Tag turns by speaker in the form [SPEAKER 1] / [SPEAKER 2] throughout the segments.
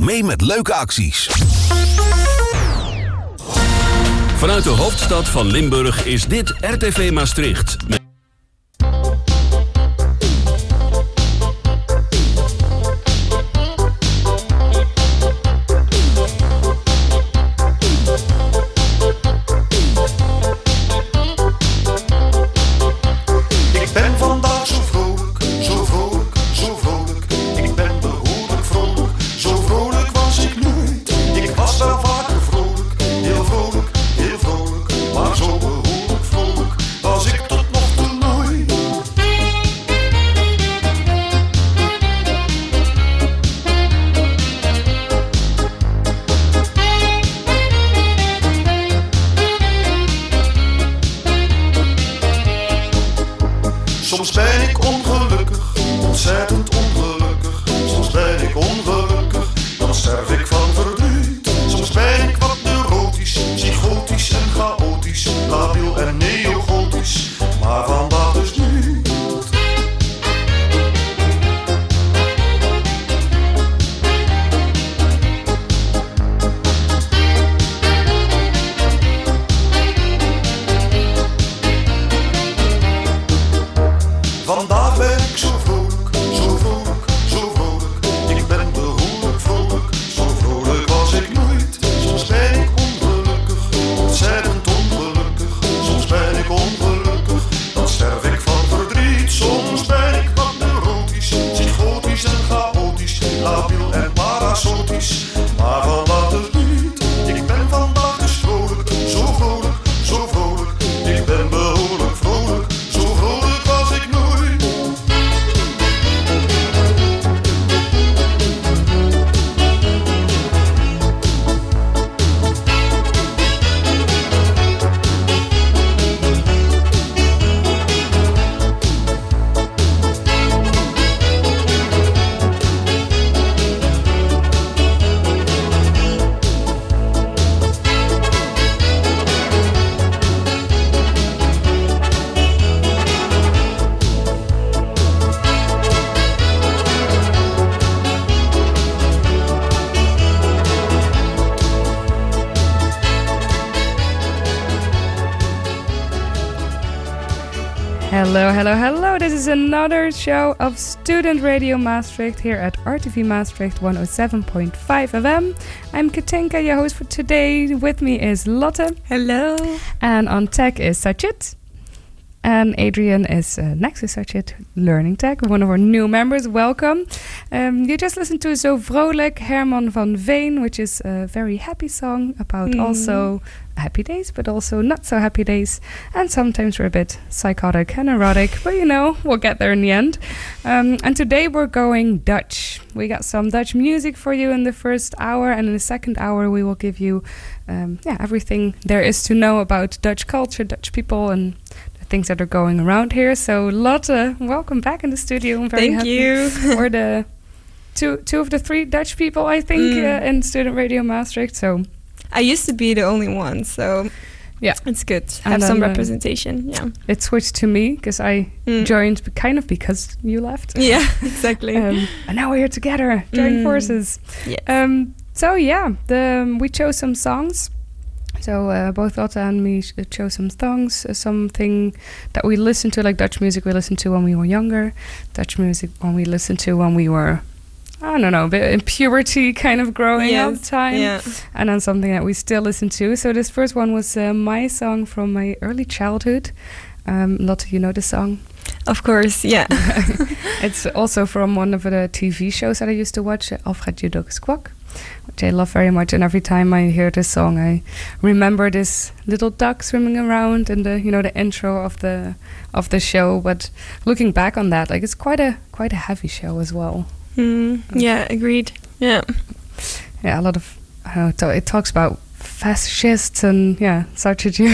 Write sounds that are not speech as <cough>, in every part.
[SPEAKER 1] Mee met leuke acties.
[SPEAKER 2] Vanuit de hoofdstad van Limburg is dit RTV Maastricht.
[SPEAKER 3] Another show of Student Radio Maastricht here at RTV Maastricht 107.5 FM. I'm Katinka, your host for today. With me is Lotte.
[SPEAKER 4] Hello.
[SPEAKER 3] And on tech is Sachit. And Adrian is uh, next to Sachit, learning tech, one of our new members. Welcome. Um, you just listened to Zo Vrolijk, Herman van Veen, which is a very happy song about mm. also happy days, but also not so happy days. And sometimes we're a bit psychotic and erotic, but you know, we'll get there in the end. Um, and today we're going Dutch. We got some Dutch music for you in the first hour, and in the second hour, we will give you um, yeah, everything there is to know about Dutch culture, Dutch people, and things that are going around here. So Lotte, welcome back in the studio.
[SPEAKER 4] I'm very Thank happy. you. <laughs>
[SPEAKER 3] We're the two two of the three Dutch people I think mm. uh, in Student Radio Maastricht. So
[SPEAKER 4] I used to be the only one, so yeah, it's good to have some uh, representation. Yeah,
[SPEAKER 3] it switched to me because I mm. joined kind of because you left.
[SPEAKER 4] Yeah, <laughs> exactly. um,
[SPEAKER 3] and now we're here together, join mm. forces. Um, so yeah, the um, we chose some songs. So uh, both Lotte and me uh, chose some songs, uh, something that we listened to, like Dutch music we listened to when we were younger, Dutch music when we listened to when we were I don't know, a bit in puberty kind of growing yes, up time. Yeah. And then something that we still listen to. So this first one was uh, my song from my early childhood. Um, Lotte, you know the song?
[SPEAKER 4] Of course, yeah. <laughs> <laughs>
[SPEAKER 3] it's also from one of the TV shows that I used to watch, Alfred Jodocus Kwak, which I love very much. And every time I hear this song, I remember this little duck swimming around and the you know the intro of the of the show. But looking back on that, like it's quite a quite a heavy show as well.
[SPEAKER 4] Mm, yeah, agreed. Yeah.
[SPEAKER 3] Yeah, a lot of, I it talks about fascists and yeah, such as <laughs> you.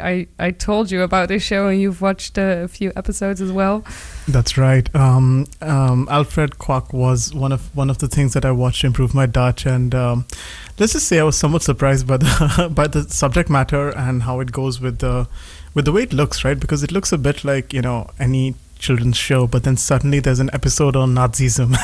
[SPEAKER 3] I, I told you about this show and you've watched a few episodes as well.
[SPEAKER 5] That's right. Um, um, Alfred Kwak was one of one of the things that I watched to improve my Dutch, and um, let's just say I was somewhat surprised by the <laughs> by the subject matter and how it goes with the with the way it looks, right? Because it looks a bit like you know any children's show, but then suddenly there's an episode on Nazism.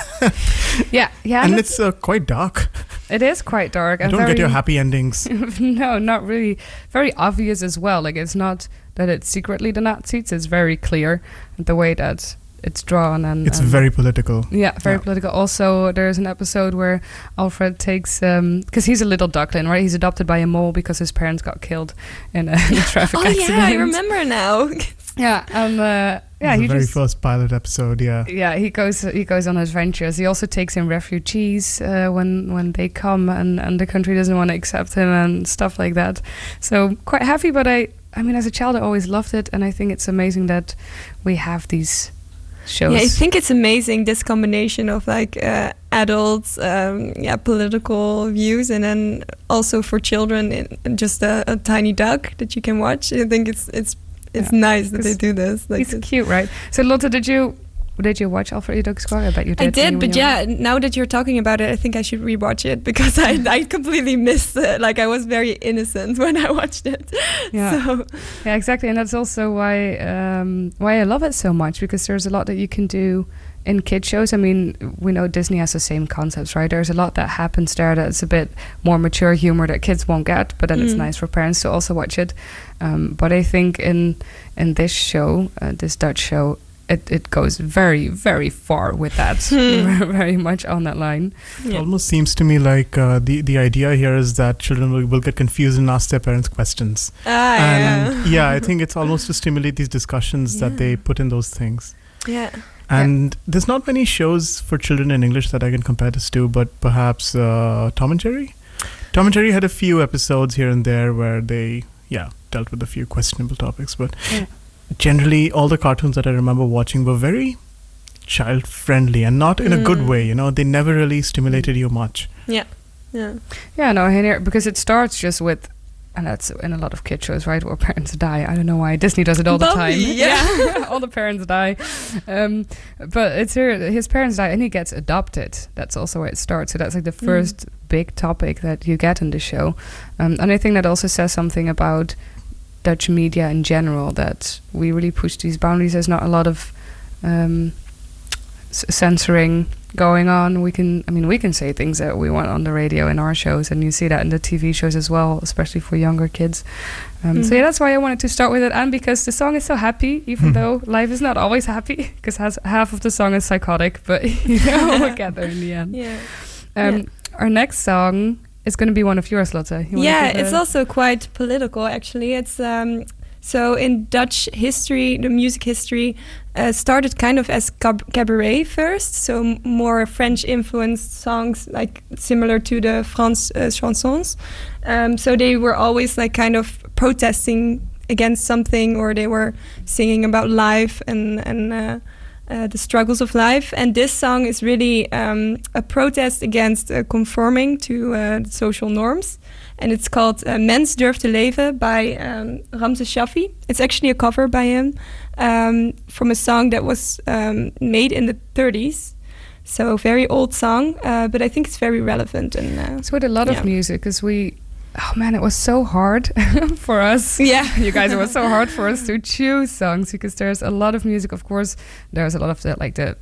[SPEAKER 5] <laughs>
[SPEAKER 3] yeah, yeah,
[SPEAKER 5] and it's uh, quite dark.
[SPEAKER 3] It is quite dark.
[SPEAKER 5] You don't
[SPEAKER 3] very,
[SPEAKER 5] get your <laughs> happy endings.
[SPEAKER 3] no, not really. Very obvious as well. Like it's not that it's secretly the Nazis. It's very clear the way that it's drawn and
[SPEAKER 5] it's
[SPEAKER 3] and
[SPEAKER 5] very political.
[SPEAKER 3] Yeah, very yeah. political. Also, there's an episode where Alfred takes because um, he's a little duckling, right? He's adopted by a mole because his parents got killed in a, <laughs> in a traffic
[SPEAKER 4] oh,
[SPEAKER 3] accident.
[SPEAKER 4] yeah, I remember now.
[SPEAKER 3] yeah, and uh, yeah,
[SPEAKER 5] he
[SPEAKER 3] very
[SPEAKER 5] just, first pilot episode. Yeah,
[SPEAKER 3] yeah, he goes he goes on adventures. He also takes in refugees uh, when when they come, and and the country doesn't want to accept him and stuff like that. So quite happy, but I. I mean, as a child, I always loved it, and I think it's amazing that we have these shows.
[SPEAKER 4] Yeah, I think it's amazing this combination of like uh, adults, um, yeah, political views, and then also for children, in, just a, a, tiny duck that you can watch. I think it's it's it's yeah. nice that they do this.
[SPEAKER 3] Like it's cute, right? So Lotte, did you did you watch Alfred Hitchcock? I bet you did.
[SPEAKER 4] I did, but yeah, now that you're talking about it, I think I should rewatch it because I, <laughs> I completely missed it. Like I was very innocent <laughs> when I watched it.
[SPEAKER 3] Yeah, so. yeah, exactly, and that's also why um, why I love it so much because there's a lot that you can do in kid shows. I mean, we know Disney has the same concepts, right? There's a lot that happens there that's a bit more mature humor that kids won't get, but then mm. it's nice for parents to also watch it. Um, but I think in in this show, uh, this Dutch show, it, it goes very very far with that <laughs> hmm. <laughs> very much on that line
[SPEAKER 5] yeah. it almost seems to me like uh, the the idea here is that children will, will get confused and ask their parents questions
[SPEAKER 4] ah,
[SPEAKER 5] and yeah. yeah i think it's almost to stimulate these discussions yeah. that they put in those things
[SPEAKER 4] yeah
[SPEAKER 5] and there's not many shows for children in english that i can compare this to but perhaps uh, tom and jerry tom and jerry had a few episodes here and there where they yeah dealt with a few questionable topics but generally all the cartoons that I remember watching were very child friendly and not in mm. a good mm. way. You know, they never really stimulated you much.
[SPEAKER 4] Yeah, yeah,
[SPEAKER 3] yeah. No, because it starts just with. And that's in a lot of kid shows, right? Where parents die. I don't know why Disney does it all the time.
[SPEAKER 4] Yeah, <laughs>
[SPEAKER 3] yeah. all the parents die. Um, but it's here. His parents die, and he gets adopted. That's also where it starts. So that's like the mm. first mm. big topic that you get in the show. Um, and I think that also says something about Dutch media in general that we really push these boundaries. There's not a lot of um, censoring going on. We can, I mean, we can say things that we want on the radio in our shows, and you see that in the TV shows as well, especially for younger kids. Um, mm. So yeah, that's why I wanted to start with it, and because the song is so happy, even hmm. though life is not always happy, because half of the song is psychotic, but <laughs> you know we'll get there in the end. <laughs>
[SPEAKER 4] Yeah. Um,
[SPEAKER 3] yeah. Our next song it's going to be one of yours, Lotte.
[SPEAKER 4] You yeah, it's also quite political, actually. It's um, so in Dutch history, the music history uh, started kind of as cab cabaret first, so more French influenced songs, like similar to the France uh, chansons. Um, so they were always like kind of protesting against something, or they were singing about life and and. Uh, uh, the struggles of life. And this song is really um, a protest against uh, conforming to uh, social norms. And it's called uh, Mens durft te leven by um, Ramses Shaffy. It's actually a cover by him um, from a song that was um, made in the 30s. So very old song, uh, but I think it's very relevant. And uh,
[SPEAKER 3] it's with a lot yeah. of music, because we oh man, it was so hard <laughs> for us.
[SPEAKER 4] Yeah, <laughs>
[SPEAKER 3] you guys, it was so hard for us to <laughs> choose songs because there's a lot of music. Of course, there's a lot of the like the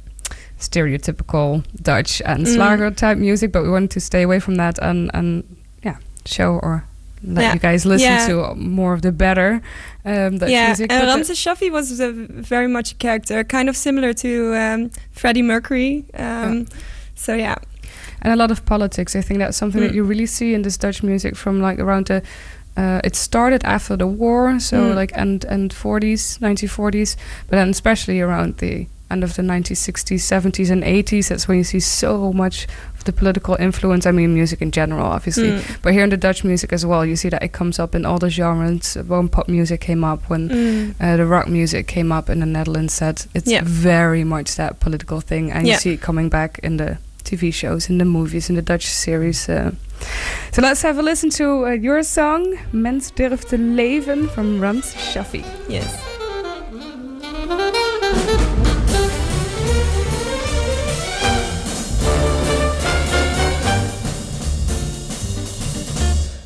[SPEAKER 3] stereotypical Dutch and mm. Schlager type music, but we wanted to stay away from that and and yeah, show or let yeah. you guys listen yeah. to more of the better um, Dutch
[SPEAKER 4] yeah.
[SPEAKER 3] music.
[SPEAKER 4] Yeah, uh, Ramses Shaffy was a very much a character, kind of similar to um, Freddie Mercury. Um, yeah. So yeah,
[SPEAKER 3] and a lot of politics. I think that's something mm. that you really see in this Dutch music from like around the. Uh, it started after the war, so mm. like end and 40s, 1940s, but then especially around the end of the 1960s, 70s, and 80s. That's when you see so much of the political influence. I mean, music in general, obviously, mm. but here in the Dutch music as well, you see that it comes up in all the genres. When pop music came up, when mm. uh, the rock music came up in the Netherlands, that it's yeah. very much that political thing, and yeah. you see it coming back in the TV shows, in the movies, in the Dutch series. Uh. So let's have a listen to uh, your song, Mens durft te leven, from Rams Shaffi.
[SPEAKER 4] Yes.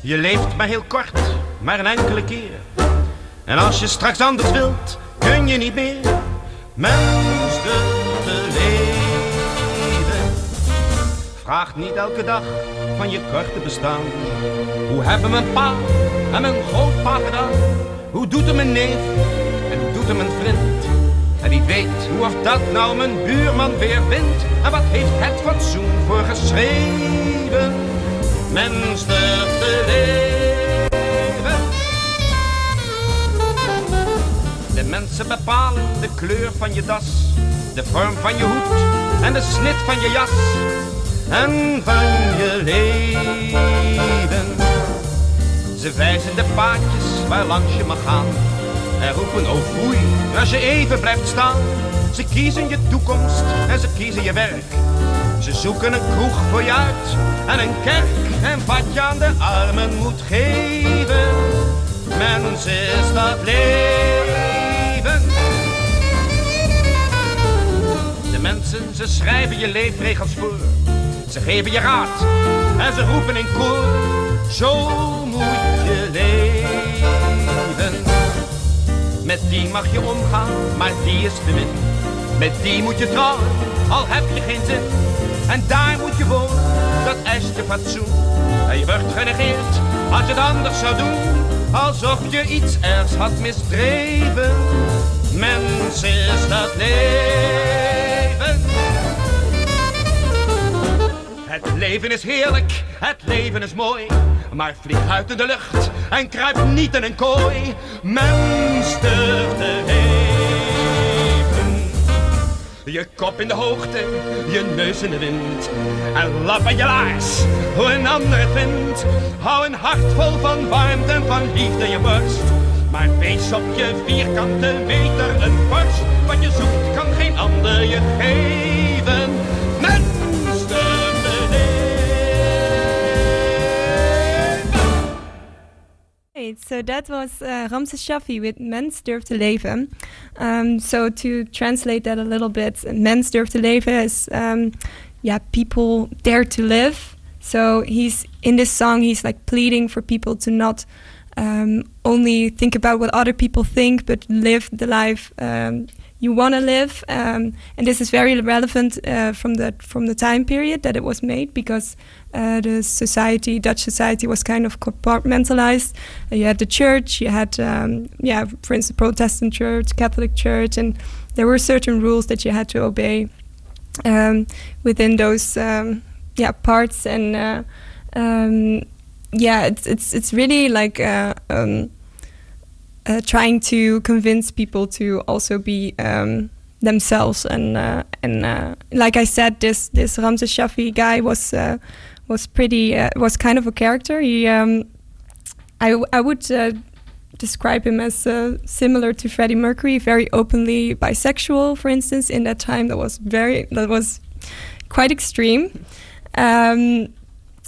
[SPEAKER 1] Je leeft maar heel kort, maar een enkele keer. En als je straks anders wilt, kun je niet meer. Mens durft Vraag niet elke dag van je korte bestaan. Hoe hebben mijn pa en mijn grootpa gedaan? Hoe doet er mijn neef en hoe doet er mijn vriend? En wie weet hoe of dat nou mijn buurman weer vindt. En wat heeft het fatsoen voor geschreven? Mens durft te leven. De mensen bepalen de kleur van je das, de vorm van je hoed en de snit van je jas en van je leven. Ze wijzen de paadjes waar langs je mag gaan en roepen oh foei als je even blijft staan. Ze kiezen je toekomst en ze kiezen je werk. Ze zoeken een kroeg voor je uit en een kerk en wat je aan de armen moet geven. Mens is dat leven. De mensen, ze schrijven je leefregels voor. Ze geven je raad en ze roepen in koor. Zo moet je leven. Met die mag je omgaan, maar die is te min. Met die moet je trouwen, al heb je geen zin. En daar moet je wonen, dat eist je fatsoen. En je wordt genegeerd als je het anders zou doen. Alsof je iets ergs had misdreven. Mens is dat leven. Het leven is heerlijk, het leven is mooi. Maar vlieg uit in de lucht en kruip niet in een kooi. Mens te leven. Je kop in de hoogte, je neus in de wind. En lap aan je laars, hoe een ander het vindt. Hou een hart vol van warmte en van liefde je borst. Maar wees op je vierkante meter een borst. Wat je zoekt kan geen ander je geven.
[SPEAKER 4] Right, so that was uh, Ramses Shaffy with Mens Durft te Leven. Um, so to translate that a little bit, Mens Durft te Leven is, um, yeah, people dare to live. So he's in this song, he's like pleading for people to not um, only think about what other people think, but live the life um, you want to live. Um, and this is very relevant uh, from the from the time period that it was made because uh, the society, Dutch society, was kind of compartmentalized. Uh, you had the church, you had, um, yeah, for instance, Protestant church, Catholic church, and there were certain rules that you had to obey um, within those, um, yeah, parts. And uh, um, yeah, it's it's it's really like. Uh, trying to convince people to also be um, themselves and uh, and uh, like I said, this this Ramses Shaffy guy was uh, was pretty uh, was kind of a character. He um, I I would uh, describe him as similar to Freddie Mercury, very openly bisexual, for instance. In that time, that was very that was quite extreme. Um,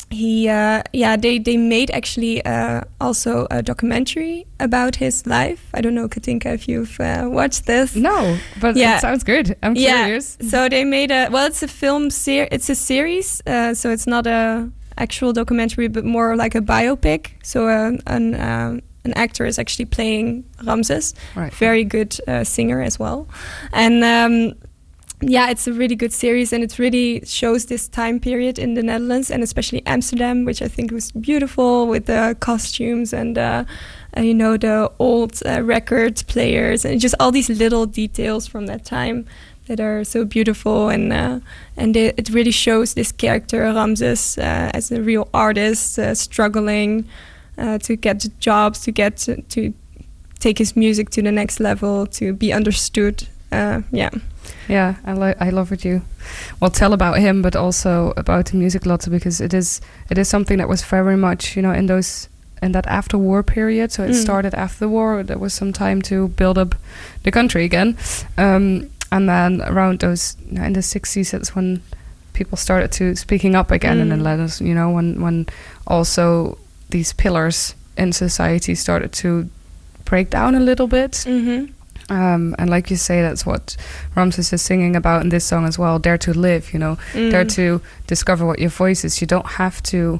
[SPEAKER 4] he uh, yeah they they made actually uh, also a documentary about his life. I don't know Katinka if you've uh, watched this.
[SPEAKER 3] No, but
[SPEAKER 4] Yeah.
[SPEAKER 3] it sounds good. I'm curious.
[SPEAKER 4] So they made a well, it's a film ser- it's a series, uh, so it's not a actual documentary, but more like a biopic. So uh, an um, an actor is actually playing Ramses,
[SPEAKER 3] Right.
[SPEAKER 4] very good uh, singer as well, and. Um, yeah, it's a really good series, and it really shows this time period in the Netherlands, and especially Amsterdam, which I think was beautiful with the costumes and uh, uh, you know the old uh, record players, and just all these little details from that time that are so beautiful, and uh, and it, it really shows this character Ramses uh, as a real artist, uh, struggling to get jobs, to get to, to take his music to the next level, to be understood. Yeah.
[SPEAKER 3] Yeah, I lo- I love what you well tell about him, but also about the music lots because it is it is something that was very much you know in those in that after war period. So it
[SPEAKER 4] Mm.
[SPEAKER 3] started after the war. There was some time to build up the country again, um, and then around those you know, in the sixties, that's when people started to speaking up again in the
[SPEAKER 4] Mm.
[SPEAKER 3] letters. You know, when when also these pillars in society started to break down a little bit.
[SPEAKER 4] Mm-hmm.
[SPEAKER 3] Um, and like you say, that's what Ramses is singing about in this song as well. Dare to live, you know, dare
[SPEAKER 4] Mm.
[SPEAKER 3] to discover what your voice is. You don't have to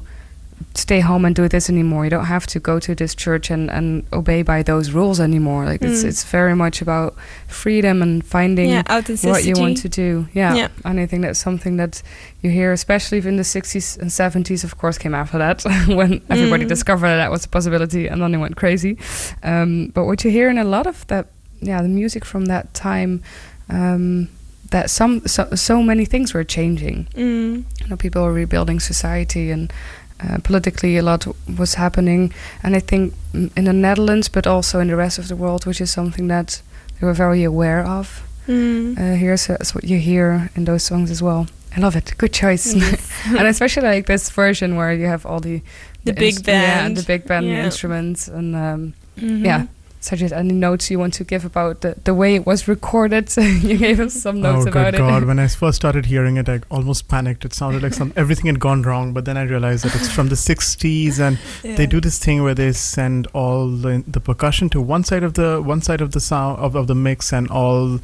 [SPEAKER 3] stay home and do this anymore. You don't have to go to this church and, and obey by those rules anymore. Like it's
[SPEAKER 4] Mm.
[SPEAKER 3] it's very much about freedom and finding
[SPEAKER 4] yeah,
[SPEAKER 3] what you want to do. Yeah.
[SPEAKER 4] Yeah.
[SPEAKER 3] And I think that's something that you hear, especially in the 60s and 70s, of course, came after that <laughs> when everybody
[SPEAKER 4] Mm.
[SPEAKER 3] discovered that was a possibility and then they went crazy. Um, but what you hear in a lot of that, yeah, the music from that time, um, that some so, so many things were changing.
[SPEAKER 4] Mm.
[SPEAKER 3] You know, people were rebuilding society and uh, politically a lot was happening. And I think mm, in the Netherlands, but also in the rest of the world, which is something that they were very aware of.
[SPEAKER 4] Mm.
[SPEAKER 3] Uh, here's that's what you hear in those songs as well. I love it. Good choice. <laughs> and especially like this version where you have all the
[SPEAKER 4] The big
[SPEAKER 3] inst- yeah,
[SPEAKER 4] band.
[SPEAKER 3] the big band
[SPEAKER 4] Yeah.
[SPEAKER 3] instruments, and um,
[SPEAKER 4] Mhm.
[SPEAKER 3] yeah. Such as any notes you want to give about the, the way it was recorded. <laughs> you gave us some oh, notes
[SPEAKER 5] oh
[SPEAKER 3] about
[SPEAKER 5] good god!
[SPEAKER 3] it.
[SPEAKER 5] When I <laughs> first started hearing it, I almost panicked. It sounded like some everything had gone wrong. But then I realized that it's from the <laughs> '60s, and
[SPEAKER 4] Yeah.
[SPEAKER 5] they do this thing where they send all the, the percussion to one side of the one side of the sound of, of the mix, and all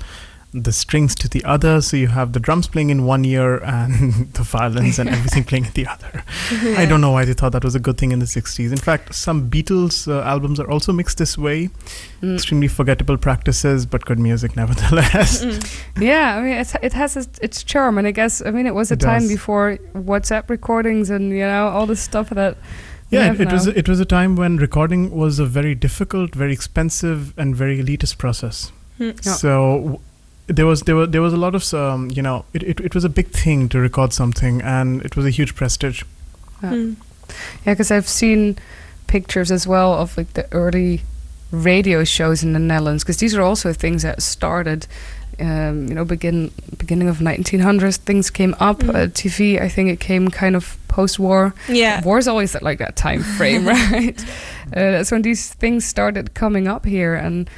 [SPEAKER 5] the strings to the other. So you have the drums playing in one ear <laughs> and the violins and everything playing in the other. <laughs> I don't know why they thought that was a good thing in the 60s. In fact, some Beatles uh, albums are also mixed this way.
[SPEAKER 3] Mm.
[SPEAKER 5] Extremely forgettable practices, but good music <laughs> nevertheless.
[SPEAKER 4] Mm.
[SPEAKER 3] Yeah, I mean, it's, it has its, its charm, and I guess I mean it was a
[SPEAKER 5] It
[SPEAKER 3] time
[SPEAKER 5] does.
[SPEAKER 3] before WhatsApp recordings and you know all the stuff that.
[SPEAKER 5] Yeah,
[SPEAKER 3] have
[SPEAKER 5] it was it was a time when recording was a very difficult, very expensive, and very elitist process.
[SPEAKER 4] Mm.
[SPEAKER 5] So there was there were there was a lot of um, you know it, it, it was a big thing to record something, and it was a huge prestige.
[SPEAKER 3] Yeah.
[SPEAKER 4] Mm.
[SPEAKER 3] Yeah, because I've seen pictures as well of like the early radio shows in the Netherlands. Because these are also things that started, um, you know, begin beginning of 1900s. Things came up.
[SPEAKER 4] Mm.
[SPEAKER 3] Uh, TV, I think it came kind of post-war.
[SPEAKER 4] Yeah.
[SPEAKER 3] War's always at like that time frame, <laughs> right? <laughs> Uh, that's when these things started coming up here. And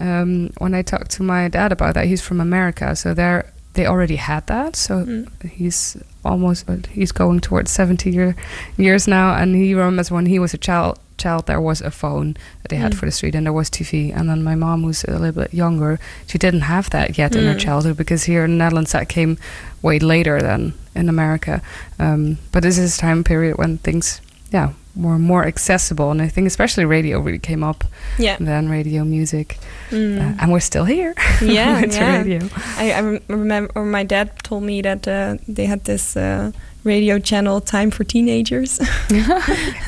[SPEAKER 3] um, when I talked to my dad about that, he's from America, so there they already had that. So
[SPEAKER 4] Mm.
[SPEAKER 3] he's almost he's going towards 70 year, years now and he remembers when he was a child child there was a phone that they had
[SPEAKER 4] Mm.
[SPEAKER 3] for the street and there was tv and then my mom who's a little bit younger she didn't have that yet in her
[SPEAKER 4] Mm.
[SPEAKER 3] childhood because here in the netherlands that came way later than in america um, but this is a time period when things yeah were more accessible and i think especially radio really came up
[SPEAKER 4] Yeah.
[SPEAKER 3] then radio music
[SPEAKER 4] Mm.
[SPEAKER 3] uh, and we're still here <laughs>
[SPEAKER 4] Yeah, yeah.
[SPEAKER 3] radio
[SPEAKER 4] I, I rem- remember, or my dad told me that uh, they had this uh, radio channel, Time for Teenagers, <laughs>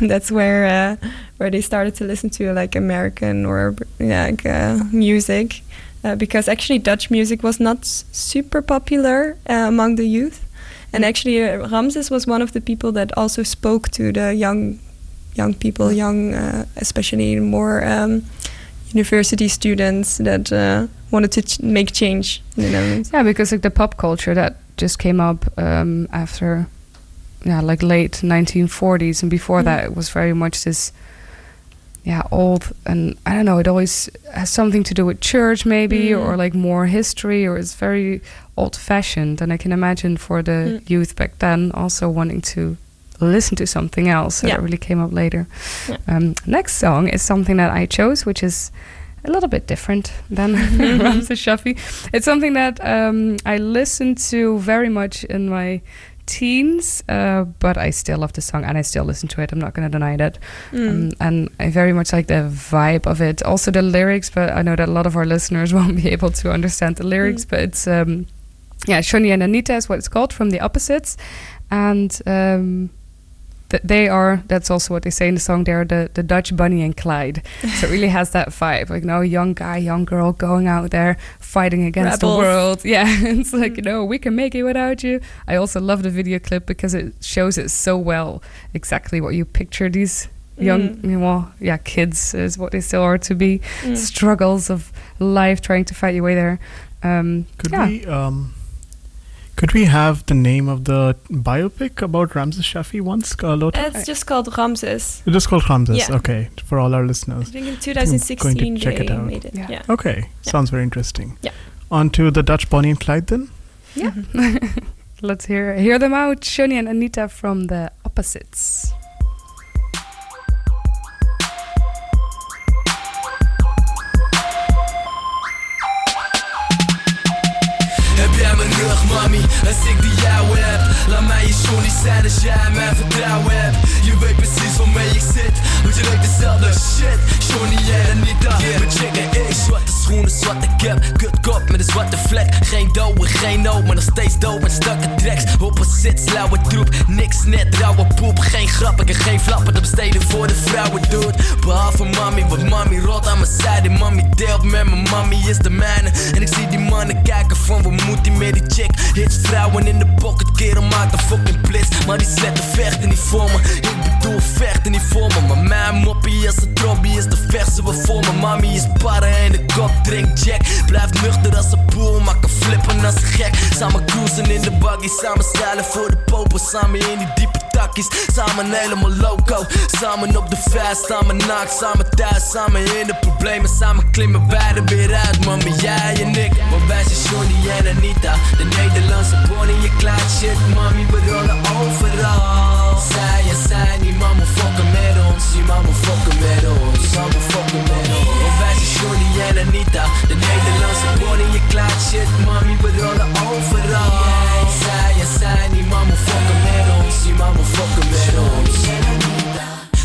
[SPEAKER 4] and that's where uh, where they started to listen to like American or yeah, like, uh, music, uh, because actually Dutch music was not super popular uh, among the youth, and
[SPEAKER 3] Mm.
[SPEAKER 4] actually uh, Ramses was one of the people that also spoke to the young young people, young uh, especially more. Um, University students that uh, wanted to ch- make change in the Netherlands.
[SPEAKER 3] Yeah, because like the pop culture that just came up um, after, yeah, like late 1940s, and before
[SPEAKER 4] Mm.
[SPEAKER 3] that it was very much this, yeah, old and I don't know. It always has something to do with church, maybe,
[SPEAKER 4] Mm.
[SPEAKER 3] or like more history, or it's very old-fashioned. And I can imagine for the
[SPEAKER 4] Mm.
[SPEAKER 3] youth back then also wanting to listen to something else. So
[SPEAKER 4] Yeah.
[SPEAKER 3] that really came up later.
[SPEAKER 4] Yeah.
[SPEAKER 3] Um, next song is something that I chose, which is a little bit different than <laughs> Ramses <laughs> Shaffy. It's something that um, I listened to very much in my teens, uh, but I still love the song and I still listen to it. I'm not going to deny that.
[SPEAKER 4] Mm.
[SPEAKER 3] Um, and I very much like the vibe of it. Also the lyrics, but I know that a lot of our listeners <laughs> won't be able to understand the lyrics.
[SPEAKER 4] Mm.
[SPEAKER 3] But it's um, yeah, Johnny and Anita is what it's called from the opposites, and um, th- they are. That's also what they say in the song. They're the the Dutch Bonnie and Clyde. so it really has that vibe, like no young guy, young girl going out there fighting against the world. <laughs> Yeah, it's like you know we can make it without you. I also love the video clip because it shows it so well exactly what you picture these young
[SPEAKER 4] Mm.
[SPEAKER 3] you know, well yeah kids is what they still are to be
[SPEAKER 4] Mm.
[SPEAKER 3] struggles of life trying to fight your way there um
[SPEAKER 5] Could
[SPEAKER 3] yeah
[SPEAKER 5] we um, could we have the name of the biopic about Ramses Shaffy once, uh, Lotta?
[SPEAKER 4] It's just called Ramses.
[SPEAKER 5] It's just called Ramses.
[SPEAKER 4] Yeah.
[SPEAKER 5] Okay, for all our listeners.
[SPEAKER 4] I
[SPEAKER 5] listeners.
[SPEAKER 4] think in 2016
[SPEAKER 5] check
[SPEAKER 4] they
[SPEAKER 5] it out.
[SPEAKER 4] made it.
[SPEAKER 3] Yeah.
[SPEAKER 4] Yeah.
[SPEAKER 5] Okay,
[SPEAKER 4] Yeah.
[SPEAKER 5] sounds very interesting.
[SPEAKER 4] Yeah.
[SPEAKER 5] On to the Dutch Bonnie and Clyde then.
[SPEAKER 3] yeah <laughs> let's hear hear them out johnny and anita from the opposites
[SPEAKER 6] als ik die jou heb Laat mij je Johnny zijn als jij mijn vertrouwen hebt. Je weet precies waarmee ik zit, want je denkt dezelfde shit. Johnny en Anita, yeah. we checken ik, zwarte schoenen, zwarte cap, kutkop met een zwarte vlek. Geen en geen no, maar nog steeds dope met stakke tracks. Opposites, lauwe troep, niks net, rauwe poep. Geen grappen en geen flappen te besteden voor de vrouwen doet Behalve mami, want mami rolt aan mijn zijde. Mami deelt met mijn mami is de mijne. En ik zie die mannen kijken van wat moet die met die chick? Hits vrouwen in de pocket, kerel maakt een fucking blitz. Maar die sletten vechten niet voor me. Ik bedoel vechten niet voor me. Maar mijn moppie als een trombie is de verse we voor me Mami is barren en de kop drink jack. Blijf nuchter als een boel, maak een flippen als een gek. Samen cruisen in de buggy, samen stijlen voor de popen Samen in die diepe takkies, samen helemaal loco. Samen op de vijf, samen naakt, samen thuis Samen in de problemen, samen klimmen wij er weer uit jij en ik, maar wij zijn Johnny en Anita De Nederlandse Bonnie, je klaart shit. Mami, we rollen overal. Zij en zij, die mama fokken met ons Die mama fokken met ons, die mama fokken met ons Anita. De Nederlandse Bonnie, je klaart shit Mami, we rollen overal. Zij en zij, die mama fokken met ons Die mama fokken met ons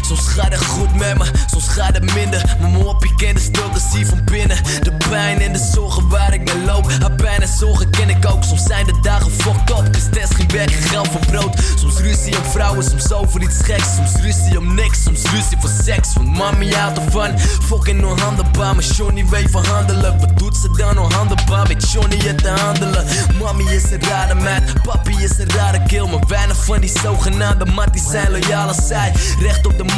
[SPEAKER 6] Soms gaat het goed met me, soms gaat het minder. Mijn hoppie kent de stilte, zie van binnen. De pijn en de zorgen waar ik naar loop. Haar pijn en zorgen ken ik ook. Soms zijn de dagen fucked up Dus test geen werk, geld voor brood. Soms ruzie om vrouwen, soms over iets geks. Soms ruzie om niks, soms ruzie voor seks. Want mami houdt ervan. Fucking onhandelbaar, maar Johnny weet verhandelen Wat doet ze dan onhandelbaar? Weet Johnny het te handelen? Mami is een rare meid, papi is een rare kill. Maar weinig van die zogenaamde matties zijn loyaal als zij. Recht op de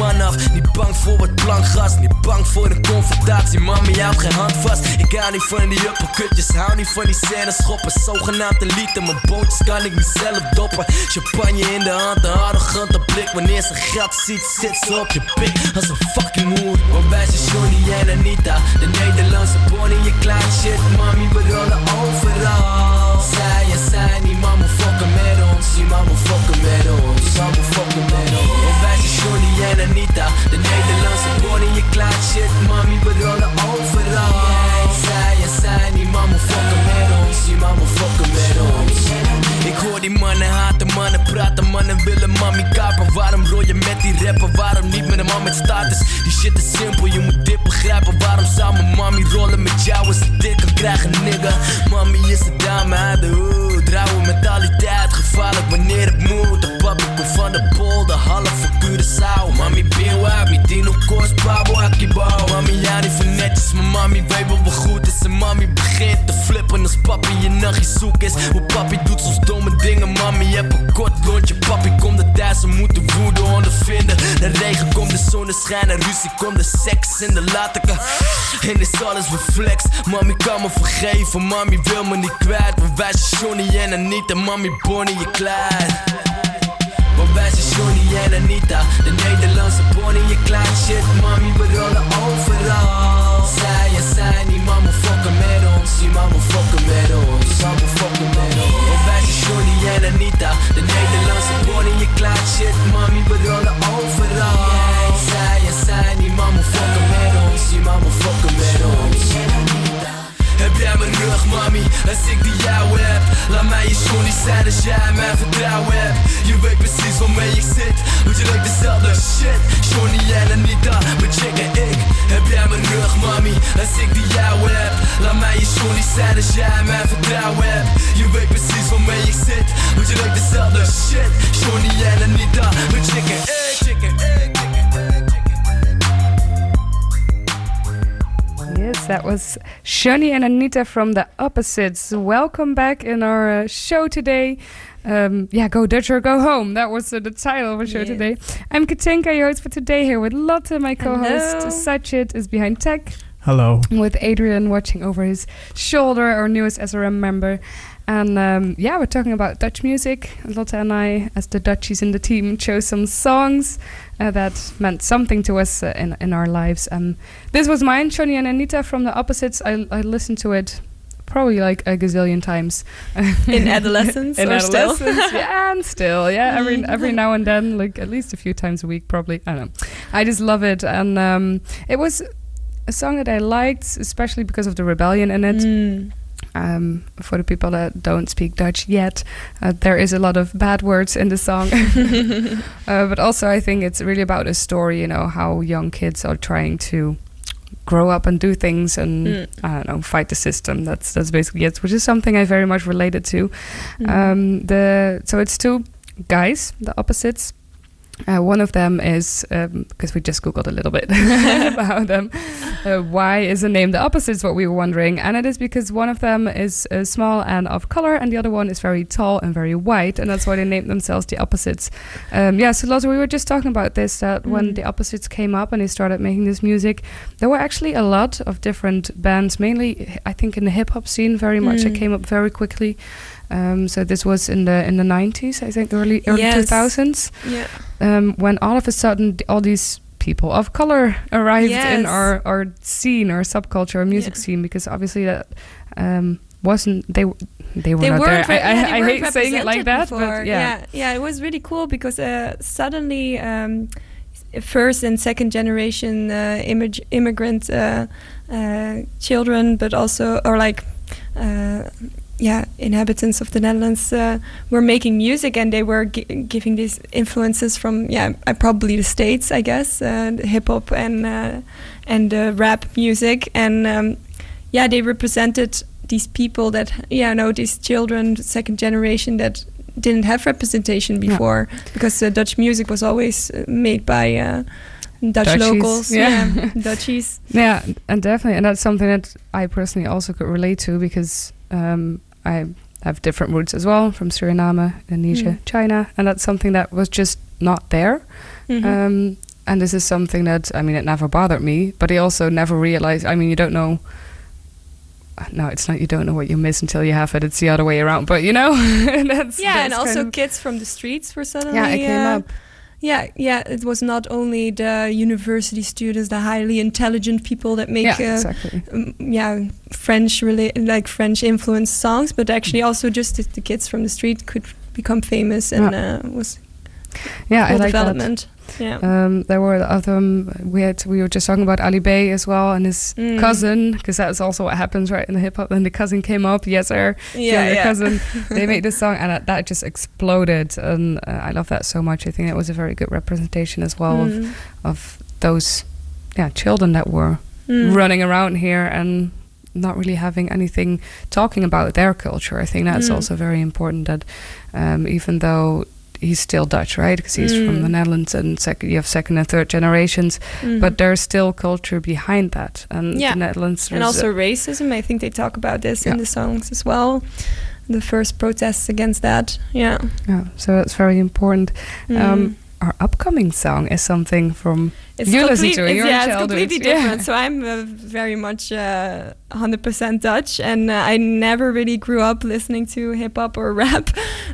[SPEAKER 6] niet bang voor wat plankgas Niet bang voor een confrontatie, mami houdt geen hand vast. Ik hou niet van die uppercutjes, hou niet van die scènes schoppen. Zogenaamd elite, mijn bootjes kan ik niet zelf doppen. Champagne in de hand, een arrogante blik. Wanneer ze geld ziet, zit ze op je pik. Als een fucking moer Want wij zijn Johnny en Anita De Nederlandse Bonnie, je klaart shit. Mami, willen mami kapen Waarom rol je met die rapper, waarom niet met een man met status? Die shit is simpel, je moet dit begrijpen Waarom zou mijn mami rollen met jou als ze dit kan krijgen, nigga? Mami is de dame de hoed, rauwe mentaliteit Gevaarlijk wanneer het moet, de papi komt van de bol, de voor Curaçao Mami wijd, mi dino kost, pabo akibao Mami ja niet van netjes, maar mami weet wel goed is. En mami begint te flippen als papi je nachtje zoek is. Hoe papi doet soms domme dingen, mami heb een kort lontje Papi komt er thuis, ze moeten woede ondervinden. De regen komt, de zonneschijn en ruzie komt, de seks en de latica En is alles reflex, mami kan me vergeven Mami wil me niet kwijt, want wij zijn En Anita Mami Bonnie, je klein want wij zijn Johnny en Anita De Nederlandse Bonnie, je klaart shit Mami, we rollen overal. Zij en zij, die mama fokken met ons. Die mama fokken met ons. Die mama fokken met ons. Want wij zijn Johnny en Anita De Nederlandse Bonnie, je klaart shit Mami, we rollen overal. Zij en zij, die mama fokken met ons. Die mama fokken mami, als ik die jou heb Laat mij je Johnny zijn als jij mijn vertrouwen hebt. Je weet precies waarmee ik zit, want je lijkt dezelfde shit. Johnny en Anita, mijn chick en ik Heb jij mijn rug, mami, als ik die jou heb Laat mij je Johnny zijn als jij mijn vertrouwen hebt. Je weet precies waarmee ik zit, want je lijkt dezelfde shit. Johnny en Anita, mijn chick en ik Chick en ik, ik,
[SPEAKER 3] Yes, that was Johnny and Anita from the Opposites. Welcome back in our uh, show today. Um, yeah, go Dutch or go home. That was uh, the title of our show
[SPEAKER 4] Yes.
[SPEAKER 3] today. I'm Katinka, your host for today, here with Lotte, my co-host.
[SPEAKER 4] Hello.
[SPEAKER 3] Sachit is behind tech,
[SPEAKER 5] Hello.
[SPEAKER 3] with Adrian watching over his shoulder, our newest SRM member. And um, yeah, we're talking about Dutch music. Lotte and I, as the Dutchies in the team, chose some songs uh, that meant something to us uh, in in our lives. Um, this was mine, Johnny and Anita from the Opposites. I I listened to it probably like a gazillion times <laughs>
[SPEAKER 4] In adolescence
[SPEAKER 3] in adolescence, yeah, and still, yeah, every <laughs> every now and then, like at least a few times a week, probably. I don't know. I just love it, and um, it was a song that I liked, especially because of the rebellion in it.
[SPEAKER 4] Mm.
[SPEAKER 3] Um, for the people that don't speak Dutch yet, uh, there is a lot of bad words in the song. <laughs> uh, but also, I think it's really about a story, you know, how young kids are trying to grow up and do things and
[SPEAKER 4] Mm.
[SPEAKER 3] I don't know fight the system. That's that's basically it, which is something I very much related to.
[SPEAKER 4] Mm.
[SPEAKER 3] Um, the so it's two guys, the opposites. Uh, one of them is because we just googled a little bit <laughs> about them. Uh, why is the name the opposites? What we were wondering, and it is because one of them is uh, small and of color, and the other one is very tall and very white, and that's why they named themselves the opposites. Um, yeah, so Lotte, we were just talking about this that when
[SPEAKER 4] Mm.
[SPEAKER 3] the opposites came up and they started making this music, there were actually a lot of different bands, mainly I think in the hip hop scene, very much. It
[SPEAKER 4] Mm.
[SPEAKER 3] came up very quickly. Um, so this was in the in the 90s, I think, early early
[SPEAKER 4] Yes.
[SPEAKER 3] 2000s,
[SPEAKER 4] yeah.
[SPEAKER 3] um, when all of a sudden all these people of color <laughs> arrived in our our scene, our subculture, our music
[SPEAKER 4] Yeah.
[SPEAKER 3] scene, because obviously that um, wasn't they they were
[SPEAKER 4] they
[SPEAKER 3] not there.
[SPEAKER 4] re-
[SPEAKER 3] I,
[SPEAKER 4] yeah,
[SPEAKER 3] I, hate saying it like that,
[SPEAKER 4] before.
[SPEAKER 3] but yeah.
[SPEAKER 4] yeah, yeah, it was really cool because uh, suddenly um, first and second generation uh, immig- immigrant uh, uh, children, but also or like. Yeah, inhabitants of the Netherlands uh, were making music, and they were gi- giving these influences from yeah, uh, probably the states, I guess, uh, hip hop and uh, and uh, rap music, and um, yeah, they represented these people that yeah, no, these children, second generation that didn't have representation
[SPEAKER 3] Yeah.
[SPEAKER 4] before because uh, Dutch music was always made by uh, Dutch
[SPEAKER 3] Dutchies,
[SPEAKER 4] locals,
[SPEAKER 3] yeah.
[SPEAKER 4] yeah, <laughs> Dutchies.
[SPEAKER 3] Yeah, and definitely, and that's something that I personally also could relate to because um, I have different roots as well from Suriname, Indonesia,
[SPEAKER 4] Mm.
[SPEAKER 3] China, and that's something that was just not there.
[SPEAKER 4] Mhm.
[SPEAKER 3] Um, and this is something that I mean, it never bothered me, but I also never realized. I mean, you don't know. No, it's not. You don't know what you miss until you have it. It's the other way around. But you know, <laughs> that's
[SPEAKER 4] yeah, and also kids from the streets were suddenly
[SPEAKER 3] yeah, it came
[SPEAKER 4] uh,
[SPEAKER 3] up.
[SPEAKER 4] Yeah, yeah. It was not only the university students, the highly intelligent people that make
[SPEAKER 3] Yeah,
[SPEAKER 4] uh,
[SPEAKER 3] exactly.
[SPEAKER 4] um, yeah French rela- like French influenced songs, but actually also just the, the kids from the street could become famous and uh, was
[SPEAKER 3] Yeah, I like that.
[SPEAKER 4] Yeah.
[SPEAKER 3] Um, there were other. Um, we had. We were just talking about Ali B as well, and his
[SPEAKER 4] Mm.
[SPEAKER 3] cousin, because that's also what happens, right? In the hip hop, and the cousin came up. Yes, sir.
[SPEAKER 4] yeah, yeah.
[SPEAKER 3] cousin. <laughs> they made this song, and that, that just exploded. And uh, I love that so much. I think it was a very good representation as well of,
[SPEAKER 4] Mm.
[SPEAKER 3] of those, yeah, children that were
[SPEAKER 4] Mm.
[SPEAKER 3] running around here and not really having anything talking about their culture. I think that's
[SPEAKER 4] Mm.
[SPEAKER 3] also very important. That um, even though he's still Dutch, right? Because he's from
[SPEAKER 4] Mm.
[SPEAKER 3] the Netherlands, and sec- you have second and third generations,
[SPEAKER 4] Mm.
[SPEAKER 3] but there's still culture behind that. And
[SPEAKER 4] Yeah.
[SPEAKER 3] the Netherlands,
[SPEAKER 4] and also racism. I think they talk about this
[SPEAKER 3] Yeah.
[SPEAKER 4] in the songs as well. The first protests against that. Yeah.
[SPEAKER 3] yeah, so that's very important.
[SPEAKER 4] Mm.
[SPEAKER 3] Um, our upcoming song is something from
[SPEAKER 4] It's
[SPEAKER 3] you listen to in your
[SPEAKER 4] yeah,
[SPEAKER 3] childhood.
[SPEAKER 4] it's completely
[SPEAKER 3] Yeah.
[SPEAKER 4] different. So I'm uh, very much uh, 100% Dutch, and uh, I never really grew up listening to hip hop or <laughs> rap.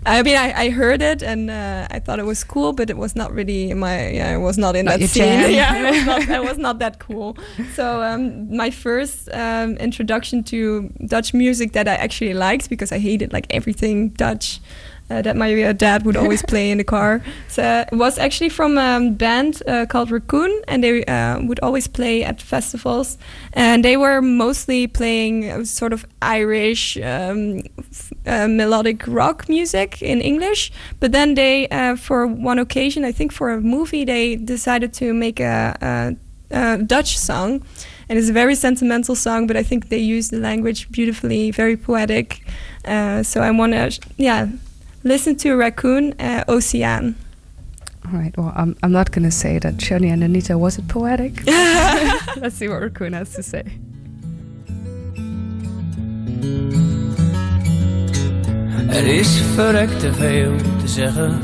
[SPEAKER 4] I mean, I, I heard it and uh, I thought it was cool, but it was not really my. Yeah, I was not in
[SPEAKER 3] Not
[SPEAKER 4] that scene.
[SPEAKER 3] jam. <laughs>
[SPEAKER 4] yeah, was not. I was not that cool. <laughs> So um, my first um, introduction to Dutch music that I actually liked because I hated like everything Dutch uh, that my uh, dad would always <laughs> play in the car. So it was actually from a band uh, called Racoon, and they uh, would always play at festivals. And they were mostly playing uh, sort of Irish um, f- uh, melodic rock music in English. But then they, uh, for one occasion, I think for a movie, they decided to make a, a, a Dutch song. And it's a very sentimental song, but I think they use the language beautifully, very poetic. Uh, so I want to, yeah, listen to Raccoon uh, Ocean.
[SPEAKER 3] All right. Well, I'm, I'm not going to say that Shani and Anita was it poetic. <laughs> Let's see what Raccoon has to say.
[SPEAKER 6] Er is verrekt te veel te zeggen.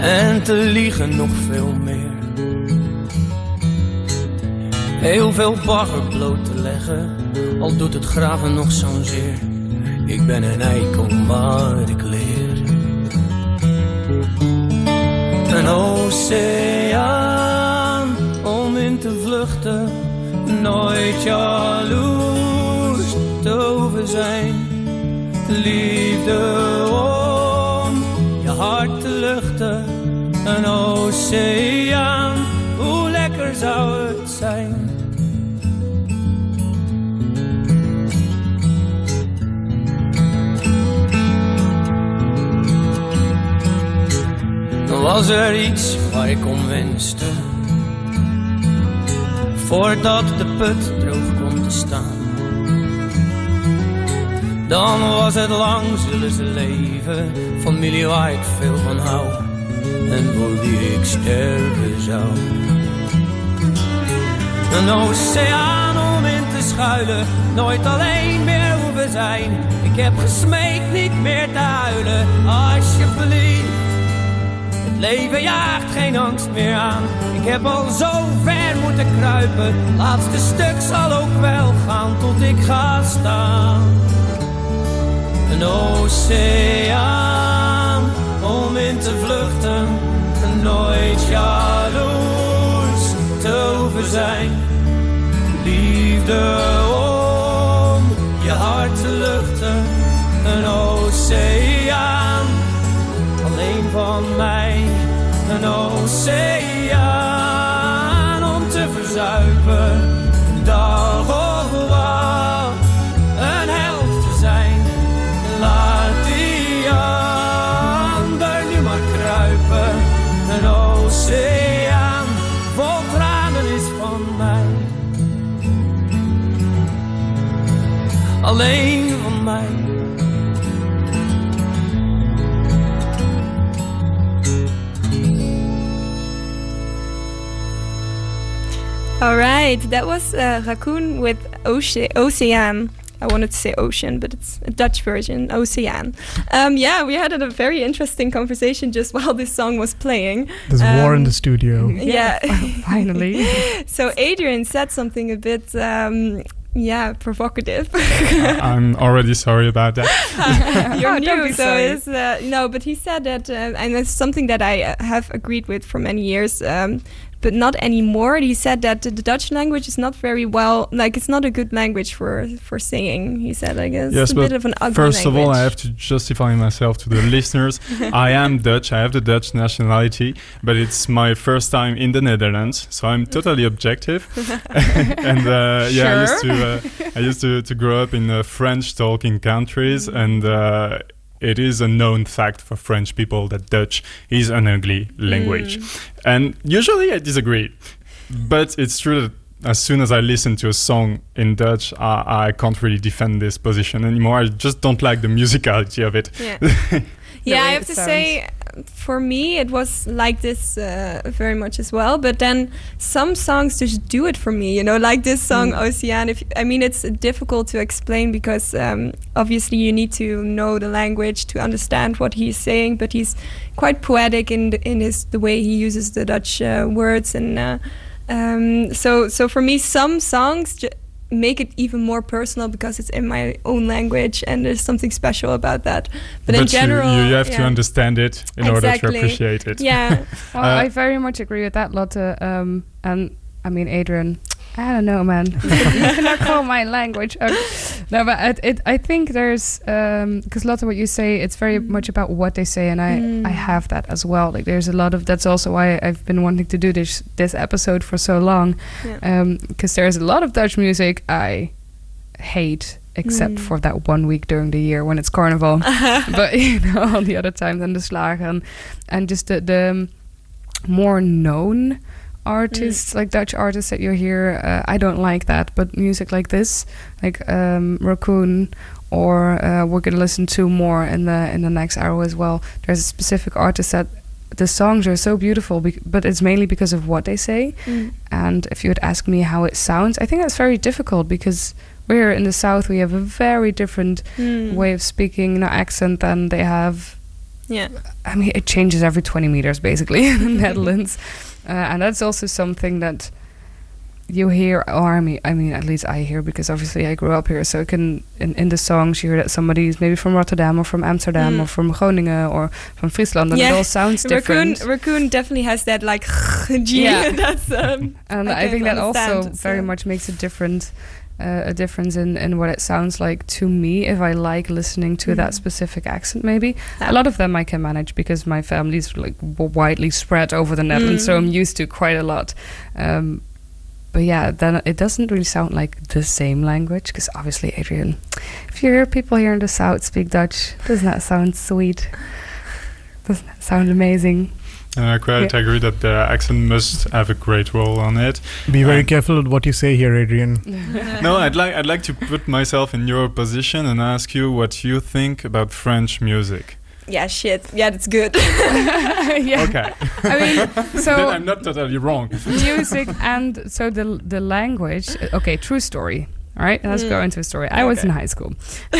[SPEAKER 6] En te liegen nog veel meer. Heel veel bagger bloot te leggen. Al doet het graven nog zo'n zeer. Ik ben een eikel, maar ik leer. Een oceaan om in te vluchten. Nooit jaloers te hoeven zijn. Liefde om je hart te luchten. Een oceaan, hoe lekker zou
[SPEAKER 7] Was er iets waar ik om wenste? Voordat de put droog komt te staan. Dan was het lang zullen ze leven. Familie waar ik veel van hou. En voor wie ik sterven zou. Een oceaan om in te schuilen. Nooit alleen meer hoeven zijn. Ik heb gesmeekt niet meer te huilen. Alsjeblieft. Leven jaagt geen angst meer aan. Ik heb al zo ver moeten kruipen. Laatste stuk zal ook wel gaan tot ik ga staan. Een oceaan om in te vluchten. En nooit jaloers te hoeven zijn. Liefde om je hart te luchten. Een oceaan van mij. Een oceaan om te verzuipen. Dag of wat, een held te zijn. Laat die ander nu maar kruipen. Een oceaan vol tranen is van mij. Alleen
[SPEAKER 4] All right, that was uh, Racoon with Oce- Ocean. I wanted to say ocean, but it's a Dutch version, Ocean. Um, yeah, we had a very interesting conversation just <laughs> while this song was playing.
[SPEAKER 5] There's war in
[SPEAKER 4] Um,
[SPEAKER 5] the studio. <laughs>
[SPEAKER 4] Yeah. <laughs>
[SPEAKER 3] Finally.
[SPEAKER 4] so Adrian said something a bit, um, yeah, provocative.
[SPEAKER 8] I'm already sorry about that.
[SPEAKER 4] You're
[SPEAKER 3] Oh, don't
[SPEAKER 4] new,
[SPEAKER 3] be
[SPEAKER 4] so
[SPEAKER 3] sorry.
[SPEAKER 4] it's uh, no. But he said that, uh, and it's something that I uh, have agreed with for many years. Um, but not anymore. He said that the Dutch language is not very well, like it's not a good language for for singing. He said, like it's
[SPEAKER 8] Yes,
[SPEAKER 4] a
[SPEAKER 8] but
[SPEAKER 4] bit of an ugly
[SPEAKER 8] First of all, I have to justify myself to the listeners. <laughs> I am Dutch. I have the Dutch nationality, but it's my first time in the Netherlands, so I'm totally objective. <laughs> <laughs> and uh, yeah, I used to uh, I used to, to grow up in uh, French-talking countries, and uh, it is a known fact for French people that Dutch is an ugly language. Mm. And usually I disagree, but it's true that as soon as I listen to a song in Dutch, I, I can't really defend this position anymore. I just don't like the <laughs> musicality of it.
[SPEAKER 4] Yeah. <laughs> Yeah, I have to
[SPEAKER 3] sounds.
[SPEAKER 4] say, for me, it was like this uh, very much as well. But then some songs just do it for me, you know, like this song
[SPEAKER 3] Mm.
[SPEAKER 4] Ocean. If I mean, it's difficult to explain because um, obviously you need to know the language to understand what he's saying. But he's quite poetic in the, in his the way he uses the Dutch uh, words, and uh, um, so so for me, some songs. Ju- make it even more personal because it's in my own language and there's something special about that but, in general
[SPEAKER 8] you, you have to understand it in order to appreciate it.
[SPEAKER 4] Yeah. <laughs>
[SPEAKER 3] Well, <laughs>
[SPEAKER 8] Uh,
[SPEAKER 3] I very much agree with that, Lotte. Um, and I mean, Adrian, I don't know, man. <laughs> <laughs> you cannot call my language. Uh, no, but it, it, I think there's because Lotte, what you say, it's very
[SPEAKER 4] Mm.
[SPEAKER 3] much about what they say, and I,
[SPEAKER 4] Mm.
[SPEAKER 3] I have that as well. Like, there's a lot of. That's also why I've been wanting to do this this episode for so long,
[SPEAKER 4] Yeah.
[SPEAKER 3] because there's a lot of Dutch music I hate. Except
[SPEAKER 4] Mm.
[SPEAKER 3] for that one week during the year when it's carnival, <laughs> but you know all the other times and the slagen and just the, the um, more known artists like Dutch artists that you hear uh, I don't like that but music like this like um, Racoon or uh, we're gonna listen to more in the in the next hour as well there's a specific artist that the songs are so beautiful but it's mainly because of what they say
[SPEAKER 4] Mm.
[SPEAKER 3] and if you would ask me how it sounds I think that's very difficult because we're in the south we have a very different
[SPEAKER 4] Mm.
[SPEAKER 3] way of speaking, you know, accent than they have.
[SPEAKER 4] Yeah.
[SPEAKER 3] I mean, it changes every 20 meters basically <laughs> in the <laughs> Netherlands. Uh, and that's also something that you hear, or I mean, I mean, at least I hear because obviously I grew up here. So it can, in, in the songs, you hear that somebody's maybe from Rotterdam or from Amsterdam
[SPEAKER 4] Mm.
[SPEAKER 3] or from Groningen or from Friesland. And
[SPEAKER 4] Yeah.
[SPEAKER 3] it all sounds
[SPEAKER 4] Racoon,
[SPEAKER 3] different.
[SPEAKER 4] Racoon definitely has that like <laughs> G.
[SPEAKER 3] Yeah. <laughs>
[SPEAKER 4] That's um,
[SPEAKER 3] and
[SPEAKER 4] I
[SPEAKER 3] I, think that also
[SPEAKER 4] understand,
[SPEAKER 3] very much makes a different uh, a difference in, in what it sounds like to me if I like listening to that
[SPEAKER 4] Mhm.
[SPEAKER 3] specific accent maybe
[SPEAKER 4] Yeah.
[SPEAKER 3] a lot of them I can manage because my family's like widely spread over the Netherlands so
[SPEAKER 4] Mm.
[SPEAKER 3] I'm used to quite a lot um, but yeah then it doesn't really sound like the same language because obviously Adrian if you hear people here in the south speak Dutch doesn't that sound sweet doesn't that sound amazing
[SPEAKER 8] And I quite
[SPEAKER 3] Yeah.
[SPEAKER 8] agree that the accent must have a great role on it.
[SPEAKER 5] Be very
[SPEAKER 8] Um,
[SPEAKER 5] careful with what you say here, Adrian. <laughs>
[SPEAKER 8] no, I'd like I'd like to put myself in your position and ask you what you think about French music.
[SPEAKER 4] Yeah, shit. Yeah, that's good. <laughs>
[SPEAKER 3] yeah.
[SPEAKER 8] Okay.
[SPEAKER 3] I mean, <laughs>
[SPEAKER 8] then
[SPEAKER 3] so
[SPEAKER 8] I'm not totally wrong.
[SPEAKER 3] music and so the the language. Okay, true story. All right, let's go
[SPEAKER 4] Mm.
[SPEAKER 3] into a story. I was in high school.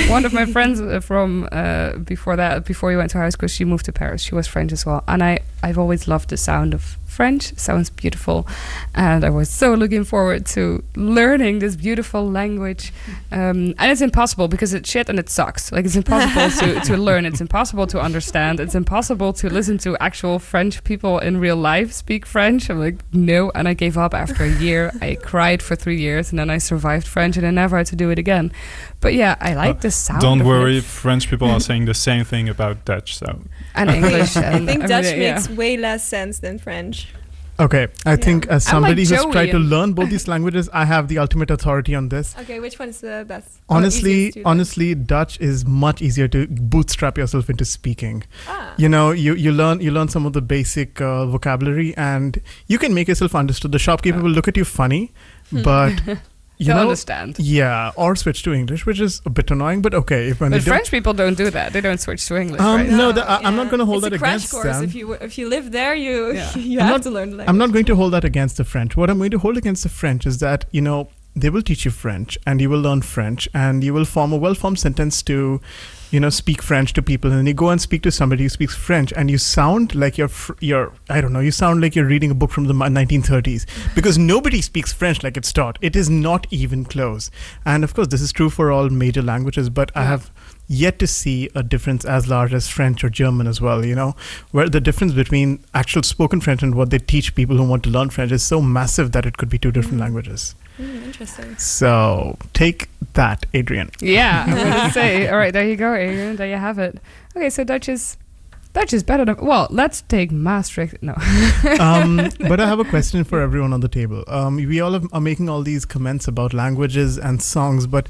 [SPEAKER 3] One of my <laughs> friends uh, from uh, before that, before we went to high school, she moved to Paris. She was French as well, and I I've always loved the sound of French. Sounds beautiful, and I was so looking forward to learning this beautiful language. Um, and it's impossible because it's shit and it sucks. Like it's impossible to, <laughs> to learn. It's impossible to understand. It's impossible to listen to actual French people in real life speak French. I'm like, no. And I gave up after a year. <laughs> I cried for three years and then I survived French and I never had to do it again. But yeah, I like
[SPEAKER 8] Uh,
[SPEAKER 3] the sound.
[SPEAKER 8] Don't
[SPEAKER 3] of
[SPEAKER 8] worry,
[SPEAKER 3] it.
[SPEAKER 8] French people are saying the same thing about Dutch. So
[SPEAKER 3] And English. <laughs>
[SPEAKER 4] I think Dutch
[SPEAKER 3] everything, yeah.
[SPEAKER 4] makes way less sense than French.
[SPEAKER 5] Okay, I think as
[SPEAKER 3] like
[SPEAKER 5] somebody who's
[SPEAKER 3] Joey
[SPEAKER 5] tried to learn both these <laughs> languages, I have the ultimate authority on this.
[SPEAKER 4] Okay, which one is the best?
[SPEAKER 5] Honestly,
[SPEAKER 4] to learn?
[SPEAKER 5] honestly, Dutch is much easier to bootstrap yourself into speaking.
[SPEAKER 4] Ah.
[SPEAKER 5] You know, you, you learn you learn some of the basic uh, vocabulary, and you can make yourself understood. The shopkeeper will look at you funny, but <laughs> you
[SPEAKER 3] They'll
[SPEAKER 5] know,
[SPEAKER 3] understand.
[SPEAKER 5] yeah, or switch to English, which is a bit annoying. But okay, if when
[SPEAKER 3] But
[SPEAKER 5] they don't-
[SPEAKER 3] French people don't do that. They don't switch to English,
[SPEAKER 5] Um,
[SPEAKER 3] right?
[SPEAKER 5] No, that- I- I'm not gonna hold
[SPEAKER 4] it's
[SPEAKER 5] that
[SPEAKER 4] a crash
[SPEAKER 5] against
[SPEAKER 4] course.
[SPEAKER 5] them.
[SPEAKER 4] If you if you live there, you
[SPEAKER 3] Yeah. <laughs>
[SPEAKER 4] you
[SPEAKER 5] I'm
[SPEAKER 4] have
[SPEAKER 5] not-
[SPEAKER 4] to learn the language.
[SPEAKER 5] I'm not going to hold that against the French. What I'm going to hold against the French is that, you know, they will teach you French and you will learn French and you will form a well formed sentence to, you know, speak French to people. And then you go and speak to somebody who speaks French and you sound like you're, fr- you're I don't know, you sound like you're reading a book from the 1930s because nobody speaks French like it's taught. It is not even close. And of course, this is true for all major languages, but I have yet to see a difference as large as French or German as well, you know, where the difference between actual spoken French and what they teach people who want to learn French is so massive that it could be two different hmm. languages.
[SPEAKER 4] Mm, interesting.
[SPEAKER 5] So take that, Adrian.
[SPEAKER 3] Yeah, I was gonna say. <laughs> All right, there you go, Adrian. There you have it. Okay, so Dutch is Dutch is better than well. Let's take Maastricht. No, <laughs>
[SPEAKER 5] um, <laughs> but I have a question for everyone on the table. Um, we all have, are making all these comments about languages and songs, but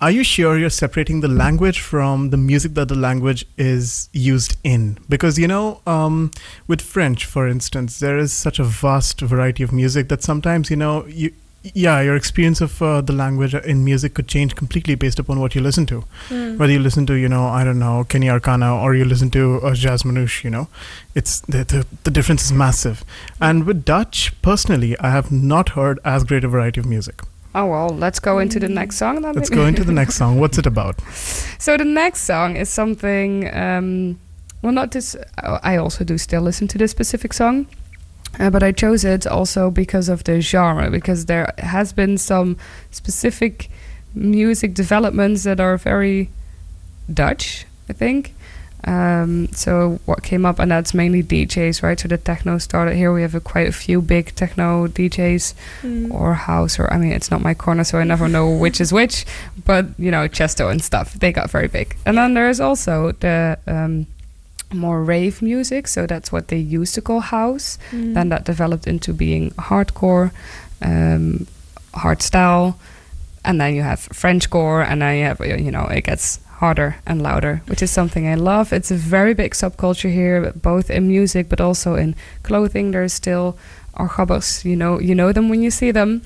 [SPEAKER 5] are you sure you're separating the language from the music that the language is used in? Because, you know, um, with French, for instance, there is such a vast variety of music that sometimes, you know, you. Yeah, your experience of uh, the language in music could change completely based upon what you listen to.
[SPEAKER 4] Mm.
[SPEAKER 5] Whether you listen to, you know, I don't know, Keny Arkana or you listen to uh, Jazz Manouche, you know, it's the, the the difference is massive. And with Dutch, personally, I have not heard as great a variety of music.
[SPEAKER 3] Oh well, let's go into the next song. Then
[SPEAKER 5] Let's go into the next song. What's it about? <laughs>
[SPEAKER 3] So the next song is something. Um, well, not this. uh, I also do still listen to this specific song, uh, but I chose it also because of the genre. Because there has been some specific music developments that are very Dutch. I think. Um, so what came up, and that's mainly DJs, right? So the techno started here. We have a, quite a few big techno DJs
[SPEAKER 4] Mm.
[SPEAKER 3] or house or I mean it's not my corner so I never know <laughs> which is which but you know Tiësto and stuff they got very big and then there's also the um, more rave music so that's what they used to call house
[SPEAKER 4] Mm.
[SPEAKER 3] then that developed into being hardcore um, hard style and then you have Frenchcore and then you have you know it gets harder and louder which is something I love. It's a very big subculture here both in music but also in clothing. There's still archabbers you know you know them when you see them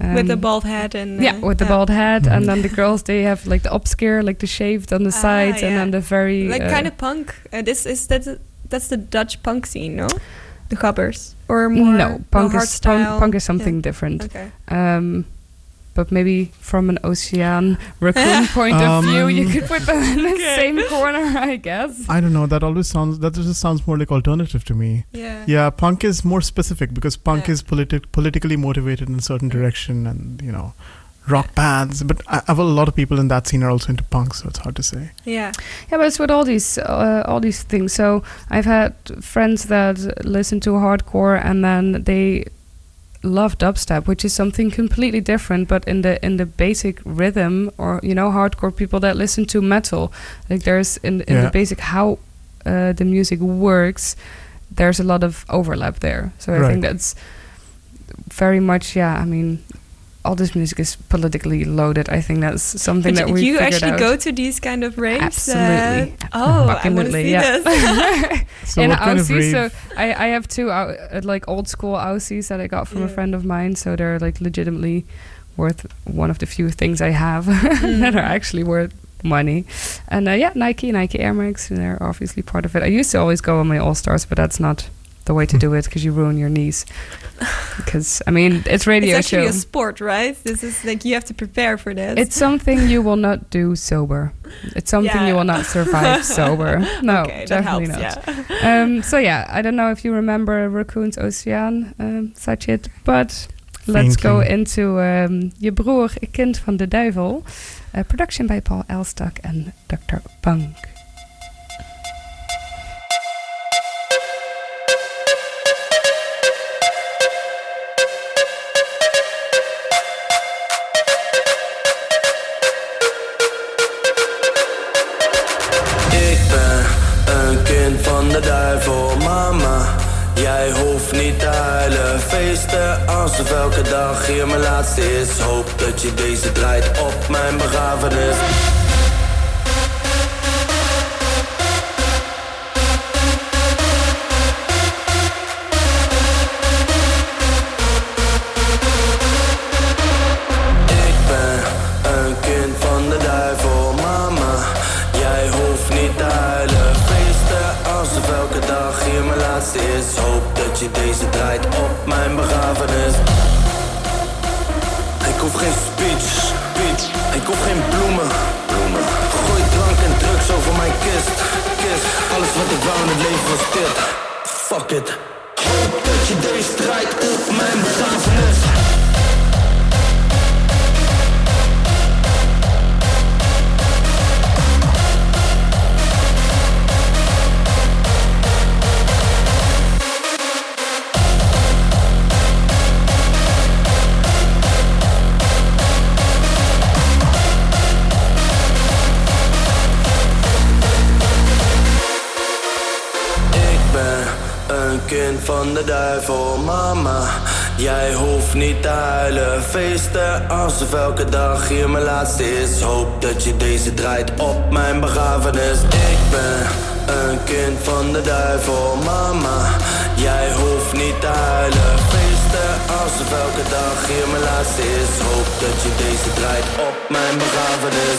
[SPEAKER 4] with the
[SPEAKER 3] Um,
[SPEAKER 4] bald head and
[SPEAKER 3] yeah,
[SPEAKER 4] uh,
[SPEAKER 3] with the
[SPEAKER 4] yeah.
[SPEAKER 3] bald head, and then the girls they have like the obscure, like the shaved on the
[SPEAKER 4] Ah,
[SPEAKER 3] sides, and
[SPEAKER 4] yeah.
[SPEAKER 3] then the very
[SPEAKER 4] like
[SPEAKER 3] uh,
[SPEAKER 4] kind of punk. Uh, this is that's that's the Dutch punk scene, no? The gabbers or more
[SPEAKER 3] no punk
[SPEAKER 4] hard
[SPEAKER 3] is punk, punk is something
[SPEAKER 4] Yeah.
[SPEAKER 3] different.
[SPEAKER 4] Okay.
[SPEAKER 3] Um, but maybe from an ocean raccoon <laughs> point of view, you
[SPEAKER 5] Um,
[SPEAKER 3] could put them in the
[SPEAKER 4] Okay.
[SPEAKER 3] same corner, I guess.
[SPEAKER 5] I don't know. That always sounds. That just sounds more like alternative to me.
[SPEAKER 4] Yeah.
[SPEAKER 5] Yeah, punk is more specific because punk
[SPEAKER 4] Yeah.
[SPEAKER 5] is politi- politically motivated in a certain direction, and you know, rock bands. But I, I have a lot of people in that scene are also into punk, so it's hard to say.
[SPEAKER 4] Yeah.
[SPEAKER 3] Yeah, but it's with all these uh, all these things. So I've had friends that listen to hardcore and then they love dubstep, which is something completely different. But in the in the basic rhythm, or you know, hardcore people that listen to metal, like there's in in
[SPEAKER 5] Yeah.
[SPEAKER 3] the basic how uh, the music works. There's a lot of overlap there. So I
[SPEAKER 5] Right.
[SPEAKER 3] think that's very much yeah. I mean. All this music is politically loaded. I think that's something
[SPEAKER 4] But
[SPEAKER 3] that <laughs>
[SPEAKER 4] you-
[SPEAKER 3] we
[SPEAKER 4] you actually
[SPEAKER 3] out.
[SPEAKER 4] go to these kind of raves?
[SPEAKER 3] Absolutely.
[SPEAKER 4] Uh, oh, I want to see
[SPEAKER 3] yeah.
[SPEAKER 4] this. <laughs> <laughs>
[SPEAKER 5] So
[SPEAKER 3] in
[SPEAKER 5] what kind of
[SPEAKER 3] Aussie, so? I, I have two uh, like old school Aussies that I got from a friend of mine. So they're like legitimately worth one of the few things I have
[SPEAKER 4] Mm.
[SPEAKER 3] that are actually worth money. And uh, yeah, Nike, Nike Air Max, they're obviously part of it. I used to always go on my All Stars, but that's not the way to do it because you ruin your knees. <laughs> Because I mean, it's radio
[SPEAKER 4] it's actually
[SPEAKER 3] show.
[SPEAKER 4] a sport, right? This is like you have to prepare for this.
[SPEAKER 3] It's something you will not do sober. It's something
[SPEAKER 4] Yeah.
[SPEAKER 3] you will not survive <laughs> sober. No,
[SPEAKER 4] okay,
[SPEAKER 3] definitely
[SPEAKER 4] helps.
[SPEAKER 3] not.
[SPEAKER 4] Yeah. <laughs>
[SPEAKER 3] Um, so yeah, I don't know if you remember Racoon's Oceaan, um, such it, but let's go
[SPEAKER 5] Faintly.
[SPEAKER 3] into um, Jebroer, kind van de duivel. Uh, production by Paul Elstak and Dr. Punk.
[SPEAKER 9] Feesten alsof elke dag hier mijn laatste is. Hoop dat je deze draait op mijn begrafenis. Je deze draait op mijn begrafenis. Ik hoef geen speech, speech. Ik hoef geen bloemen, bloemen. Gooi drank en drugs over mijn kist, kist. Alles wat ik wou in het leven was dit. Fuck it. Hoop dat je deze draait op mijn begrafenis. Van de duivel, mama. Jij hoeft niet te huilen. Feesten alsof elke dag hier mijn laatste is. Hoop dat je deze draait op mijn begrafenis. Ik ben een kind van de duivel, mama. Jij hoeft niet te huilen. Feesten alsof elke dag hier mijn laatste is. Hoop dat je deze draait op mijn begrafenis.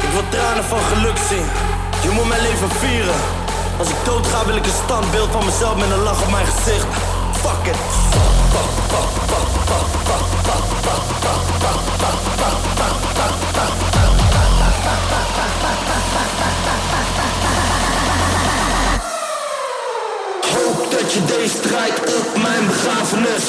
[SPEAKER 9] Ik wil tranen van geluk zien. Je moet mijn leven vieren. Als ik dood ga wil ik een standbeeld van mezelf met een lach op mijn gezicht. Fuck it. Hoop dat je deze draait op mijn begrafenis.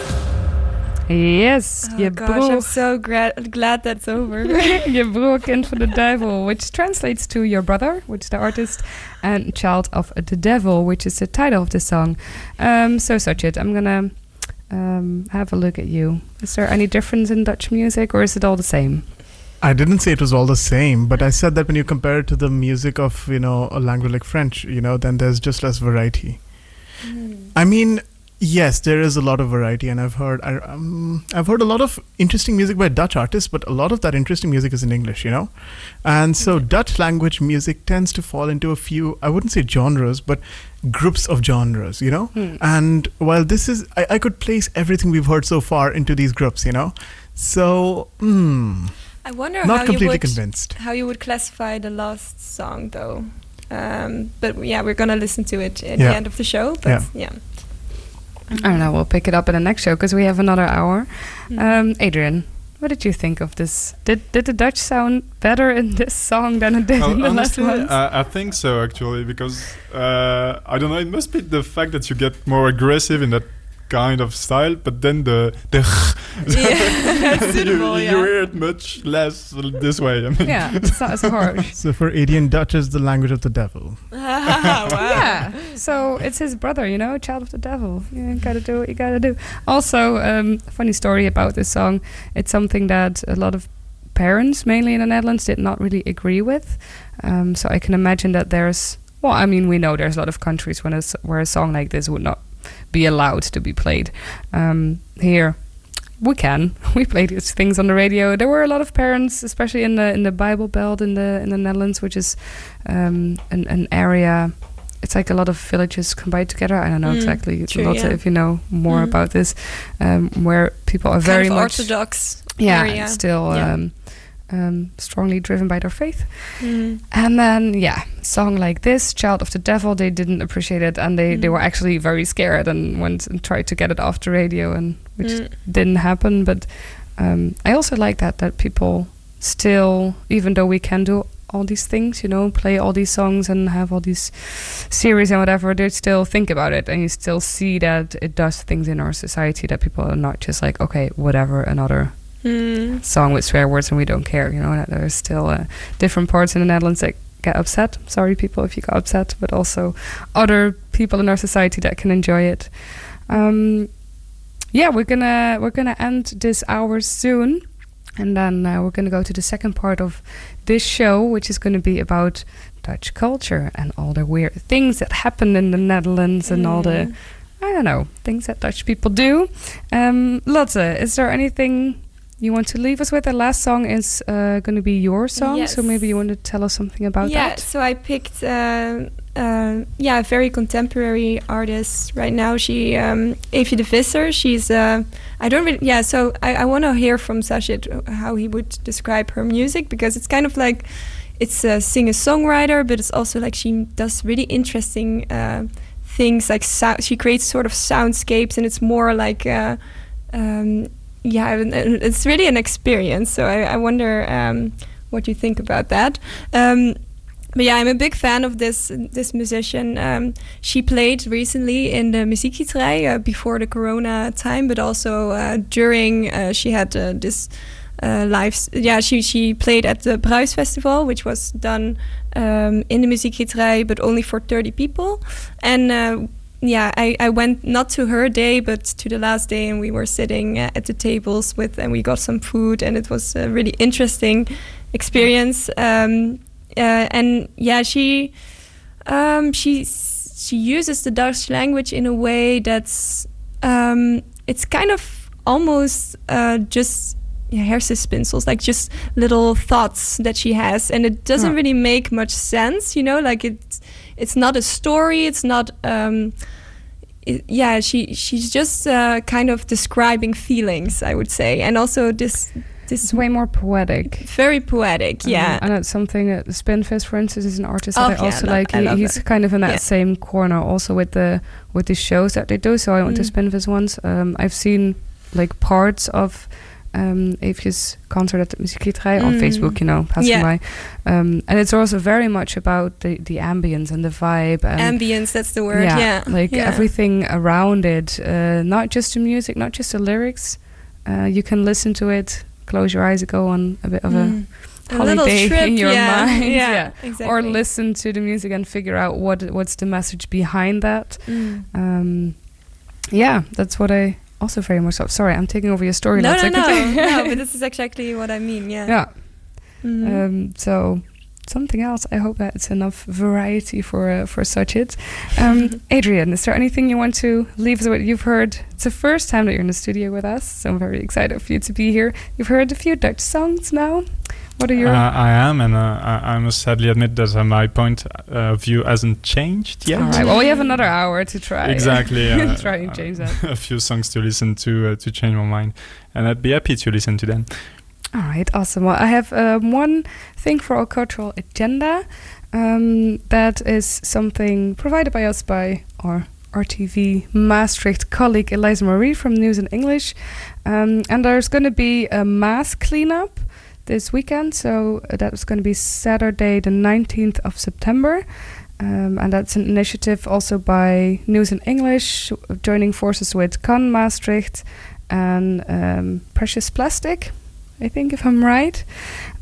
[SPEAKER 9] Begrafenis.
[SPEAKER 3] Yes,
[SPEAKER 4] Oh
[SPEAKER 3] Je
[SPEAKER 4] gosh, I'm so gra- glad that's over. <laughs>
[SPEAKER 3] Jebroer, kind van de duivel, which translates to your brother, which is the artist, and child of the devil, which is the title of the song. Um, so, Sachit, I'm gonna um, have a look at you. Is there any difference in Dutch music, or is it all the same?
[SPEAKER 5] I didn't say it was all the same, but I said that when you compare it to the music of you know a language like French, you know, then there's just less variety. I mean, yes, there is a lot of variety, and I've heard I, um, I've heard a lot of interesting music by Dutch artists, but a lot of that interesting music is in English, you know, and so Dutch language music tends to fall into a few I wouldn't say genres, but groups of genres, you know.
[SPEAKER 3] Hmm.
[SPEAKER 5] And while this is, I, I could place everything we've heard so far into these groups, you know. So, hmm,
[SPEAKER 4] I wonder
[SPEAKER 5] not
[SPEAKER 4] how you
[SPEAKER 5] completely
[SPEAKER 4] would
[SPEAKER 5] convinced.
[SPEAKER 4] how you would classify the last song though. Um, but yeah, we're gonna listen to it at
[SPEAKER 5] Yeah.
[SPEAKER 4] the end of the show. But
[SPEAKER 5] Yeah.
[SPEAKER 4] yeah,
[SPEAKER 3] I don't know. We'll pick it up in the next show because we have another hour.
[SPEAKER 4] Mm.
[SPEAKER 3] Um, Adrian, what did you think of this? Did did the Dutch sound better in this song than it did
[SPEAKER 8] Oh,
[SPEAKER 3] in the last one?
[SPEAKER 8] I, I think so actually because uh, I don't know. It must be the fact that you get more aggressive in that kind of style, but then the the <laughs>
[SPEAKER 4] Yeah, <laughs>
[SPEAKER 8] you,
[SPEAKER 4] suitable,
[SPEAKER 8] you hear it much less this way. I mean,
[SPEAKER 3] yeah, it's not as harsh. <laughs>
[SPEAKER 5] So for Adrian, Dutch is the language of the devil.
[SPEAKER 4] wow.
[SPEAKER 3] yeah. So it's his brother, you know, child of the devil. You gotta do what you gotta do. Also, um, funny story about this song. It's something that a lot of parents, mainly in the Netherlands, did not really agree with. Um, so I can imagine that there's, well, I mean, we know there's a lot of countries when a s where a song like this would not be allowed to be played. Um, here, we can. <laughs> We play these things on the radio. There were a lot of parents, especially in the in the Bible Belt in the in the Netherlands, which is um, an an area. It's like a lot of villages combined together. I don't know
[SPEAKER 4] Mm,
[SPEAKER 3] exactly.
[SPEAKER 4] True,
[SPEAKER 3] a lot
[SPEAKER 4] yeah.
[SPEAKER 3] if you know more
[SPEAKER 4] Mm.
[SPEAKER 3] about this, um, where people are
[SPEAKER 4] kind
[SPEAKER 3] very much
[SPEAKER 4] orthodox
[SPEAKER 3] yeah
[SPEAKER 4] area.
[SPEAKER 3] still
[SPEAKER 4] Yeah.
[SPEAKER 3] um, um, strongly driven by their faith.
[SPEAKER 4] Mm.
[SPEAKER 3] And then, yeah, song like this, Child of the Devil, they didn't appreciate it, and they, they
[SPEAKER 4] Mm.
[SPEAKER 3] were actually very scared and went and tried to get it off the radio, and which
[SPEAKER 4] Mm.
[SPEAKER 3] didn't happen. But um, I also like that that people still, even though we can do all these things, you know, play all these songs and have all these series and whatever, they still think about it, and you still see that it does things in our society that people are not just like, okay, whatever, another
[SPEAKER 4] Mm.
[SPEAKER 3] song with swear words and we don't care. You know, that there's still uh, different parts in the Netherlands that get upset. Sorry, people, if you got upset, but also other people in our society that can enjoy it. Um, yeah, we're gonna we're gonna end this hour soon, and then uh, we're gonna go to the second part of this show, which is gonna be about Dutch culture and all the weird things that happen in the Netherlands and all the
[SPEAKER 4] Mm.
[SPEAKER 3] I don't know things that Dutch people do. Um, Lotte, is there anything you want to leave us with? The last song is uh, going to be your song, so maybe you want to tell us something about
[SPEAKER 4] yeah,
[SPEAKER 3] that.
[SPEAKER 4] Yeah so I picked uh, uh, yeah, a very contemporary artist right now. She um Eefje de Visser. She's uh I don't really yeah, so I, I wanna hear from Sashit how he would describe her music because it's kind of like it's a singer songwriter, but it's also like she does really interesting uh, things like sou- she creates sort of soundscapes and it's more like uh, um, yeah it's really an experience so i, I wonder um, what you think about that. Um, but yeah i'm a big fan of this this musician. Um, she played recently in the muziekgieterij uh, before the corona time but also uh, during uh, she had uh, this uh, live yeah she she played at the Bruis Festival which was done um, in the muziekgieterij but only for 30 people. And uh, yeah I, I went not to her day but to the last day and we were sitting uh, at the tables with and we got some food and it was a really interesting experience um, uh, and yeah she um, she she uses the Dutch language in a way that's um, it's kind of almost uh, just yeah, hersenspinsels, like just little thoughts that she has, and it doesn't
[SPEAKER 3] Huh.
[SPEAKER 4] really make much sense, you know. Like it's it's not a story. It's not. Um, it, yeah, she she's just uh, kind of describing feelings, I would say, and also this this
[SPEAKER 3] is way more poetic.
[SPEAKER 4] very poetic. Yeah,
[SPEAKER 3] Um, and it's something that Spinvis, for instance, is an artist
[SPEAKER 4] Oh,
[SPEAKER 3] that I
[SPEAKER 4] yeah,
[SPEAKER 3] also
[SPEAKER 4] I
[SPEAKER 3] like. He,
[SPEAKER 4] love
[SPEAKER 3] he's kind of in that
[SPEAKER 4] Yeah.
[SPEAKER 3] same corner, also with the with the shows that they do. So I went to Spinvis once. Um, I've seen like parts of um, Eefjes concert at the Muziekgieterij on
[SPEAKER 4] Mm.
[SPEAKER 3] Facebook, you know, passing
[SPEAKER 4] Yeah.
[SPEAKER 3] by. Um, and it's also very much about the the ambience and the vibe and
[SPEAKER 4] ambience. That's the word. Yeah,
[SPEAKER 3] like
[SPEAKER 4] yeah.
[SPEAKER 3] everything around it. Uh, not just the music, not just the lyrics. Uh, you can listen to it, close your eyes, go on a bit of a
[SPEAKER 4] Mm. A little
[SPEAKER 3] holiday
[SPEAKER 4] trip, <laughs>
[SPEAKER 3] in your
[SPEAKER 4] yeah,
[SPEAKER 3] mind,
[SPEAKER 4] yeah,
[SPEAKER 3] yeah.
[SPEAKER 4] exactly.
[SPEAKER 3] or listen to the music and figure out what what's the message behind that.
[SPEAKER 4] Mm.
[SPEAKER 3] Um, yeah, that's what I also very much love. Sorry, I'm taking over your story.
[SPEAKER 4] No, no, no, no. But <laughs> this is exactly what I mean. Yeah.
[SPEAKER 3] yeah.
[SPEAKER 4] Mhm.
[SPEAKER 3] Um, so something else. I hope that it's enough variety for uh, for Sachit. Um, <laughs> Adrian, is there anything you want to leave us with? You've heard it's the first time that you're in the studio with us, so I'm very excited for you to be here. You've heard a few Dutch songs now. What are your
[SPEAKER 8] Uh, I am, and uh, I, I must sadly admit that uh, my point uh, of view hasn't changed yet.
[SPEAKER 3] All right. Well, we have another hour to try.
[SPEAKER 8] Exactly. <laughs> uh,
[SPEAKER 3] try and change that. <laughs>
[SPEAKER 8] a few songs to listen to uh, to change my mind, and I'd be happy to listen to them.
[SPEAKER 3] All right, awesome. Well, I have um, one thing for our cultural agenda. Um, that is something provided by us by our RTV Maastricht colleague Eliza Marie from News in English. Um, and there's going to be a mass cleanup this weekend. So uh, that's going to be Saturday, the 19th of September. Um, and that's an initiative also by News in English, joining forces with Can Maastricht and um, Precious Plastic. I think, if I'm right.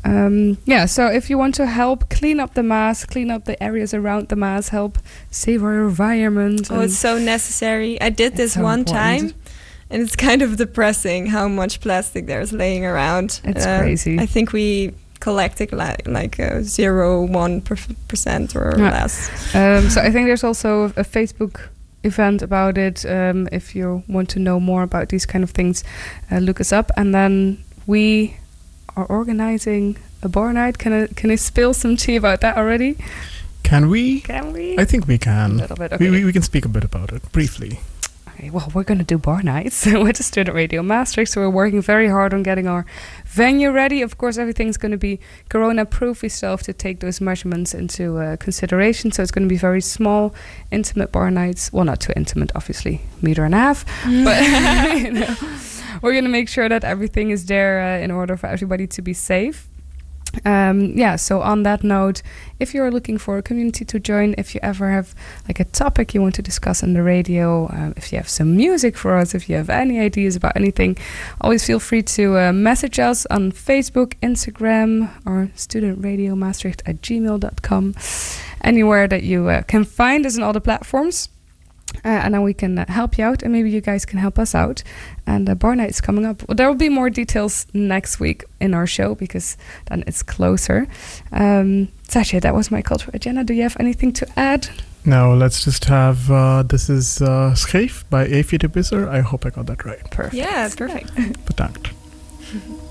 [SPEAKER 3] Um, yeah, so if you want to help clean up the Maas, clean up the areas around the Maas, help save our environment.
[SPEAKER 4] Oh, it's so necessary. I did this
[SPEAKER 3] so
[SPEAKER 4] one
[SPEAKER 3] important.
[SPEAKER 4] time, and it's kind of depressing how much plastic there's laying around.
[SPEAKER 3] It's
[SPEAKER 4] Uh,
[SPEAKER 3] crazy.
[SPEAKER 4] I think we collected like like uh, zero one per- percent or
[SPEAKER 3] Yeah.
[SPEAKER 4] less.
[SPEAKER 3] um, so I think there's also a Facebook event about it. Um, if you want to know more about these kind of things, uh, look us up. And then we are organizing a bar night. Can I can I spill some tea about that already?
[SPEAKER 10] Can we?
[SPEAKER 3] Can we?
[SPEAKER 10] I think we can.
[SPEAKER 3] a
[SPEAKER 10] can.
[SPEAKER 3] little bit.
[SPEAKER 10] We,
[SPEAKER 3] Okay.
[SPEAKER 10] we, we can speak a bit about it briefly.
[SPEAKER 3] Okay, well, we're going to do bar nights with the Student Radio Maastricht, so we're working very hard on getting our venue ready. Of course, everything's going to be corona-proof. We still have to take those measurements into uh, consideration, so it's going to be very small, intimate bar nights. Well, not too intimate, obviously, meter and a half, but <laughs> you <laughs> know, we're going to make sure that everything is there uh, in order for everybody to be safe. Um, yeah, so on that note, if you're looking for a community to join, if you ever have like a topic you want to discuss on the radio, um, if you have some music for us, if you have any ideas about anything, always feel free to uh, message us on Facebook, Instagram, or studentradiomaastricht at gmail.com. Anywhere that you uh, can find us on all the platforms. Uh, and then we can uh, help you out, and maybe you guys can help us out. And uh, Bar Night is coming up. Well, there will be more details next week in our show because then it's closer. Um, Sasha, that was my cultural agenda. Do you have anything to add?
[SPEAKER 10] Now let's just have uh, this is uh, Scheef by Eefje de Bisser. I hope I got that right.
[SPEAKER 3] Perfect.
[SPEAKER 4] Yeah, it's perfect.
[SPEAKER 10] Bedankt. <laughs>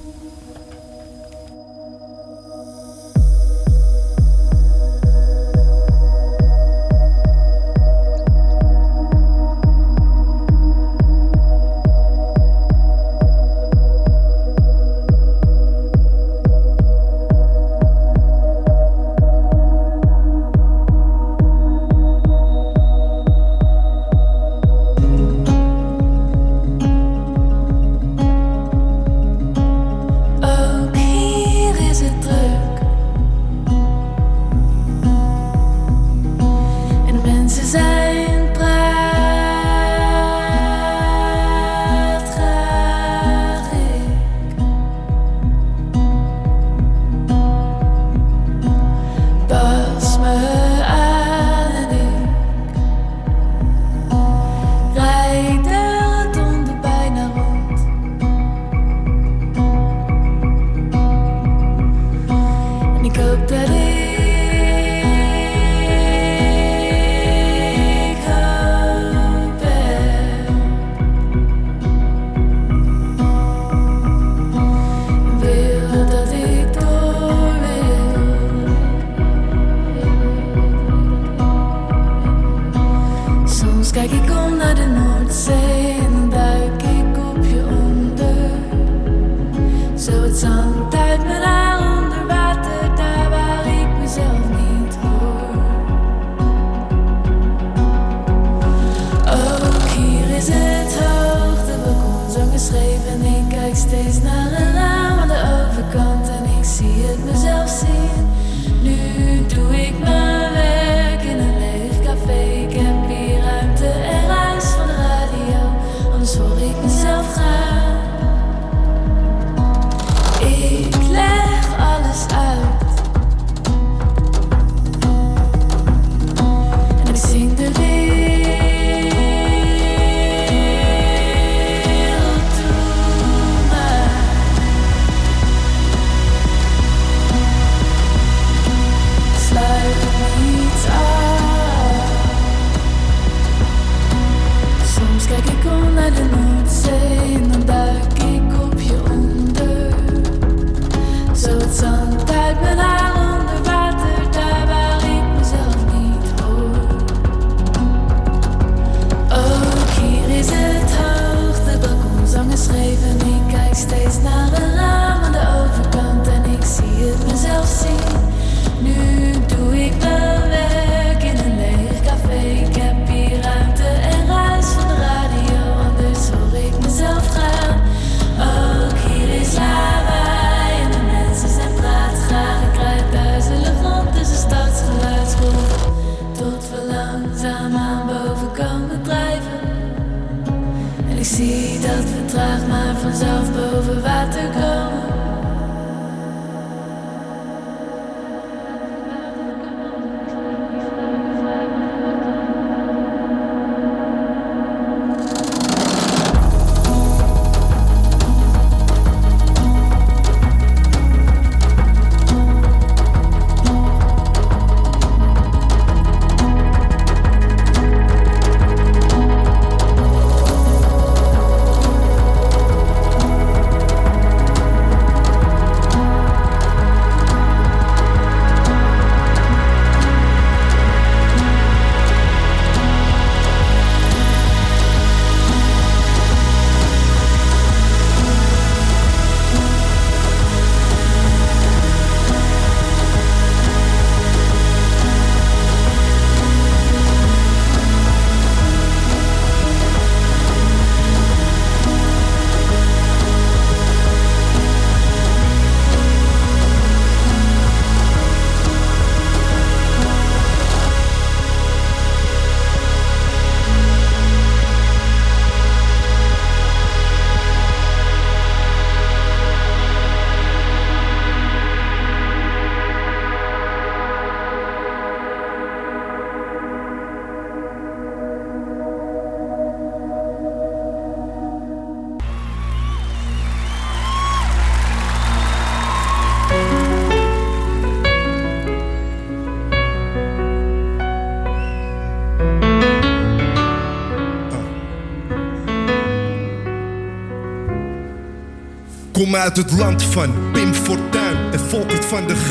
[SPEAKER 11] Kom uit het land van Pim Fortuyn en Volkert van de G.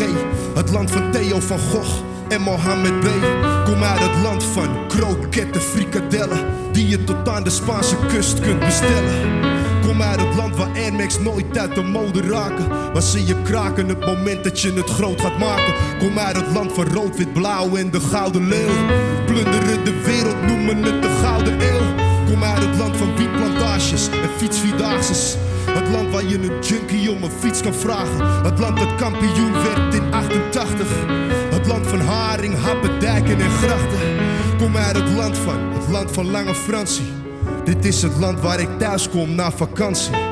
[SPEAKER 11] Het land van Theo van Gogh en Mohammed B. Kom uit het land van kroketten, frikadellen. Die je tot aan de Spaanse kust kunt bestellen. Kom uit het land waar Air Max nooit uit de mode raken. Waar ze je kraken het moment dat je het groot gaat maken. Kom uit het land van rood, wit, blauw en de gouden leeuw. Plunderen de wereld, noemen het de gouden eeuw. Kom uit het land van wietplantages en fietsvierdaagses. Het land waar je een junkie om een fiets kan vragen. Het land dat kampioen werd in 88. Het land van haring, happen, dijken en grachten. Kom uit het land van, het land van Lange Fransie. Dit is het land waar ik thuis kom na vakantie.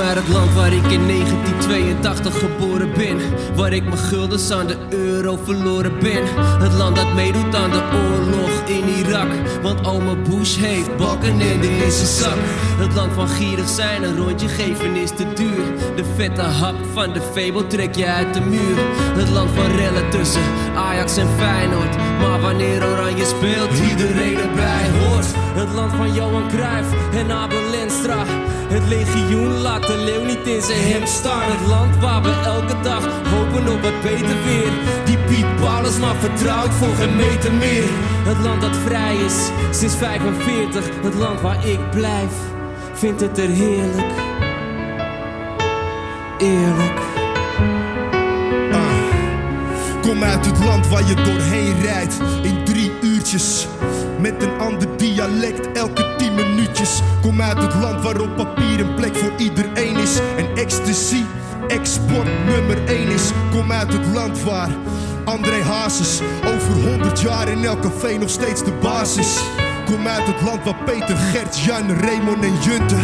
[SPEAKER 7] Uit het land waar ik in 1982 geboren ben. Waar ik mijn guldens aan de euro verloren ben. Het land dat meedoet aan de oorlog in Irak. Want oma Bush heeft balkenende in zijn zak. Het land van gierig zijn, een rondje geven is te duur. De vette hap van de Fable trek je uit de muur. Het land van rellen tussen Ajax en Feyenoord. Maar wanneer Oranje speelt, iedereen erbij hoort. Het land van Johan Cruijff en Abel Lenstra. Het legioen laat de leeuw niet in zijn hem. Het land waar we elke dag hopen op wat beter weer. Die Piet Paulus maar vertrouwt voor geen meter meer. Het land dat vrij is sinds 45. Het land waar ik blijf, vindt het er heerlijk. Eerlijk.
[SPEAKER 11] Kom uit het land waar je doorheen rijdt in drie uurtjes. Met een ander dialect elke tien minuutjes. Kom uit het land waar op papier een plek voor iedereen is. En ecstasy, export nummer één is. Kom uit het land waar André Hazes over 100 jaar in elk café nog steeds de basis. Kom uit het land waar Peter, Gert, Jan, Raymond en Junte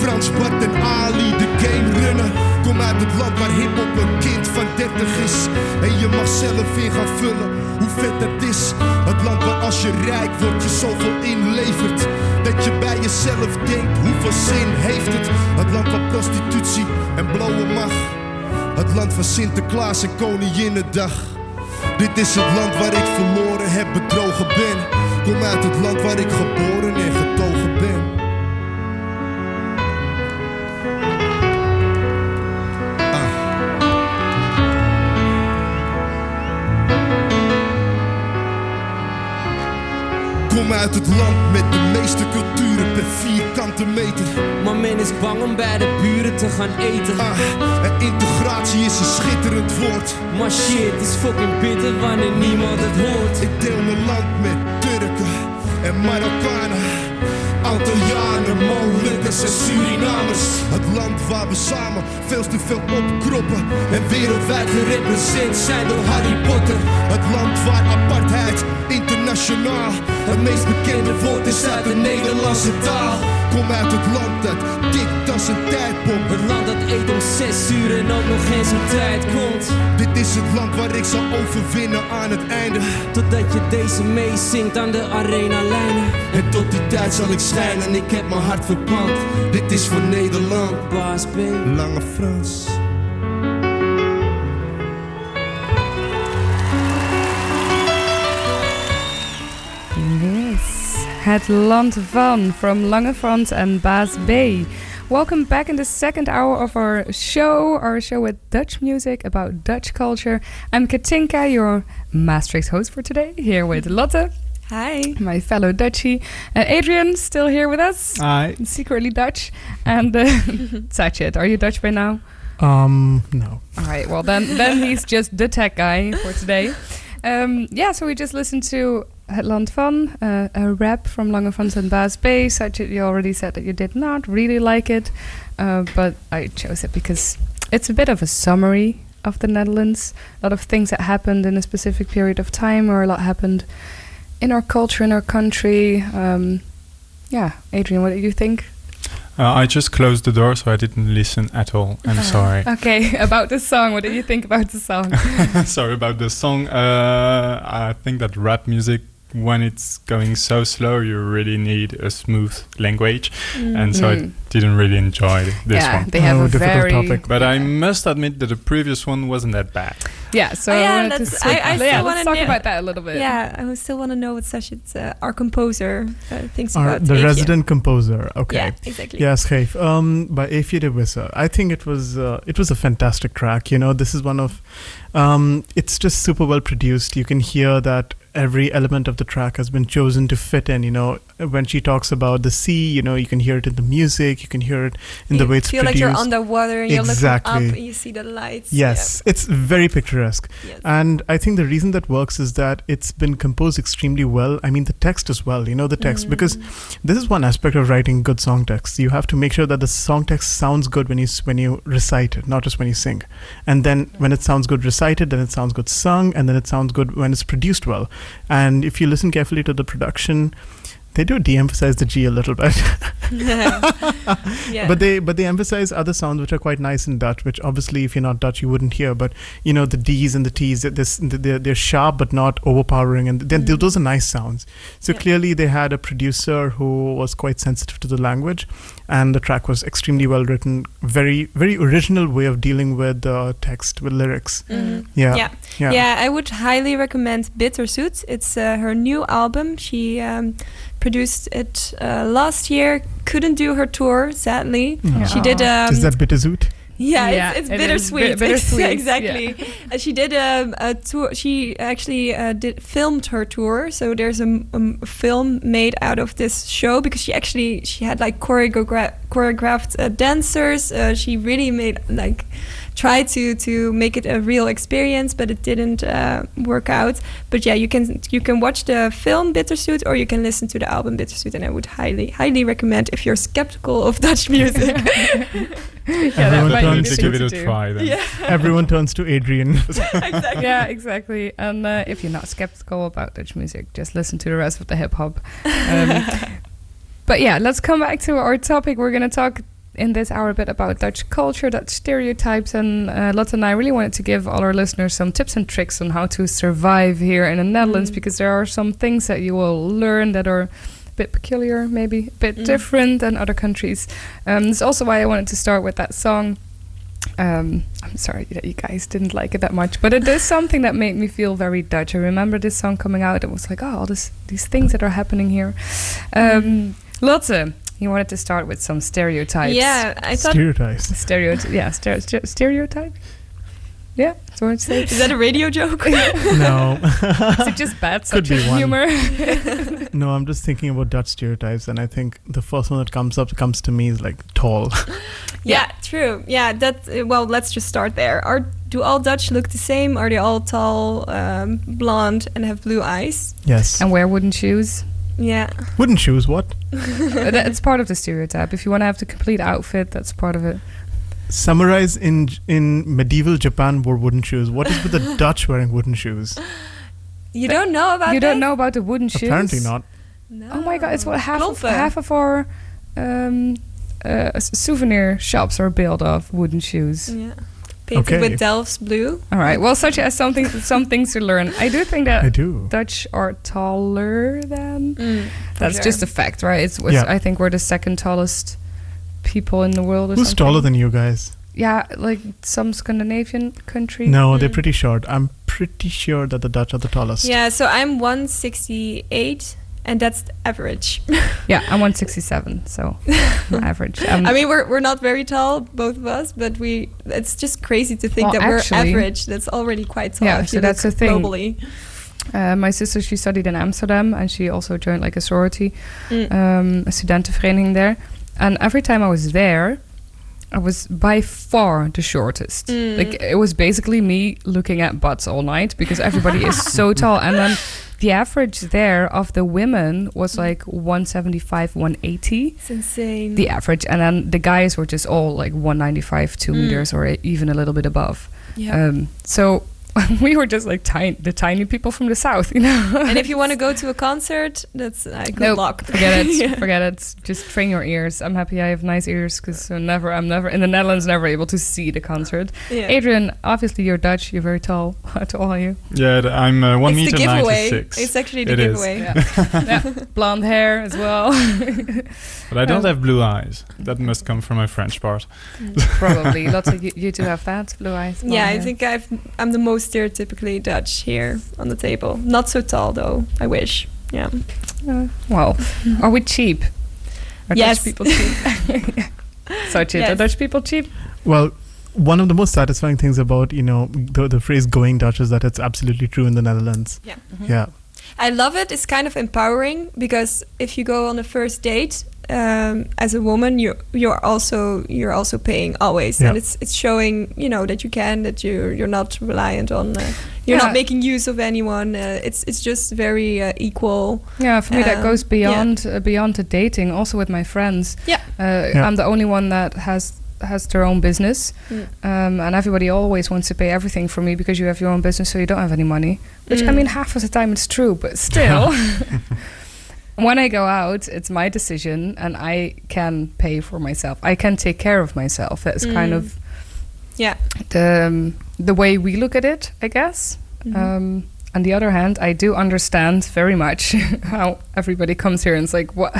[SPEAKER 11] Frans, Bart en Ali de game runnen Kom uit het land waar hiphop een kind van 30 is En je mag zelf in gaan vullen hoe vet dat is. Het land waar als je rijk wordt je zoveel inlevert. Dat je bij jezelf denkt hoeveel zin heeft het? Het land waar prostitutie en blowen mag Het land van Sinterklaas en Koninginnedag. Dit is het land waar ik verloren heb, bedrogen ben. Kom uit het land waar ik geboren en getogen ben. Kom uit uit het land met de meeste culturen per vierkante meter.
[SPEAKER 6] Maar men is bang om bij de buren te gaan eten.
[SPEAKER 11] Ah, en integratie is een schitterend woord.
[SPEAKER 6] Maar shit is fucking bitter wanneer niemand het hoort.
[SPEAKER 11] Ik deel mijn land met Turken en Marokkanen. Antillianen, Molukkers en Surinamers. Het land waar we samen veel te veel opkroppen. En wereldwijd gerepresenteerd zijn door Harry Potter. Het land waar apartheid internationaal het meest bekende woord is uit de Nederlandse taal. Kom uit het land dat dik als een tijdbom.
[SPEAKER 6] Het land dat eet om zes uur en ook nog geen zijn tijd komt.
[SPEAKER 11] Dit is het land waar ik zal overwinnen aan het einde.
[SPEAKER 6] Totdat je deze meezingt aan de arena lijnen.
[SPEAKER 11] En tot die tijd zal ik schijnen, ik heb mijn hart verpand. Dit is voor Nederland.
[SPEAKER 6] Baas B.
[SPEAKER 11] Lange Frans.
[SPEAKER 3] Het Land van from Lange Frans and Baas B. Welcome back in the second hour of our show, our show with Dutch music about Dutch culture. I'm Katinka, your Maastricht host for today, here with Lotte.
[SPEAKER 4] Hi.
[SPEAKER 3] My fellow Dutchie. Uh, Adrian, still here with us.
[SPEAKER 5] Hi.
[SPEAKER 3] Secretly Dutch. And uh, <laughs> Sachit, are you Dutch by now?
[SPEAKER 5] Um, no.
[SPEAKER 3] All right, well, then, then he's just the tech guy for today. <laughs> Um, yeah, so we just listened to Het Land Van, uh, a rap from Lange Frans and Baas B. Sachit, you already said that you did not really like it, uh, but I chose it because it's a bit of a summary of the Netherlands. A lot of things that happened in a specific period of time, or a lot happened in our culture, in our country. Um, yeah, Adrian, what do you think?
[SPEAKER 8] Uh, I just closed the door, so I didn't listen at all. I'm sorry. <laughs>
[SPEAKER 3] Okay, about the song, what do you think about the song? <laughs>
[SPEAKER 8] sorry about the song. Uh, I think that rap music, when it's going so slow, you really need a smooth language, and so I
[SPEAKER 3] Mm.
[SPEAKER 8] didn't really enjoy this
[SPEAKER 3] yeah,
[SPEAKER 8] one.
[SPEAKER 3] they have
[SPEAKER 5] Oh,
[SPEAKER 3] a
[SPEAKER 5] difficult
[SPEAKER 3] very
[SPEAKER 5] topic.
[SPEAKER 8] But I must admit that the previous one wasn't that bad.
[SPEAKER 3] yeah. So
[SPEAKER 4] Oh,
[SPEAKER 3] I
[SPEAKER 4] yeah,
[SPEAKER 3] to
[SPEAKER 4] let's- I- I
[SPEAKER 3] yeah,
[SPEAKER 4] still
[SPEAKER 3] let's
[SPEAKER 4] wanna
[SPEAKER 3] talk
[SPEAKER 4] know-
[SPEAKER 3] about that a little bit.
[SPEAKER 4] Yeah, I still want to know what Sachit, uh, our composer, uh, thinks
[SPEAKER 5] Our,
[SPEAKER 4] about
[SPEAKER 5] the
[SPEAKER 4] Eefje.
[SPEAKER 5] resident composer. Okay.
[SPEAKER 4] Yeah, exactly.
[SPEAKER 5] Yeah, Scheef. Um, by Eefje de Visser. I think it was uh, it was a fantastic track. You know, this is one of um, it's just super well produced. You can hear that every element of the track has been chosen to fit in. You know, when she talks about the sea, you know, you can hear it in the music. You can hear it in the
[SPEAKER 4] you
[SPEAKER 5] way it's produced.
[SPEAKER 4] You feel
[SPEAKER 5] produced.
[SPEAKER 4] like you're underwater and you're looking up and you see the lights.
[SPEAKER 5] Yes, it's very picturesque.
[SPEAKER 4] Yes.
[SPEAKER 5] And I think the reason that works is that it's been composed extremely well. I mean, the text as well, you know, the text, because
[SPEAKER 4] Mm.
[SPEAKER 5] this is one aspect of writing good song texts. You have to make sure that the song text sounds good when you, when you recite it, not just when you sing. And then when it sounds good recited, then it sounds good sung, and then it sounds good when it's produced well. And if you listen carefully to the production, they do de-emphasize the G a little bit.
[SPEAKER 4] yeah.
[SPEAKER 5] But they but they emphasize other sounds which are quite nice in Dutch, which obviously if you're not Dutch you wouldn't hear. But you know the D's and the T's, they're, they're, they're sharp but not overpowering, and then
[SPEAKER 4] Mm.
[SPEAKER 5] those are nice sounds. So
[SPEAKER 4] Yeah.
[SPEAKER 5] clearly they had a producer who was quite sensitive to the language, and the track was extremely well written. Very very original way of dealing with the text with lyrics.
[SPEAKER 4] Mhm.
[SPEAKER 5] Yeah,
[SPEAKER 4] yeah.
[SPEAKER 5] yeah.
[SPEAKER 4] Yeah, I would highly recommend Bitterzoet. It's uh, her new album. She um, produced it uh, last year. Couldn't do her tour, sadly.
[SPEAKER 5] Yeah.
[SPEAKER 4] She did. Um,
[SPEAKER 5] Is that bitterzoet?
[SPEAKER 4] Yeah,
[SPEAKER 3] Yeah,
[SPEAKER 4] it's, it's
[SPEAKER 3] it
[SPEAKER 4] bittersweet.
[SPEAKER 3] bit- <laughs> bittersweet,
[SPEAKER 4] exactly. Uh, she did a, a tour. She actually uh, did filmed her tour. So there's a film made out of this show because she actually she had like choreogra- choreographed uh, dancers. Uh, she really made like tried to to make it a real experience, but it didn't uh, work out. But yeah, you can you can watch the film Bitterzoet or you can listen to the album Bitterzoet, and I would highly highly recommend if you're skeptical of <laughs> Dutch music.
[SPEAKER 3] yeah, <laughs>
[SPEAKER 5] Everyone
[SPEAKER 3] might
[SPEAKER 5] turns to
[SPEAKER 8] give it a
[SPEAKER 3] do.
[SPEAKER 8] try then.
[SPEAKER 4] yeah, <laughs>
[SPEAKER 5] Everyone turns to Adrian.
[SPEAKER 4] exactly.
[SPEAKER 3] yeah, exactly. And uh, if you're not skeptical about Dutch music, just listen to the rest of the hip hop. Um, but yeah, let's come back to our topic. We're going to talk in this hour a bit about Dutch culture, Dutch stereotypes, and uh, Lotte and I really wanted to give all our listeners some tips and tricks on how to survive here in the Netherlands
[SPEAKER 4] Mm.
[SPEAKER 3] because there are some things that you will learn that are a bit peculiar, maybe a bit
[SPEAKER 4] Mm.
[SPEAKER 3] different than other countries. Um, that's also why I wanted to start with that song. Um, I'm sorry that you guys didn't like it that much, but it is <laughs> something that made me feel very Dutch. I remember this song coming out. It was like, oh, all this, these things that are happening here. Um, Lotte, you wanted to start with some stereotypes.
[SPEAKER 4] Yeah, I thought
[SPEAKER 5] Stereotypes.
[SPEAKER 3] Stereotype. Yeah, stere- stere- stereotype. Yeah, so it's like
[SPEAKER 4] Is that a radio joke? <laughs>
[SPEAKER 5] no. <laughs>
[SPEAKER 3] Is it just bad
[SPEAKER 5] Could be one.
[SPEAKER 3] humor? <laughs>
[SPEAKER 5] no, I'm just thinking about Dutch stereotypes, and I think the first one that comes up comes to me is like tall.
[SPEAKER 4] yeah, true. Yeah, that. uh, Well, let's just start there. Are do all Dutch look the same? Are they all tall, um, blonde, and have blue eyes?
[SPEAKER 5] yes.
[SPEAKER 3] and wear wooden shoes.
[SPEAKER 4] Yeah.
[SPEAKER 5] Wooden shoes. What? <laughs>
[SPEAKER 3] it's part of the stereotype. If you want to have the complete outfit, that's part of it.
[SPEAKER 5] Samurais in in medieval Japan wore wooden shoes. What is with the <laughs> Dutch wearing wooden shoes?
[SPEAKER 4] You don't know about
[SPEAKER 3] you don't know about the wooden shoes?
[SPEAKER 5] Apparently not.
[SPEAKER 4] No.
[SPEAKER 3] Oh my god, it's what half of, half of our um, uh, souvenir shops are built of wooden shoes.
[SPEAKER 4] Yeah. Painted
[SPEAKER 5] Okay.
[SPEAKER 4] with Delft's blue.
[SPEAKER 3] All right. Well, such as something, some things to learn. I do think that
[SPEAKER 5] I
[SPEAKER 3] that
[SPEAKER 5] do.
[SPEAKER 3] Dutch are taller than.
[SPEAKER 4] Mm,
[SPEAKER 3] That's
[SPEAKER 4] sure.
[SPEAKER 3] just a fact, right? It's, it's
[SPEAKER 5] Yeah.
[SPEAKER 3] I think we're the second tallest people in the world. Or
[SPEAKER 5] Who's
[SPEAKER 3] something.
[SPEAKER 5] taller than you guys?
[SPEAKER 3] Yeah, like some Scandinavian country.
[SPEAKER 5] No, they're
[SPEAKER 4] Mm.
[SPEAKER 5] pretty short. I'm pretty sure that the Dutch are the tallest.
[SPEAKER 4] Yeah, so I'm 168, and that's average. <laughs>
[SPEAKER 3] Yeah, I'm 167, so <laughs> average. Um,
[SPEAKER 4] I mean, we're we're not very tall, both of us, but we. It's just crazy to think
[SPEAKER 3] Well,
[SPEAKER 4] that
[SPEAKER 3] actually-
[SPEAKER 4] we're average. That's already quite tall.
[SPEAKER 3] Yeah, so that's the thing.
[SPEAKER 4] Globally.
[SPEAKER 3] Uh, my sister, she studied in Amsterdam and she also joined like a sorority,
[SPEAKER 4] Mm.
[SPEAKER 3] um, a studentenvereniging there. And every time I was there, I was by far the shortest.
[SPEAKER 4] Mm.
[SPEAKER 3] Like it was basically me looking at butts all night because everybody is so <laughs> tall. And then the average there of the women was like 175, 180.
[SPEAKER 4] It's insane.
[SPEAKER 3] The average, and then the guys were just all like 195, two
[SPEAKER 4] Mm.
[SPEAKER 3] meters, or even a little bit above.
[SPEAKER 4] yeah.
[SPEAKER 3] Um, so <laughs> we were just like tiny, the tiny people from the south, you know. <laughs>
[SPEAKER 4] and if you want to go <laughs> to a concert, that's uh, good
[SPEAKER 3] Nope,
[SPEAKER 4] luck.
[SPEAKER 3] Forget it.
[SPEAKER 4] Yeah.
[SPEAKER 3] Forget it. Just train your ears. I'm happy I have nice ears because never, I'm never in the Netherlands, never able to see the concert.
[SPEAKER 4] Yeah.
[SPEAKER 3] Adrian, obviously you're Dutch. You're very tall. How tall are you?
[SPEAKER 8] Yeah, I'm uh, one
[SPEAKER 4] it's
[SPEAKER 8] meter
[SPEAKER 4] the giveaway.
[SPEAKER 8] ninety six.
[SPEAKER 4] It's actually the
[SPEAKER 8] It is.
[SPEAKER 4] giveaway.
[SPEAKER 3] Yeah. Blonde hair as well.
[SPEAKER 8] But I don't
[SPEAKER 3] Um,
[SPEAKER 8] have blue eyes. That must come from my French part.
[SPEAKER 3] Probably. Lots of you, you two have that blue eyes. blonde
[SPEAKER 4] Yeah, I
[SPEAKER 3] hair.
[SPEAKER 4] think I've I'm the most stereotypically Dutch here on the table. Not so tall though. I wish. Yeah.
[SPEAKER 3] Uh, well, are we cheap? Are
[SPEAKER 4] Yes.
[SPEAKER 3] Dutch people cheap? <laughs> so cheap. Are Dutch people cheap?
[SPEAKER 5] Well, one of the most satisfying things about you know the the phrase "going Dutch" is that it's absolutely true in the Netherlands.
[SPEAKER 4] Yeah.
[SPEAKER 5] Yeah.
[SPEAKER 4] I love it. It's kind of empowering because if you go on a first date um, as a woman, you you're also you're also paying always, and it's it's showing you know that you can that you you're not reliant on uh, you're
[SPEAKER 3] Yeah.
[SPEAKER 4] not making use of anyone. Uh, it's it's just very uh, equal.
[SPEAKER 3] Yeah, for me that
[SPEAKER 4] Um,
[SPEAKER 3] goes
[SPEAKER 4] yeah.
[SPEAKER 3] beyond uh, beyond the dating. Also with my friends.
[SPEAKER 4] Yeah.
[SPEAKER 3] Uh,
[SPEAKER 5] Yeah.
[SPEAKER 3] I'm the only one that has has their own business,
[SPEAKER 4] Mm.
[SPEAKER 3] um, and everybody always wants to pay everything for me because you have your own business, so you don't have any money. Which I
[SPEAKER 4] Mm.
[SPEAKER 3] mean, half of the time it's true, but still. <laughs> <laughs> When I go out, it's my decision, and I can pay for myself. I can take care of myself. That's kind
[SPEAKER 4] Mm.
[SPEAKER 3] of
[SPEAKER 4] Yeah.
[SPEAKER 3] the um, the way we look at it, I guess.
[SPEAKER 4] Mhm.
[SPEAKER 3] Um, on the other hand, I do understand very much <laughs> how everybody comes here and it's like, what,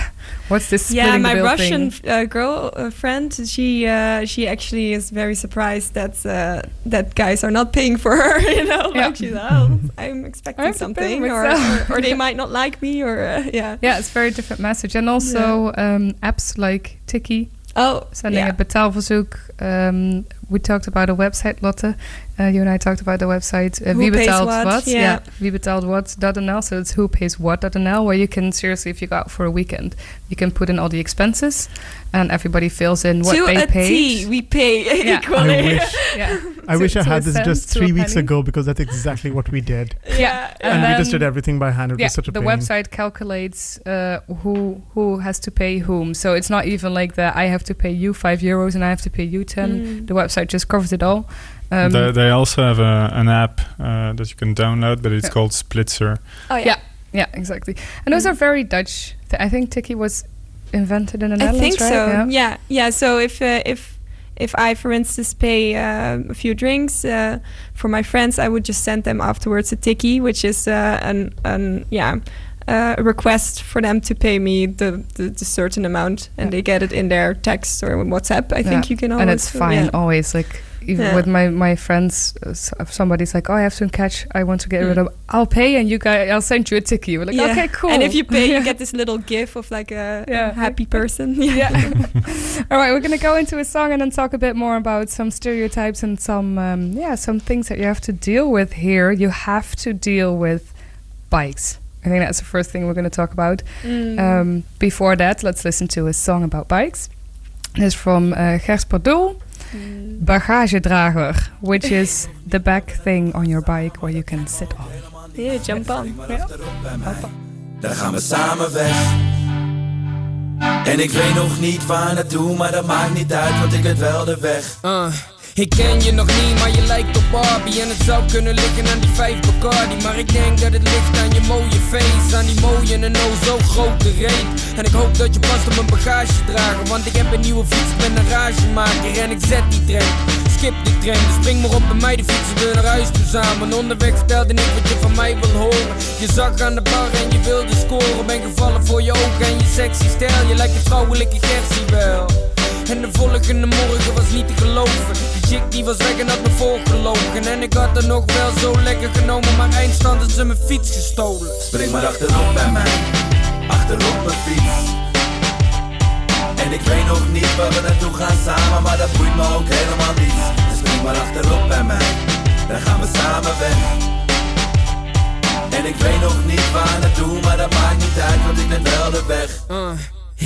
[SPEAKER 3] what's this?
[SPEAKER 4] Yeah, my Russian
[SPEAKER 3] thing?
[SPEAKER 4] uh, girl uh, friend, she uh, she actually is very surprised that uh, that guys are not paying for her. <laughs> You know,
[SPEAKER 3] Yeah.
[SPEAKER 4] like she's oh, <laughs> I'm expecting something, or, or or they might not like me, or uh, yeah.
[SPEAKER 3] Yeah, it's a very different message. And also um, apps like Tikkie,
[SPEAKER 4] Oh,
[SPEAKER 3] sending
[SPEAKER 4] yeah.
[SPEAKER 3] a betaalverzoek. Um, we talked about a website, Lotte. Uh, you and I talked about the website. Uh,
[SPEAKER 4] Who
[SPEAKER 3] Wie
[SPEAKER 4] pays
[SPEAKER 3] betaalt
[SPEAKER 4] what,
[SPEAKER 3] wat?
[SPEAKER 4] yeah.
[SPEAKER 3] Wie betaalt wat.nl. So it's who pays what.nl, where you can seriously, if you go out for a weekend, you can put in all the expenses and everybody fills in what
[SPEAKER 4] to
[SPEAKER 3] they
[SPEAKER 4] a
[SPEAKER 3] paid.
[SPEAKER 4] T, we pay <laughs>
[SPEAKER 3] Yeah.
[SPEAKER 4] equally.
[SPEAKER 5] I wish. <laughs>
[SPEAKER 3] Yeah.
[SPEAKER 5] I wish I had this just three weeks
[SPEAKER 3] penny.
[SPEAKER 5] ago because that's exactly what we did. <laughs>
[SPEAKER 4] yeah,
[SPEAKER 5] And, we just did everything by hand. It
[SPEAKER 3] yeah,
[SPEAKER 5] was such a
[SPEAKER 3] the
[SPEAKER 5] pain.
[SPEAKER 3] website calculates uh, who who has to pay whom. So it's not even like that. I have to pay you five euros and I have to pay you ten.
[SPEAKER 4] Mm.
[SPEAKER 3] The website just covers it all. Um,
[SPEAKER 8] they, they also have a, an app uh, that you can download, but it's
[SPEAKER 3] Yeah.
[SPEAKER 8] called Splitser.
[SPEAKER 4] Oh yeah.
[SPEAKER 3] yeah, yeah, exactly. And those are very Dutch. Th- I think Tikkie was invented in the Netherlands.
[SPEAKER 4] I
[SPEAKER 3] Netherlands,
[SPEAKER 4] think
[SPEAKER 3] right?
[SPEAKER 4] so.
[SPEAKER 3] Yeah.
[SPEAKER 4] Yeah, yeah. So if uh, if if I, for instance, pay uh, a few drinks uh, for my friends, I would just send them afterwards a tikkie, which is uh, an an yeah uh, a request for them to pay me the, the, the certain amount, and
[SPEAKER 3] Yeah.
[SPEAKER 4] they get it in their text or WhatsApp. I think you can always
[SPEAKER 3] and it's fine
[SPEAKER 4] yeah.
[SPEAKER 3] always like even
[SPEAKER 4] Yeah.
[SPEAKER 3] with my my friends uh, if somebody's like oh i have some cash i want to get rid
[SPEAKER 4] Mm.
[SPEAKER 3] of i'll pay and you guys i'll send you a ticket we're like
[SPEAKER 4] Yeah.
[SPEAKER 3] okay cool <laughs>
[SPEAKER 4] And if you pay, you get this little gif of like a,
[SPEAKER 3] Yeah.
[SPEAKER 4] a happy person. <laughs>
[SPEAKER 3] yeah <laughs> all right we're gonna go into a song and then talk a bit more about some stereotypes and some um, yeah some things that you have to deal with here you have to deal with bikes i think that's the first thing we're going to talk about
[SPEAKER 4] Mm.
[SPEAKER 3] Um, before that, let's listen to a song about bikes. It's from uh, Gers Pardoel, Bagagedrager, which is the back thing on your bike where you can sit on.
[SPEAKER 4] yeah, jump on.
[SPEAKER 6] Daar gaan we samen weg. En ik weet nog niet waar naartoe, maar dat maakt niet uit, want ik weet wel de weg.
[SPEAKER 12] Uh, ik ken je nog niet, maar je lijkt op Barbie. En het zou kunnen liggen aan die vijf Bacardi. Maar ik denk dat het ligt aan je mooie face Aan die mooie en oh zo grote reet. En ik hoop dat je past op mijn bagage dragen Want ik heb een nieuwe fiets, ik ben een ragemaker. En ik zet die trein, skip die trein. Dus spring maar op bij mij, de fietsen we naar huis toe samen. Onderweg vertelde ik wat je van mij wil horen. Je zag aan de bar en je wilde scoren. Ben gevallen voor je ogen en je sexy stijl. Je lijkt een vrouwelijke Gertie wel en de volgende morgen was niet te geloven Die chick die was weg en had me voorgelogen En ik had er nog wel zo lekker genomen Maar eindstand had ze mijn fiets gestolen
[SPEAKER 6] Spring maar achterop bij mij, achterop mijn fiets. En ik weet nog niet waar we naartoe gaan samen, maar dat boeit me ook helemaal niet. Dus spring maar achterop bij mij, dan gaan we samen weg. En ik weet nog niet waar naartoe, maar dat maakt niet uit, want ik weet wel de weg.
[SPEAKER 12] Uh,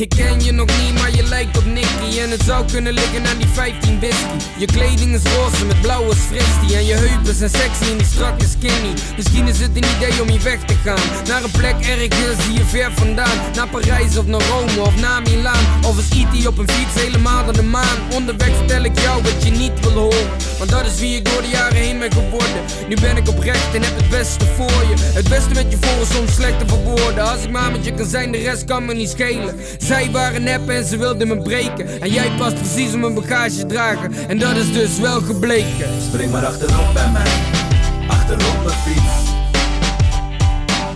[SPEAKER 12] ik ken je nog niet, maar je lijkt op Nicky. En het zou kunnen liggen aan die 15 whisky. Je kleding is roze met blauwe fristie En je heupen zijn sexy en die strakke skinny. Misschien is het een idee om hier weg te gaan. Naar een plek ergens hier ver vandaan. Naar Parijs of naar Rome of naar Milaan. Of is E.T. op een fiets helemaal naar de maan. Onderweg vertel ik jou wat je niet wil horen. Want dat is wie ik door de jaren heen ben geworden. Nu ben ik oprecht en heb het beste voor je. Het beste met je voor is soms slecht te verwoorden Als ik maar met je kan zijn, de rest kan me niet schelen Zij waren nep en ze wilden me breken En jij past precies op mijn bagage dragen En dat is dus wel gebleken
[SPEAKER 6] Spring maar achterop bij mij, achterop mijn fiets.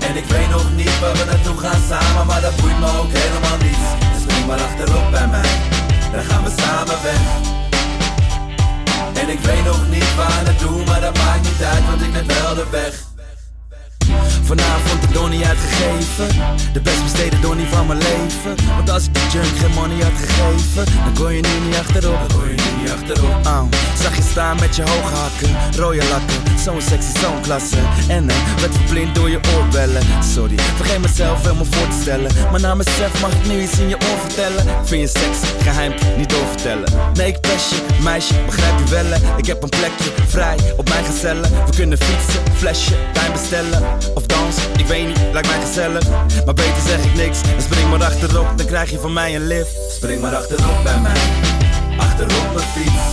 [SPEAKER 6] En ik weet nog niet waar we naartoe gaan samen, maar dat boeit me ook helemaal niet. Spring maar achterop bij mij, dan gaan we samen weg. En ik weet nog niet waar naartoe, maar dat maakt niet uit, want ik weet wel de weg. Vanavond de Donnie uitgegeven. De best besteden Donnie van mijn leven. Want als ik die junk geen money had gegeven Dan kon je nu niet achterop Dan kon je nu niet achterop Au, Zag je staan met je hoge hakken Rode lakken, zo'n sexy, zo'n klasse. En eh, werd verblind door je oorbellen. Sorry, vergeet mezelf helemaal voor te stellen. Maar na mezelf mag ik nu iets in je oor vertellen. Vind je seks, geheim, niet doorvertellen. Nee ik je, meisje, begrijp je wel? Ik heb een plekje, vrij, op mijn gezellen. We kunnen fietsen, flesje, wijn bestellen Of dansen, ik weet niet, lijkt mij gezellig. Maar beter zeg ik niks en spring maar achterop. Dan krijg je van mij een lift. Spring maar achterop bij mij Achterop mijn fiets.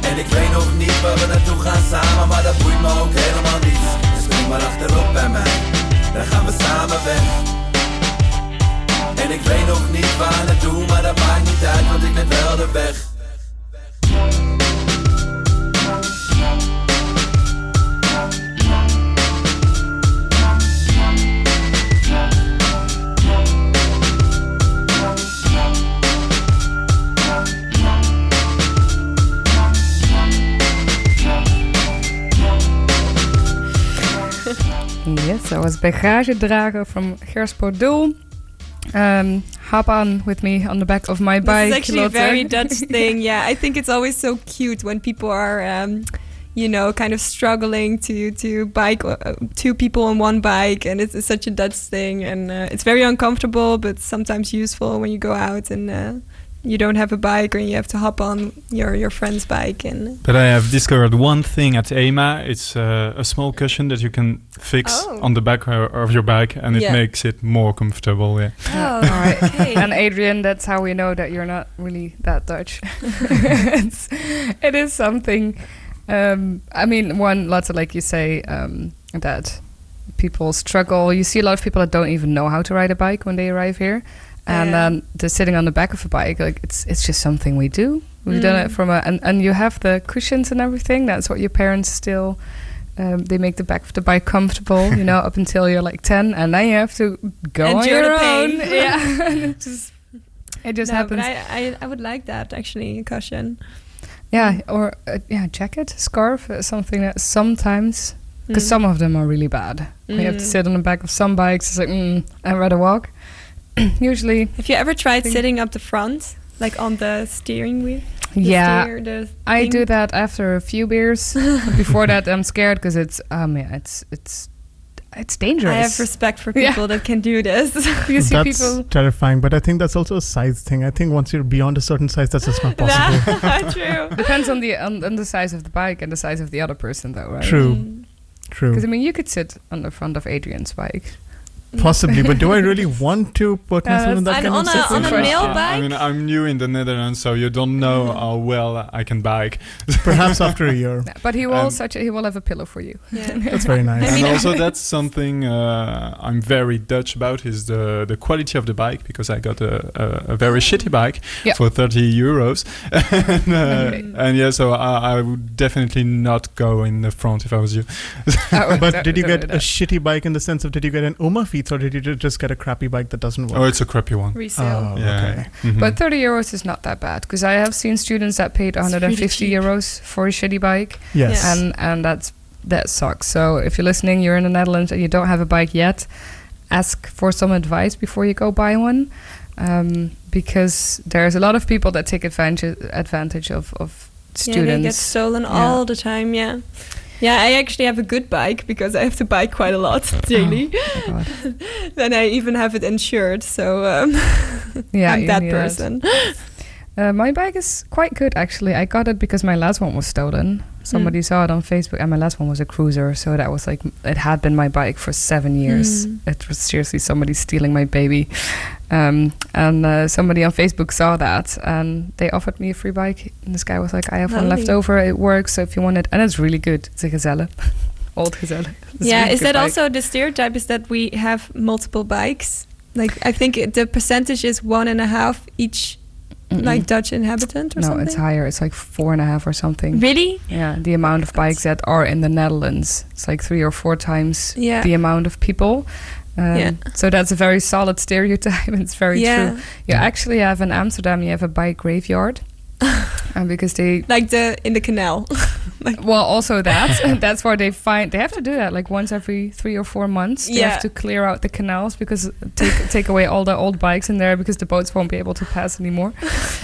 [SPEAKER 6] En ik weet nog niet waar we naartoe gaan samen Maar dat boeit me ook helemaal niet. Dus spring maar achterop bij mij Dan gaan we samen weg. En ik weet nog niet waar naartoe Maar dat maakt niet uit, want ik weet wel de weg
[SPEAKER 3] That was Bagagedrager from Gers Pardoel. Um, hop on with me on the back of my bike.
[SPEAKER 4] Is actually a very <laughs> Dutch thing. Yeah, I think it's always so cute when people are, um, you know, kind of struggling to to bike uh, two people on one bike, and it's, it's such a Dutch thing, and uh, it's very uncomfortable, but sometimes useful when you go out and. Uh, you don't have a bike, and you have to hop on your your friend's bike, and
[SPEAKER 8] But I have discovered one thing at HEMA. It's uh, a small cushion that you can fix
[SPEAKER 4] Oh.
[SPEAKER 8] on the back uh, of your bike, and it
[SPEAKER 3] Yeah.
[SPEAKER 8] makes it more comfortable. Yeah.
[SPEAKER 3] Oh, All right. And Adrian, that's how we know that you're not really that Dutch. <laughs> it's, it is something. Um, I mean, one, lots of like you say um, that people struggle. You see a lot of people that don't even know how to ride a bike when they arrive here, and
[SPEAKER 4] Yeah.
[SPEAKER 3] um, they're sitting on the back of a bike. Like it's it's just something we do. We've done
[SPEAKER 4] Mm.
[SPEAKER 3] it from a and, and you have the cushions and everything. That's what your parents still Um, they make the back of the bike comfortable, you know, up <laughs> until you're like 10, and then you have to go on your
[SPEAKER 4] the
[SPEAKER 3] own. <laughs> Yeah, <laughs> it just it just
[SPEAKER 4] no,
[SPEAKER 3] happens.
[SPEAKER 4] But I, I, I would like that actually, cushion.
[SPEAKER 3] Yeah, or uh, yeah, jacket, scarf, uh, something that sometimes because
[SPEAKER 4] Mm.
[SPEAKER 3] some of them are really bad. When you have to
[SPEAKER 4] Mm.
[SPEAKER 3] sit on the back of some bikes, it's like mm, I'd rather walk. <clears throat> Usually,
[SPEAKER 4] Have you ever tried sitting up the front, like on the steering wheel? The
[SPEAKER 3] yeah,
[SPEAKER 4] steer, the
[SPEAKER 3] I do that after a few beers. <laughs> Before that, I'm scared because it's um yeah, it's it's it's dangerous.
[SPEAKER 4] I have respect for <laughs>
[SPEAKER 3] Yeah.
[SPEAKER 4] people that can do this. <laughs>
[SPEAKER 3] you see
[SPEAKER 5] That's
[SPEAKER 3] people.
[SPEAKER 5] terrifying, but I think that's also a size thing. I think once you're beyond a certain size, that's just not possible.
[SPEAKER 4] True.
[SPEAKER 3] Depends on the on, on the size of the bike and the size of the other person, though, right?
[SPEAKER 5] True.
[SPEAKER 4] Mm.
[SPEAKER 5] True.
[SPEAKER 3] Because I mean, you could sit on the front of Adrian's bike.
[SPEAKER 5] Possibly, but do I really <laughs> want to put
[SPEAKER 3] Uh,
[SPEAKER 5] myself in that
[SPEAKER 4] And
[SPEAKER 5] kind
[SPEAKER 4] on
[SPEAKER 5] of
[SPEAKER 4] a-
[SPEAKER 5] situation?
[SPEAKER 4] on a male
[SPEAKER 8] Yeah, I mean, I'm new in the Netherlands, so you don't know
[SPEAKER 3] Mm-hmm.
[SPEAKER 8] how well I can bike.
[SPEAKER 5] Perhaps after a <laughs> year.
[SPEAKER 3] Yeah, but he will
[SPEAKER 8] Um,
[SPEAKER 3] such a, he will have a pillow for you.
[SPEAKER 4] Yeah. <laughs>
[SPEAKER 5] That's very nice.
[SPEAKER 8] and also, that's something uh, I'm very Dutch about is the the quality of the bike because I got a, a, a very shitty bike
[SPEAKER 3] Yeah.
[SPEAKER 8] for 30 euros, and, uh,
[SPEAKER 3] Okay.
[SPEAKER 8] and yeah, so I, I would definitely not go in the front if I was you.
[SPEAKER 3] Oh,
[SPEAKER 5] But did you get a shitty bike in the sense of did you get an Oma Feet or did you just get a crappy bike that doesn't work?
[SPEAKER 8] Oh, it's a crappy one.
[SPEAKER 4] Resale.
[SPEAKER 5] Oh,
[SPEAKER 8] Yeah.
[SPEAKER 5] okay.
[SPEAKER 8] Mhm.
[SPEAKER 3] But 30 euros is not that bad because I have seen students that paid
[SPEAKER 4] It's
[SPEAKER 3] 150 euros for a shitty bike,
[SPEAKER 5] Yes.
[SPEAKER 3] and and that's that sucks. So if you're listening, you're in the Netherlands and you don't have a bike yet, ask for some advice before you go buy one, um, because there's a lot of people that take advantage advantage of of students.
[SPEAKER 4] Yeah, they get
[SPEAKER 3] students.
[SPEAKER 4] stolen
[SPEAKER 3] Yeah.
[SPEAKER 4] all the time. Yeah. Yeah, I actually have a good bike because I have to bike quite a lot <laughs> daily.
[SPEAKER 3] Oh, <laughs>
[SPEAKER 4] then I even have it insured, so um, <laughs>
[SPEAKER 3] Yeah,
[SPEAKER 4] I'm that
[SPEAKER 3] person. that. Uh, my bike is quite good actually. I got it because my last one was stolen. Somebody saw it on Facebook, and my last one was a cruiser. So that was like it had been my bike for seven years.
[SPEAKER 4] Mm.
[SPEAKER 3] It was seriously somebody stealing my baby, um, and uh, somebody on Facebook saw that, and they offered me a free bike. And this guy was like, "I have one left over. It works. So if you want it, and it's really good. It's a Gazelle, <laughs> old Gazelle. It's
[SPEAKER 4] yeah,
[SPEAKER 3] really
[SPEAKER 4] is that
[SPEAKER 3] bike.
[SPEAKER 4] also the stereotype? Is that we have multiple bikes? Like I think it, the percentage is one and a half each,
[SPEAKER 3] Mm-mm.
[SPEAKER 4] like Dutch inhabitant or
[SPEAKER 3] no,
[SPEAKER 4] something.
[SPEAKER 3] it's higher. It's like four and a half or something.
[SPEAKER 4] Really?
[SPEAKER 3] Yeah, the amount of bikes that are in the Netherlands. It's like three or four times
[SPEAKER 4] Yeah.
[SPEAKER 3] the amount of people. Um,
[SPEAKER 4] Yeah.
[SPEAKER 3] So that's a very solid stereotype. <laughs> It's very
[SPEAKER 4] Yeah.
[SPEAKER 3] true. You actually have in Amsterdam, you have a bike graveyard. <laughs> and because they
[SPEAKER 4] Like the in the canal. <laughs> <laughs>
[SPEAKER 3] well also that <laughs> <laughs> that's where they find they have to do that like once every three or four months they
[SPEAKER 4] Yeah.
[SPEAKER 3] have to clear out the canals because take take away all the old bikes in there because the boats won't be able to pass anymore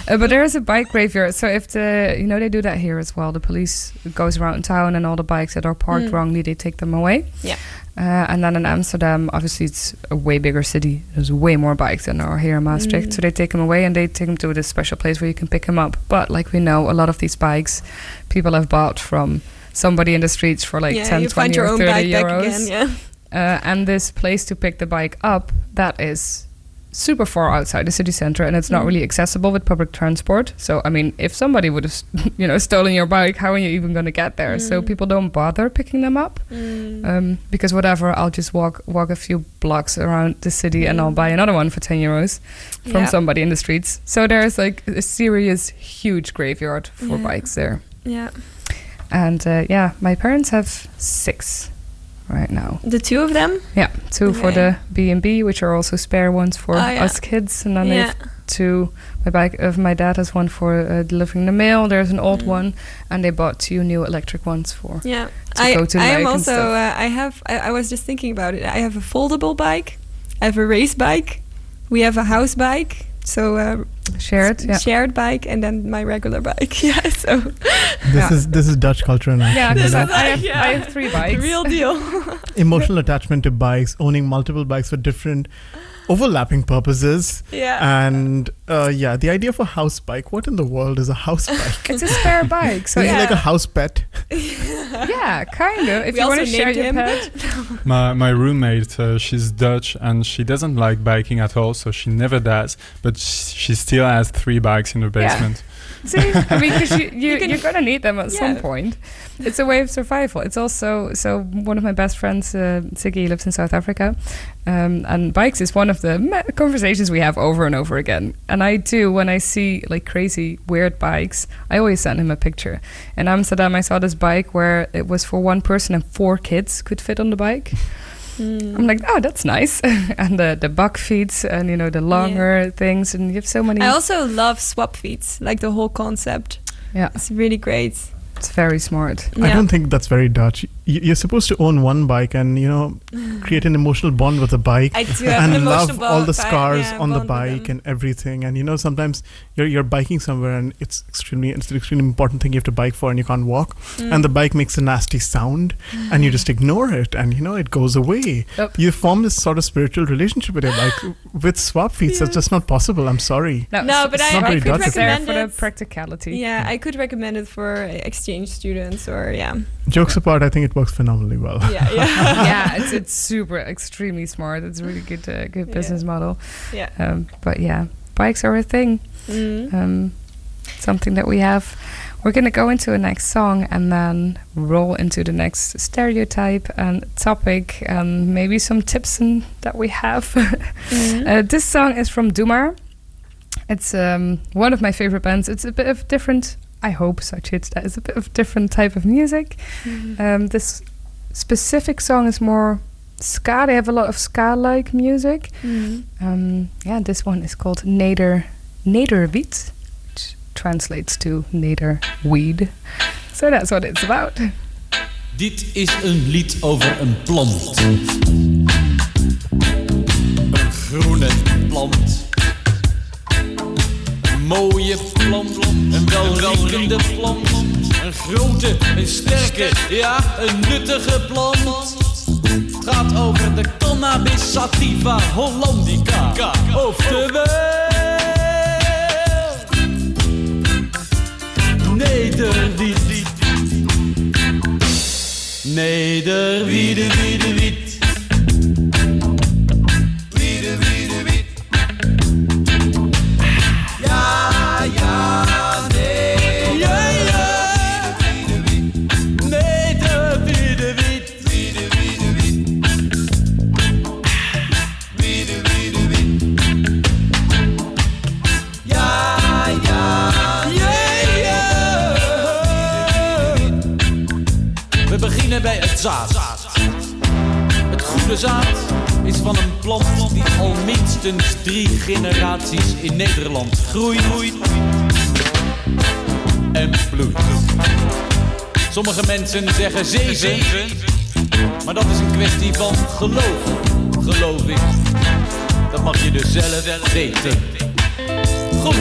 [SPEAKER 3] uh, but there is a bike graveyard so if the you know they do that here as well the police goes around town and all the bikes that are parked
[SPEAKER 4] Mm.
[SPEAKER 3] wrongly they take them away
[SPEAKER 4] Yeah.
[SPEAKER 3] Uh, and then in Amsterdam, obviously it's a way bigger city. There's way more bikes than there are here in Maastricht.
[SPEAKER 4] Mm.
[SPEAKER 3] So they take them away and they take them to this special place where you can pick them up. But like we know, a lot of these bikes people have bought from somebody in the streets for like
[SPEAKER 4] yeah,
[SPEAKER 3] 10,
[SPEAKER 4] you
[SPEAKER 3] 20
[SPEAKER 4] find your
[SPEAKER 3] or
[SPEAKER 4] own
[SPEAKER 3] 30
[SPEAKER 4] bike
[SPEAKER 3] euros.
[SPEAKER 4] back again. Yeah.
[SPEAKER 3] Uh, and this place to pick the bike up, that is super far outside the city center and it's not
[SPEAKER 4] Mm.
[SPEAKER 3] really accessible with public transport. So I mean, if somebody would have, <laughs> you know, stolen your bike, how are you even going to get there? So
[SPEAKER 4] Mm.
[SPEAKER 3] people don't bother picking them up
[SPEAKER 4] Mm.
[SPEAKER 3] um, because whatever, I'll just walk walk a few blocks around the city and I'll buy another one for ten euros from
[SPEAKER 4] Yeah.
[SPEAKER 3] somebody in the streets. So there's like a serious, huge graveyard for
[SPEAKER 4] Yeah.
[SPEAKER 3] bikes there.
[SPEAKER 4] yeah.
[SPEAKER 3] And uh, yeah, my parents have six right now.
[SPEAKER 4] The two of them.
[SPEAKER 3] Yeah, two for the B and B, which are also spare ones for
[SPEAKER 4] Oh, yeah.
[SPEAKER 3] us kids, and then they
[SPEAKER 4] Yeah.
[SPEAKER 3] have two. My bike, uh, my dad has one for uh, delivering the mail. There's an old
[SPEAKER 4] Mm.
[SPEAKER 3] one, and they bought two new electric ones for.
[SPEAKER 4] Yeah,
[SPEAKER 3] to
[SPEAKER 4] I,
[SPEAKER 3] go to
[SPEAKER 4] I am also. Uh, I have. I, I was just thinking about it. I have a foldable bike. I have a race bike. We have a house bike. So uh,
[SPEAKER 3] Shared, yeah.
[SPEAKER 4] shared bike, and then my regular bike. <laughs> Yeah. So
[SPEAKER 5] This
[SPEAKER 3] Yeah.
[SPEAKER 5] is this is Dutch culture in action.
[SPEAKER 3] Yeah,
[SPEAKER 5] you
[SPEAKER 3] because I. I have,
[SPEAKER 4] Yeah.
[SPEAKER 3] I have three bikes.
[SPEAKER 4] real deal. <laughs> <laughs>
[SPEAKER 5] Emotional attachment to bikes, owning multiple bikes for different overlapping purposes.
[SPEAKER 4] yeah.
[SPEAKER 5] And uh, yeah, the idea of a house bike. What in the world is a house <laughs> bike?
[SPEAKER 3] It's a spare bike, so
[SPEAKER 5] is it
[SPEAKER 3] yeah,
[SPEAKER 5] like a house pet? <laughs>
[SPEAKER 3] yeah, kind of. If
[SPEAKER 4] We
[SPEAKER 3] you want to share your
[SPEAKER 4] him.
[SPEAKER 3] pet, <laughs>
[SPEAKER 8] My my roommate, uh, she's Dutch and she doesn't like biking at all, so she never does. But she still has three bikes in the
[SPEAKER 3] Yeah. See, I mean, because <laughs> you, you,
[SPEAKER 4] you
[SPEAKER 3] you're gonna need them at some point. It's a way of survival. It's also so. One of my best friends, uh, Ziggy, lives in South Africa, um, and bikes is one of the conversations we have over and over again. And I do when I see like crazy weird bikes, I always send him a picture. In Amsterdam, I saw this bike where it was for one person and four kids could fit on the bike.
[SPEAKER 4] Mm.
[SPEAKER 3] I'm like, oh, that's nice. <laughs> and the the bakfiets and you know the longer things, and you have so many.
[SPEAKER 4] I also love Swapfiets, like the whole concept.
[SPEAKER 3] Yeah,
[SPEAKER 4] it's really great.
[SPEAKER 3] It's very smart.
[SPEAKER 5] I don't think that's very Dutch. Y- You're supposed to own one bike and you know create an emotional bond with the bike
[SPEAKER 4] I do have an
[SPEAKER 5] and love
[SPEAKER 4] emotional
[SPEAKER 5] all the
[SPEAKER 4] bond-
[SPEAKER 5] scars
[SPEAKER 4] yeah,
[SPEAKER 5] on the bike and everything. And you know sometimes you're you're biking somewhere and it's extremely it's an extremely important thing you have to bike for and you can't walk
[SPEAKER 3] Mm.
[SPEAKER 5] and the bike makes a nasty sound and you just ignore it and you know it goes away.
[SPEAKER 3] Yep.
[SPEAKER 5] You form this sort of spiritual relationship with your bike with Swapfiets. That's just not possible. I'm sorry.
[SPEAKER 4] No,
[SPEAKER 3] s-
[SPEAKER 4] but
[SPEAKER 3] it's
[SPEAKER 4] I,
[SPEAKER 5] not
[SPEAKER 4] I
[SPEAKER 5] very
[SPEAKER 4] could
[SPEAKER 5] Dutch of you.
[SPEAKER 4] recommend
[SPEAKER 3] for the
[SPEAKER 4] it.
[SPEAKER 3] practicality.
[SPEAKER 4] Yeah, I could recommend it for exchange students or yeah.
[SPEAKER 5] Jokes apart, I think it works phenomenally well.
[SPEAKER 4] Yeah, yeah. <laughs>
[SPEAKER 3] yeah, it's it's super extremely smart. It's a really good uh, good
[SPEAKER 4] Yeah.
[SPEAKER 3] business model.
[SPEAKER 4] Yeah.
[SPEAKER 3] Um, but yeah, bikes are a thing.
[SPEAKER 4] Mm.
[SPEAKER 3] Um, something that we have. We're gonna go into a next song and then roll into the next stereotype and topic and maybe some tips and that we have.
[SPEAKER 4] Mhm. <laughs>
[SPEAKER 3] uh, this song is from Doe Maar. It's um, one of my favorite bands. It's a bit of different. I hope such it's that is a bit of different type of music.
[SPEAKER 4] Mhm.
[SPEAKER 3] Um, this specific song is more ska. They have a lot of ska-like music.
[SPEAKER 4] Mhm.
[SPEAKER 3] Um, yeah, this one is called Neder Nederwiet, which translates to Nederweed. So that's what it's about.
[SPEAKER 13] Dit is een lied over een plant. Een groene plant. Mooie plant, een welriekende plant. Een grote, een sterke, ja, een nuttige plant. Het gaat over de cannabis sativa hollandica. Oftewel... Nederwied. Nederwiede, wiede, wied. Wiede, zaad. Het goede zaad is van een plant die al minstens drie generaties in Nederland groeit en bloeit. Sommige mensen zeggen zeven, maar dat is een kwestie van geloof, geloof ik. Dat mag je dus zelf weten. Goed.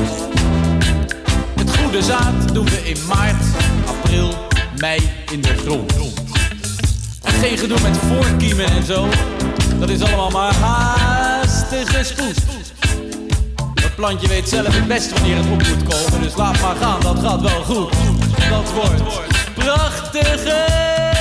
[SPEAKER 13] Het goede zaad doen we in maart, april, mei in de grond. En geen gedoe met voorkiemen en zo. Dat is allemaal maar haastige spoed. Dat plantje weet zelf het best wanneer het op moet komen. Dus laat maar gaan, dat gaat wel goed. Dat wordt prachtige.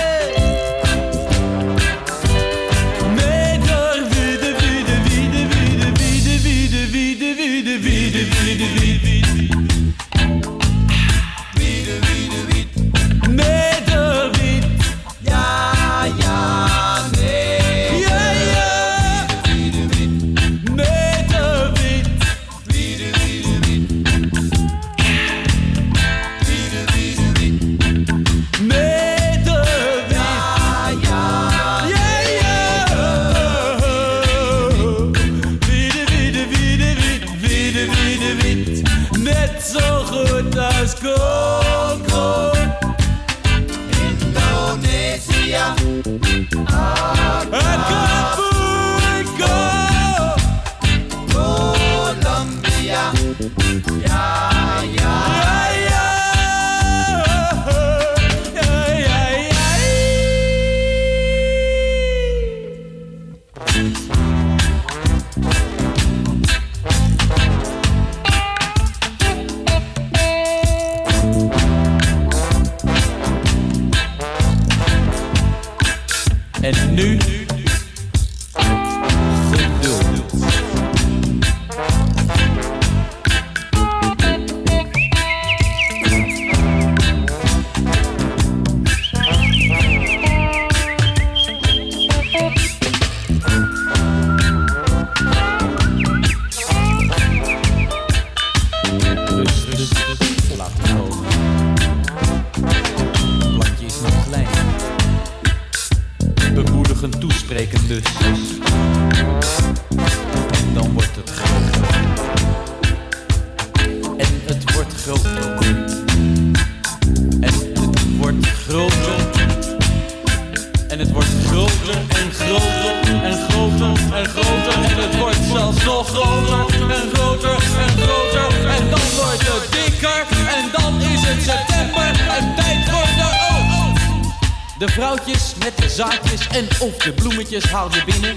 [SPEAKER 13] Of de bloemetjes haal je binnen.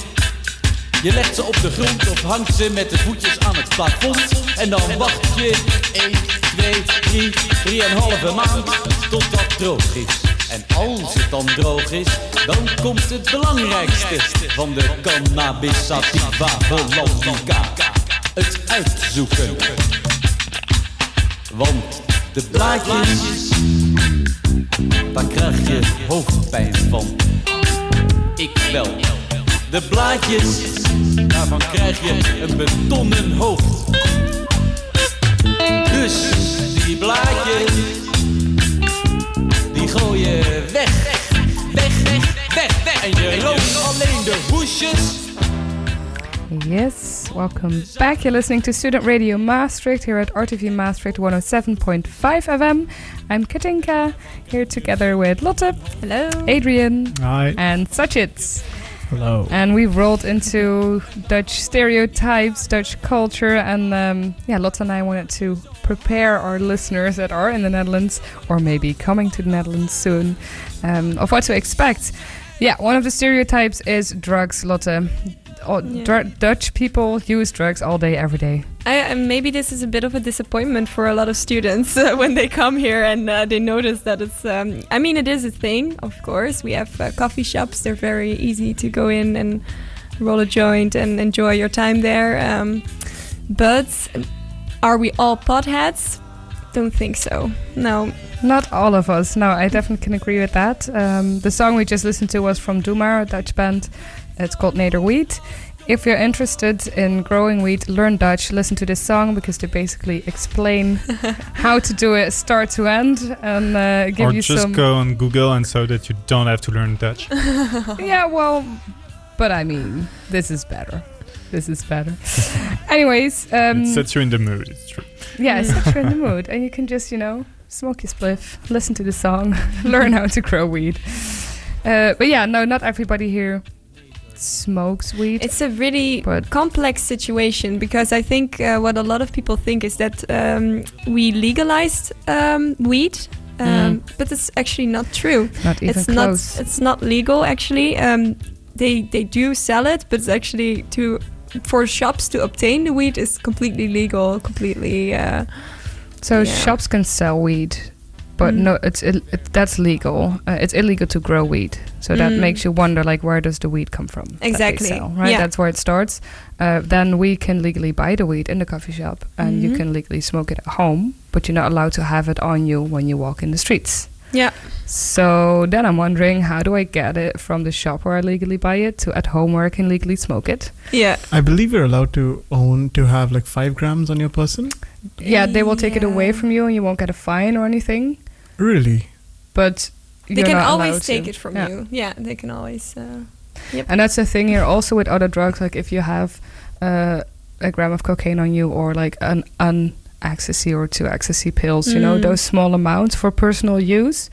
[SPEAKER 13] Je legt ze op de grond of hangt ze met de voetjes aan het plafond. En dan wacht je 1, 2, 3, 3,5 maand tot dat droog is. En als het dan droog is, dan komt het belangrijkste van de cannabis sativa hollandica. Het uitzoeken. Want de blaadjes, daar krijg je hoofdpijn van. Ik wel. De blaadjes, daarvan krijg je een betonnen hoofd. Dus die blaadjes, die gooi je weg. Weg, weg, weg, weg. En je rookt alleen de hoesjes.
[SPEAKER 3] Yes, welcome back. You're listening to Student Radio Maastricht here at RTV Maastricht 107.5 FM. I'm Katinka, here together with Lotte.
[SPEAKER 4] Hello.
[SPEAKER 3] Adrian.
[SPEAKER 5] Hi.
[SPEAKER 3] And Sachit.
[SPEAKER 5] Hello.
[SPEAKER 3] And we've rolled into Dutch stereotypes, Dutch culture, and um, yeah, Lotte and I wanted to prepare our listeners that are in the Netherlands or maybe coming to the Netherlands soon um, of what to expect. Yeah, one of the stereotypes is drugs, Lotte. All,
[SPEAKER 4] Yeah.
[SPEAKER 3] Dr- Dutch people use drugs all day, every day.
[SPEAKER 4] I, maybe this is a bit of a disappointment for a lot of students uh, <laughs> when they come here and uh, they notice that it's. Um, I mean, it is a thing, of course. We have uh, coffee shops; they're very easy to go in and roll a joint and enjoy your time there. Um, but are we all potheads? Don't think so. No.
[SPEAKER 3] Not all of us. No, I definitely can agree with that. Um, the song we just listened to was from Doe Maar, a Dutch band. It's called Nederweed. If you're interested in growing wheat, learn Dutch, listen to this song because they basically explain <laughs> how to do it start to end and uh, give
[SPEAKER 8] or
[SPEAKER 3] you
[SPEAKER 8] just go on Google and so that you don't have to learn Dutch. <laughs>
[SPEAKER 3] yeah, well, but I mean, this is better. This is better. <laughs> Anyways, um,
[SPEAKER 8] it sets you in the mood. It's true.
[SPEAKER 3] yeah, it sets you in the mood, and you can just, you know, smoke your spliff, listen to the song, learn how to grow weed. Uh, but yeah, no, not everybody here smokes weed.
[SPEAKER 4] It's a really complex situation because I think uh, what a lot of people think is that um, we legalized um, weed. Um,
[SPEAKER 3] Mm.
[SPEAKER 4] But it's actually not true.
[SPEAKER 3] Not even
[SPEAKER 4] it's
[SPEAKER 3] close.
[SPEAKER 4] not. It's not legal actually. Um, they they do sell it, but it's actually to for shops to obtain the weed is completely legal. Completely. Uh,
[SPEAKER 3] So
[SPEAKER 4] yeah.
[SPEAKER 3] shops can sell weed, but
[SPEAKER 4] Mm.
[SPEAKER 3] no, it's Ill- it, that's legal. Uh, it's illegal to grow weed. So that
[SPEAKER 4] Mm.
[SPEAKER 3] makes you wonder, like, where does the weed come from? that they
[SPEAKER 4] Exactly,
[SPEAKER 3] sell, right?
[SPEAKER 4] yeah.
[SPEAKER 3] That's where it starts. Uh, then we can legally buy the weed in the coffee shop, and you
[SPEAKER 4] Mhm.
[SPEAKER 3] can legally smoke it at home, but you're not allowed to have it on you when you walk in the streets.
[SPEAKER 4] Yeah.
[SPEAKER 3] So then I'm wondering, how do I get it from the shop where I legally buy it to at home where I can legally smoke it?
[SPEAKER 4] Yeah.
[SPEAKER 5] I believe you're allowed to own to have like five grams on your person.
[SPEAKER 3] Yeah, they will take it away from you, and you won't get a fine or anything.
[SPEAKER 5] Really?
[SPEAKER 3] But
[SPEAKER 4] they
[SPEAKER 3] you're
[SPEAKER 4] can
[SPEAKER 3] not
[SPEAKER 4] always take
[SPEAKER 3] to.
[SPEAKER 4] it from
[SPEAKER 3] Yeah.
[SPEAKER 4] you. Yeah, they can always. Uh, yep.
[SPEAKER 3] And that's the thing here also with other drugs, like if you have uh, a gram of cocaine on you or like an un ecstasy or two ecstasy pills, you know,
[SPEAKER 4] Mm.
[SPEAKER 3] those small amounts for personal use.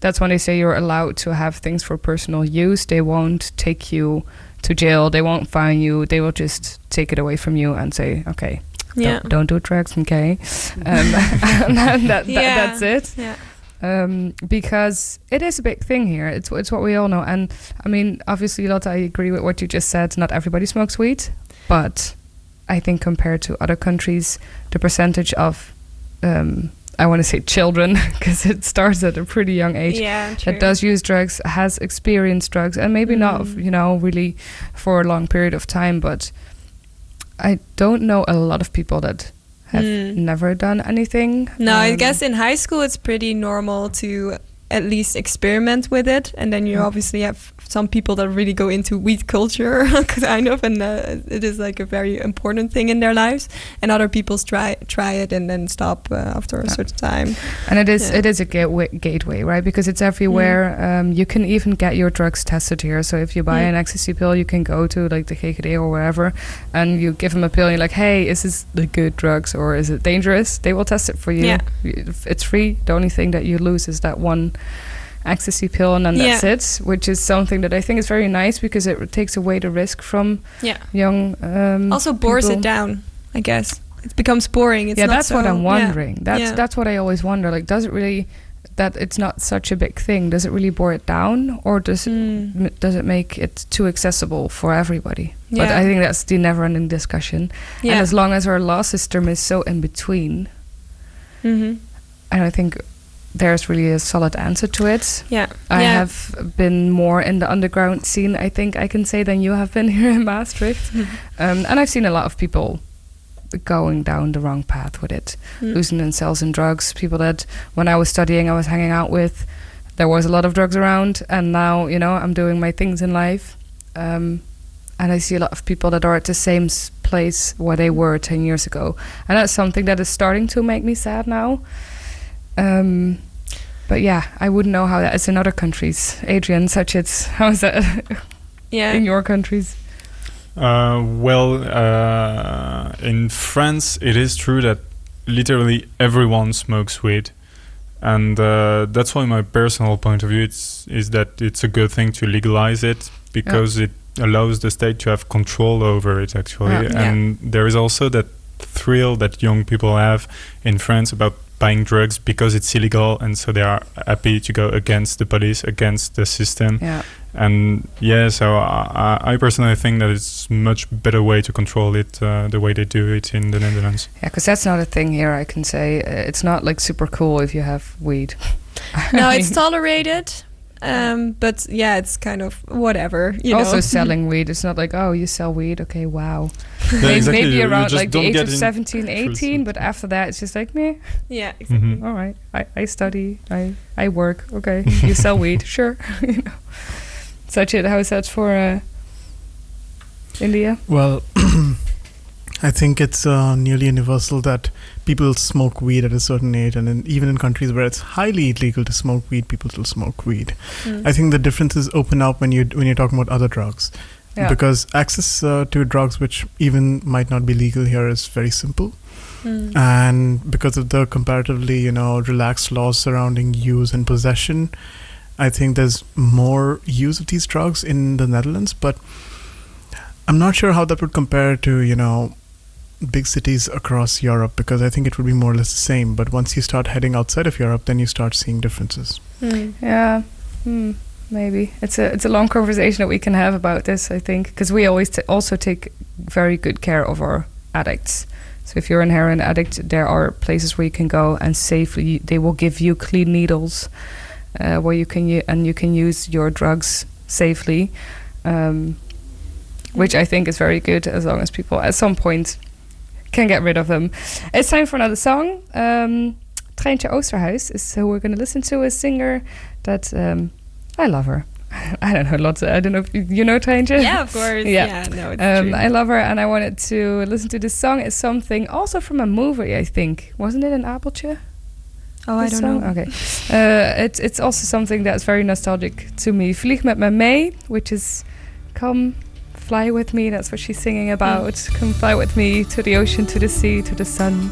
[SPEAKER 3] That's when they say you're allowed to have things for personal use. They won't take you to jail. They won't fine you. They will just take it away from you and say, okay,
[SPEAKER 4] Yeah.
[SPEAKER 3] don't, don't do drugs, okay? Um, <laughs> <laughs> and that, that,
[SPEAKER 4] Yeah.
[SPEAKER 3] that's it
[SPEAKER 4] Yeah.
[SPEAKER 3] um, because it is a big thing here. It's it's what we all know, and I mean, obviously, Lotte, I agree with what you just said. Not everybody smokes weed, but I think compared to other countries, the percentage of um, I want to say children <laughs> because it starts at a pretty young age
[SPEAKER 4] Yeah,
[SPEAKER 3] that does use drugs, has experienced drugs, and maybe not,
[SPEAKER 4] Mm.
[SPEAKER 3] you know, really for a long period of time, but I don't know a lot of people that have
[SPEAKER 4] Mm.
[SPEAKER 3] never done anything.
[SPEAKER 4] No, I
[SPEAKER 3] Um,
[SPEAKER 4] guess in high school it's pretty normal to at least experiment with it. And then you
[SPEAKER 3] Yeah.
[SPEAKER 4] obviously have some people that really go into weed culture, <laughs> kind of, and uh, it is like a very important thing in their lives. And other people try try it and then stop uh, after a certain time.
[SPEAKER 3] And it is
[SPEAKER 4] Yeah.
[SPEAKER 3] it is a gateway, gateway, right? Because it's everywhere. Um, you can even get your drugs tested here. So if you buy
[SPEAKER 4] Mm.
[SPEAKER 3] an ecstasy pill, you can go to like the GGD or wherever, and you give them a pill. And you're like, hey, is this the good drugs or is it dangerous? They will test it for you.
[SPEAKER 4] Yeah.
[SPEAKER 3] It's free. The only thing that you lose is that one ecstasy pill, and then that's
[SPEAKER 4] Yeah.
[SPEAKER 3] it. Which is something that I think is very nice because it takes away the risk from
[SPEAKER 4] Yeah.
[SPEAKER 3] young. Um,
[SPEAKER 4] Also bores
[SPEAKER 3] people.
[SPEAKER 4] it down, I guess. It becomes boring. It's
[SPEAKER 3] yeah, that's what I'm wondering. That's
[SPEAKER 4] Yeah.
[SPEAKER 3] that's what I always wonder. Like, does it really that it's not such a big thing? Does it really bore it down, or does it m- does it make it too accessible for everybody? But
[SPEAKER 4] Hmm.
[SPEAKER 3] I think that's the never-ending discussion.
[SPEAKER 4] Yeah.
[SPEAKER 3] And as long as our law system is so in between,
[SPEAKER 4] Mhm.
[SPEAKER 3] I don't think there's really a solid answer to it.
[SPEAKER 4] Yeah.
[SPEAKER 3] I
[SPEAKER 4] Yeah.
[SPEAKER 3] have been more in the underground scene, I think I can say, than you have been <laughs> here in Maastricht. um, and I've seen a lot of people going down the wrong path with it,
[SPEAKER 4] Mm.
[SPEAKER 3] losing themselves in drugs. People that, when I was studying, I was hanging out with, there was a lot of drugs around. And now, you know, I'm doing my things in life. Um, and I see a lot of people that are at the same place where they were 10 years ago. And that's something that is starting to make me sad now. Um, but yeah, I wouldn't know how that is in other countries. Adrian, such it's <laughs> how is that <laughs>
[SPEAKER 4] Yeah.
[SPEAKER 3] in your countries?
[SPEAKER 8] Uh, well, uh, in France, it is true that literally everyone smokes weed, and uh, that's why my personal point of view it's, is that it's a good thing to legalize it because it allows the state to have control over it actually,
[SPEAKER 14] Yeah. Yeah.
[SPEAKER 8] and there is also that thrill that young people have in France about buying drugs because it's illegal, and so they are happy to go against the police, against the system.
[SPEAKER 3] Yeah.
[SPEAKER 8] And yeah, so I, I I personally think that it's much better way to control it uh, the way they do it in the Netherlands.
[SPEAKER 3] Yeah, because that's not a thing here. I can say Uh, it's not like super cool if you have weed. <laughs>
[SPEAKER 4] no, it's tolerated. Um, but yeah, it's kind of whatever. You
[SPEAKER 3] also
[SPEAKER 4] know.
[SPEAKER 3] selling <laughs> weed. It's not like oh, you sell weed. Okay, wow. <laughs>
[SPEAKER 8] Yeah, exactly.
[SPEAKER 3] Maybe
[SPEAKER 8] You- you
[SPEAKER 3] around
[SPEAKER 8] just
[SPEAKER 3] like the age of
[SPEAKER 8] in
[SPEAKER 3] 17, 18, but after that, it's just like me.
[SPEAKER 4] Yeah,
[SPEAKER 8] exactly.
[SPEAKER 3] All right, I, I study, I I work. Okay, you sell weed, <laughs> sure. <laughs> you know, Sachit. How is that for uh, India?
[SPEAKER 5] Well, <clears throat> I think it's uh, nearly universal that people smoke weed at a certain age, and in, even in countries where it's highly illegal to smoke weed, people still smoke weed.
[SPEAKER 14] Mm.
[SPEAKER 5] I think the differences open up when you when you're talking about other drugs,
[SPEAKER 14] Yeah.
[SPEAKER 5] because access uh, to drugs which even might not be legal here is very simple.
[SPEAKER 14] Mm.
[SPEAKER 5] And because of the comparatively, you know, relaxed laws surrounding use and possession, I think there's more use of these drugs in the Netherlands, but I'm not sure how that would compare to, you know, big cities across Europe because I think it would be more or less the same. But once you start heading outside of Europe, then you start seeing differences.
[SPEAKER 3] Yeah, hmm, maybe it's a it's a long conversation that we can have about this. I think because we always t- also take very good care of our addicts. So if you're an heroin addict, there are places where you can go and safely. They will give you clean needles, uh, where you can u- and you can use your drugs safely, um, which I think is very good as long as people at some point can get rid of them. It's time for another song. Um, Treintje Oosterhuis is who we're going to listen to. A singer that um, I love her. <laughs> I don't know lots. Of, I don't know if you, you know Treintje.
[SPEAKER 4] Yeah, of course. Yeah, no, it's
[SPEAKER 3] um,
[SPEAKER 4] true.
[SPEAKER 3] I love her, and I wanted to listen to this song. It's something also from a movie, I think. Wasn't it an Abeltje?
[SPEAKER 4] Oh, I don't
[SPEAKER 3] song?
[SPEAKER 4] know.
[SPEAKER 3] Okay. Uh, it's it's also something that's very nostalgic to me. Vlieg met me mee, which is come fly with me. That's what she's singing about. Come fly with me to the ocean, to the sea, to the sun.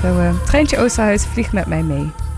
[SPEAKER 3] So, uh, Treintje Oosterhuis, vlieg met mij mee.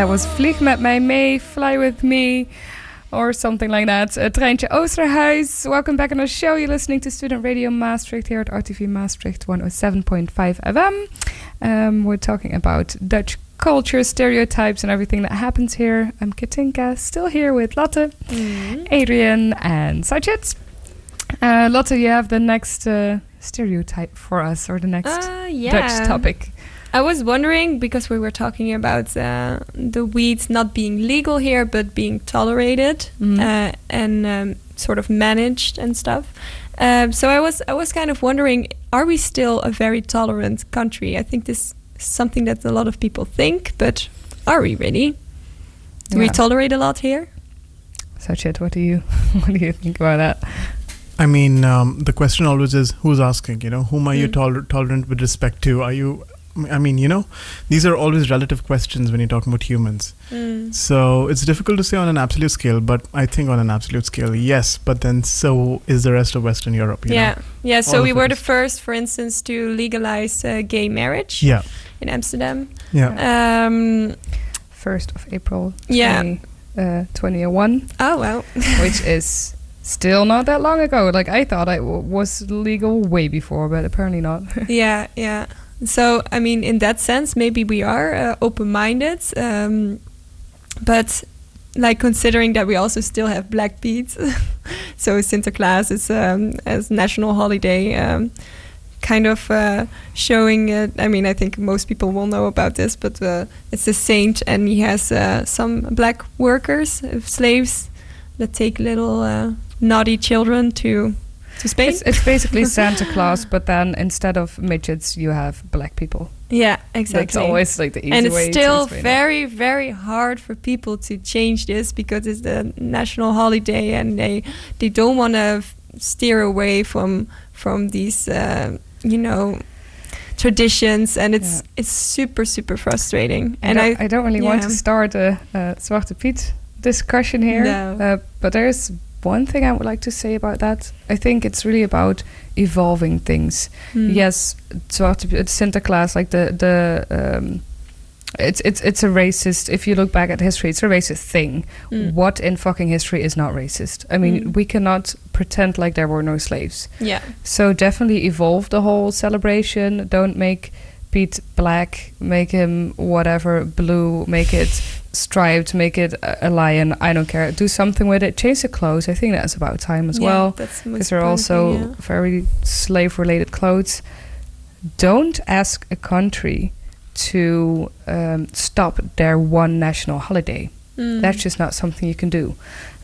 [SPEAKER 3] That was Vlieg met mij mee, Fly with me, or something like that. Uh, Treintje Oosterhuis, welcome back on our show. You're listening to Student Radio Maastricht here at RTV Maastricht 107.5 FM. Um, we're talking about Dutch culture, stereotypes, and everything that happens here. I'm Katinka, still here with Lotte, Adrian, and Sachit. Uh, Lotte, you have the next uh, stereotype for us, or the next
[SPEAKER 4] Uh, yeah.
[SPEAKER 3] Dutch topic.
[SPEAKER 4] I was wondering because we were talking about uh, the weeds not being legal here, but being tolerated
[SPEAKER 3] Mhm.
[SPEAKER 4] uh, and um, sort of managed and stuff. Um, so I was I was kind of wondering, are we still a very tolerant country? I think this is something that a lot of people think, but are we really? Do we tolerate a lot here?
[SPEAKER 3] Sachit, what do you <laughs> what do you think about that?
[SPEAKER 5] I mean, um, the question always is who's asking, you know, whom are you
[SPEAKER 3] Mm.
[SPEAKER 5] toler- tolerant with respect to? Are you, I mean, you know, these are always relative questions when you're talking about humans.
[SPEAKER 4] Mm.
[SPEAKER 5] So it's difficult to say on an absolute scale, but I think on an absolute scale, yes. But then so is the rest of Western Europe. You
[SPEAKER 4] yeah,
[SPEAKER 5] know?
[SPEAKER 4] yeah. So
[SPEAKER 5] All
[SPEAKER 4] we
[SPEAKER 5] of
[SPEAKER 4] were the first, for instance, to legalize uh, gay marriage.
[SPEAKER 5] Yeah.
[SPEAKER 4] in Amsterdam.
[SPEAKER 5] Yeah.
[SPEAKER 4] Um,
[SPEAKER 3] First of April.
[SPEAKER 4] Yeah.
[SPEAKER 3] 20, uh, 2001.
[SPEAKER 4] Oh well. <laughs>
[SPEAKER 3] which is still not that long ago. Like I thought it w- was legal way before, but apparently not. <laughs>
[SPEAKER 4] yeah, yeah. So I mean, in that sense, maybe we are uh, open-minded, um, but like considering that we also still have Black Pete, <laughs> so Sinterklaas is um, as national holiday. Um, kind of uh, showing it. i mean i think most people will know about this but uh, it's a saint and he has uh, some black workers uh, slaves that take little uh, naughty children to to spain
[SPEAKER 3] It's, it's basically <laughs> Santa Claus, but then instead of midgets, you have black people.
[SPEAKER 4] Yeah, exactly.
[SPEAKER 3] That's always like the easy
[SPEAKER 4] and it's still
[SPEAKER 3] explain it.
[SPEAKER 4] very, very hard for people to change this because it's the national holiday, and they they don't want to steer away from from these, uh, you know, traditions, and it's it's super super frustrating.
[SPEAKER 3] I
[SPEAKER 4] And
[SPEAKER 3] don't, I, don't really want to start a, a Zwarte Piet discussion here,
[SPEAKER 4] No.
[SPEAKER 3] uh, but there's one thing I would like to say about that. I think it's really about evolving things.
[SPEAKER 4] Hmm.
[SPEAKER 3] Yes, Zwarte Sinterklaas, like the the. Um, it's it's it's a racist. If you look back at history, it's a racist thing.
[SPEAKER 4] Mm.
[SPEAKER 3] What in fucking history is not racist? I mean,
[SPEAKER 4] Mm.
[SPEAKER 3] we cannot pretend like there were no slaves.
[SPEAKER 4] Yeah.
[SPEAKER 3] So definitely evolve the whole celebration. Don't make Pete black. Make him whatever blue. Make it striped. Make it a, a lion. I don't care. Do something with it. Change the clothes. I think that's about time as
[SPEAKER 4] Yeah,
[SPEAKER 3] well.
[SPEAKER 4] that's the most
[SPEAKER 3] Because they're also
[SPEAKER 4] thing, yeah.
[SPEAKER 3] very slave-related clothes. Don't ask a country to um, stop their one national holiday.
[SPEAKER 4] Mm.
[SPEAKER 3] That's just not something you can do.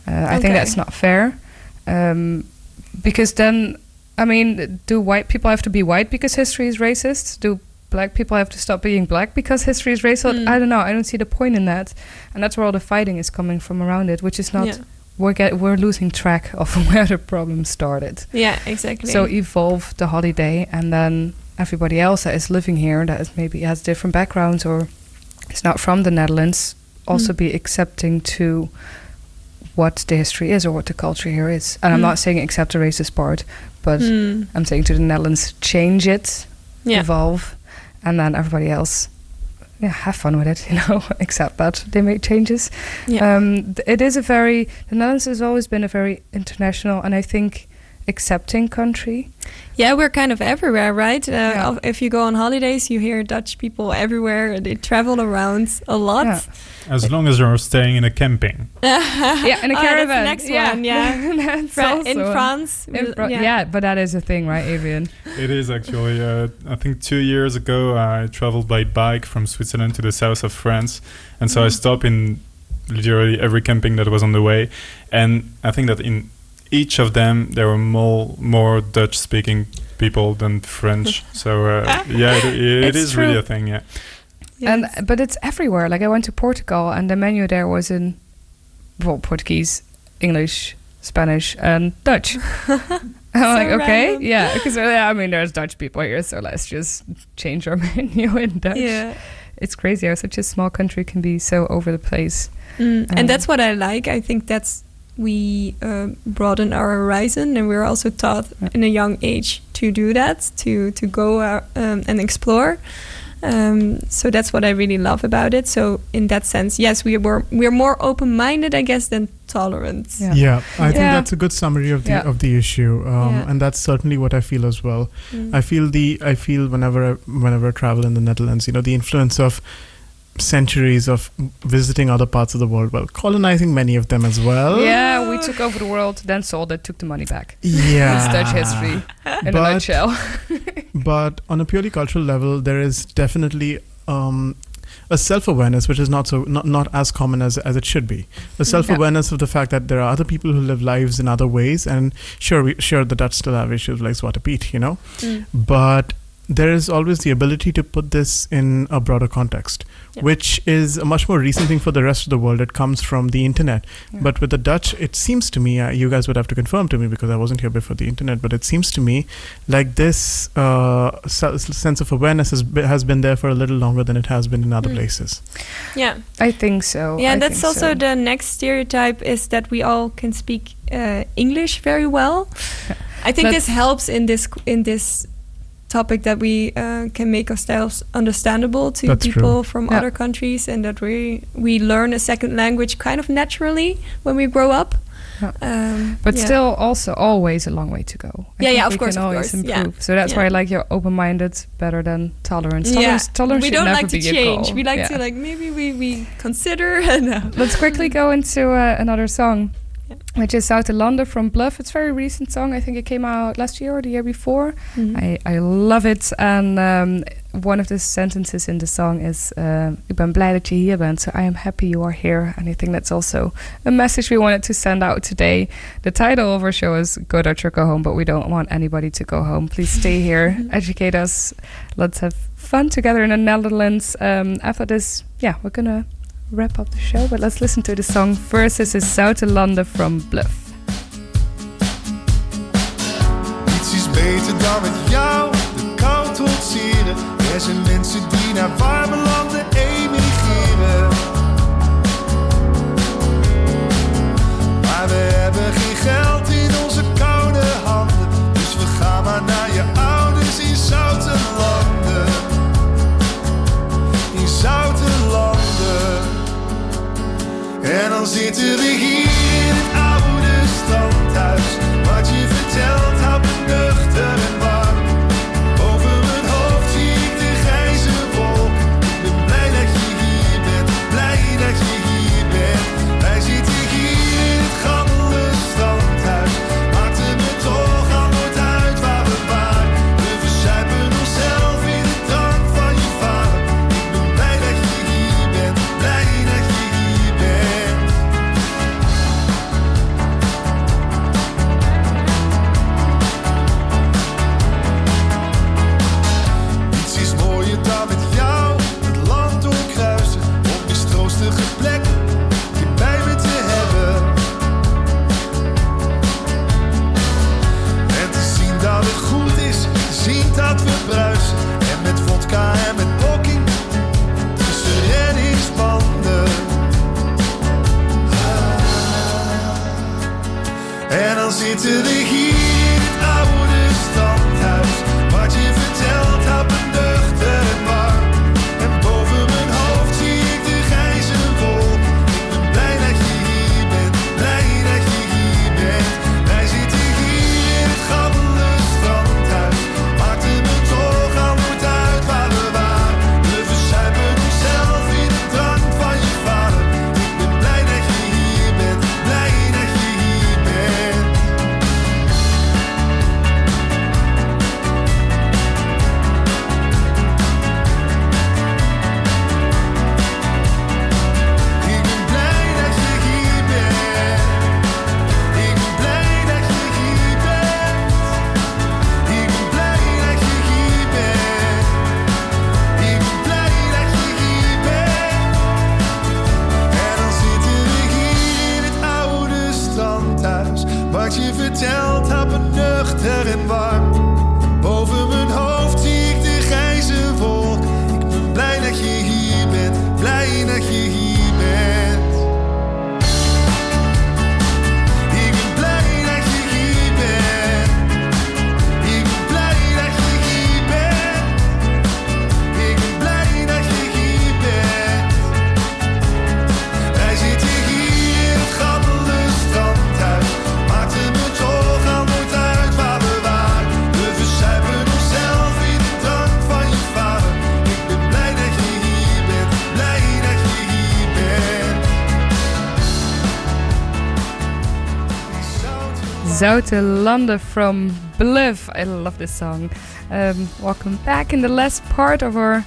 [SPEAKER 3] Uh, I think that's not fair. Um, because then, I mean, do white people have to be white because history is racist? Do black people have to stop being black because history is racist?
[SPEAKER 4] Mm.
[SPEAKER 3] I don't know. I don't see the point in that, and that's where all the fighting is coming from around it, which is not.
[SPEAKER 4] Yeah.
[SPEAKER 3] We're get, we're losing track <laughs> of where the problem started.
[SPEAKER 4] Yeah, exactly.
[SPEAKER 3] So evolve the holiday, and then everybody else that is living here that is maybe has different backgrounds or is not from the Netherlands also
[SPEAKER 4] Mm.
[SPEAKER 3] be accepting to what the history is or what the culture here is. And I'm
[SPEAKER 4] Mm.
[SPEAKER 3] not saying accept the racist part, but
[SPEAKER 4] Mm.
[SPEAKER 3] I'm saying to the Netherlands change it,
[SPEAKER 4] Yeah.
[SPEAKER 3] evolve, and then everybody else. Yeah, have fun with it, <laughs> you know. except that they make changes.
[SPEAKER 4] Yeah.
[SPEAKER 3] Um, th- it is a very the Netherlands has always been a very international and I think accepting country.
[SPEAKER 4] Yeah, we're kind of everywhere, right? Uh,
[SPEAKER 3] Yeah.
[SPEAKER 4] If you go on holidays, you hear Dutch people everywhere. They travel around a lot.
[SPEAKER 3] Yeah.
[SPEAKER 8] As long as you're staying in a camping. <laughs>
[SPEAKER 4] yeah,
[SPEAKER 3] in a
[SPEAKER 4] oh,
[SPEAKER 3] caravan.
[SPEAKER 4] That's the next
[SPEAKER 3] Yeah.
[SPEAKER 4] one, yeah. <laughs>
[SPEAKER 3] That's
[SPEAKER 4] Fra- in France.
[SPEAKER 3] In
[SPEAKER 4] we-
[SPEAKER 3] Fra- yeah. but that is a thing, right, Adrian?
[SPEAKER 8] It is actually. Uh, I think two years ago, I traveled by bike from Switzerland to the south of France, and so I
[SPEAKER 4] Mhm.
[SPEAKER 8] stopped in literally every camping that was on the way, and I think that in each of them there were more more Dutch speaking people than French. <laughs> so uh, yeah, it, it
[SPEAKER 3] It's
[SPEAKER 8] is really a thing. Yeah.
[SPEAKER 3] And but it's everywhere. Like I went to Portugal and the menu there was in well Portuguese, English, Spanish, and Dutch. <laughs> I'm
[SPEAKER 4] So
[SPEAKER 3] like, okay,
[SPEAKER 4] random.
[SPEAKER 3] yeah, because I mean, there's Dutch people here, so let's just change our <laughs> menu in Dutch.
[SPEAKER 4] Yeah.
[SPEAKER 3] It's crazy how such a small country can be so over the place.
[SPEAKER 4] Mm,
[SPEAKER 3] Um,
[SPEAKER 4] and that's what I like. I think that's we uh, broaden our horizon, and we're also taught in a young age to do that, to to go uh, um, and explore. Um, so that's what I really love about it. So in that sense, yes, we were we're more open-minded, I guess, than tolerant.
[SPEAKER 5] Yeah, I think
[SPEAKER 4] Yeah.
[SPEAKER 5] that's a good summary of the
[SPEAKER 4] Yeah.
[SPEAKER 5] of the issue, um,
[SPEAKER 4] Yeah.
[SPEAKER 5] and that's certainly what I feel as well.
[SPEAKER 4] Mm.
[SPEAKER 5] I feel the I feel whenever I, whenever I travel in the Netherlands, you know, the influence of centuries of visiting other parts of the world, well, colonizing many of them as well.
[SPEAKER 3] Yeah, we took over the world, then sold it, took the money back.
[SPEAKER 5] Yeah.
[SPEAKER 3] That's Dutch history in a
[SPEAKER 5] But-
[SPEAKER 3] nutshell. <laughs> <laughs>
[SPEAKER 5] but on a purely cultural level, there is definitely um, a self-awareness which is not so not, not as common as as it should be. A self-awareness of the fact that there are other people who live lives in other ways, and sure, we, sure, the Dutch still have issues like Zwarte Piet, you know,
[SPEAKER 4] Mm.
[SPEAKER 5] but there is always the ability to put this in a broader context,
[SPEAKER 4] Yeah.
[SPEAKER 5] which is a much more recent thing for the rest of the world. It comes from the internet. But with the Dutch, it seems to me, uh, you guys would have to confirm to me because I wasn't here before the internet, but it seems to me like this uh, se- sense of awareness has, be- has been there for a little longer than it has been in other
[SPEAKER 4] Mm.
[SPEAKER 5] places.
[SPEAKER 4] Yeah.
[SPEAKER 3] I think so.
[SPEAKER 4] Yeah,
[SPEAKER 3] I
[SPEAKER 4] and that's also
[SPEAKER 3] so.
[SPEAKER 4] the next stereotype is that we all can speak uh, English very well. <laughs> I think this helps in this in this topic that we uh, can make ourselves understandable to
[SPEAKER 5] That's
[SPEAKER 4] people
[SPEAKER 5] true.
[SPEAKER 4] from
[SPEAKER 3] Yeah.
[SPEAKER 4] other countries, and that we we learn a second language kind of naturally when we grow up.
[SPEAKER 3] Yeah.
[SPEAKER 4] Um,
[SPEAKER 3] But
[SPEAKER 4] yeah.
[SPEAKER 3] still, also always a long way to go. I
[SPEAKER 4] Yeah, yeah, of course,
[SPEAKER 3] can
[SPEAKER 4] of
[SPEAKER 3] always
[SPEAKER 4] course, yeah.
[SPEAKER 3] improve. So that's
[SPEAKER 4] Yeah.
[SPEAKER 3] why I like your open-minded better than tolerance.
[SPEAKER 4] Yeah.
[SPEAKER 3] Tolerance, tolerance
[SPEAKER 4] we don't like to change. We like
[SPEAKER 3] Yeah.
[SPEAKER 4] to like maybe we we consider. <laughs> no.
[SPEAKER 3] Let's quickly go into uh, another song, which is Zoutelande from BLØF. It's a very recent song. I think it came out last year or the year before.
[SPEAKER 4] Mhm.
[SPEAKER 3] I, I love it. And um, one of the sentences in the song is, uh, ik ben blij dat je hier bent, so I am happy you are here. And I think that's also a message we wanted to send out today. The title of our show is Go Dutch or Go Home, but we don't want anybody to go home. Please stay here, <laughs> <laughs> educate us. Let's have fun together in the Netherlands. Um, after this, yeah, we're gonna wrap up the show, but let's listen to the song first. This is Zuid-Landen from Bluff.
[SPEAKER 15] Niets is beter dan met jou de kou trotseren. Er zijn mensen die naar warme landen emigreren. Maar we hebben geen geld in onze En dan zitten we hier en met blokking tussen reddingsbanden. En dan zitten we hier in het oude standhuis. Wat je
[SPEAKER 3] Zoutelande from BLØF. I love this song. Um, welcome back in the last part of our,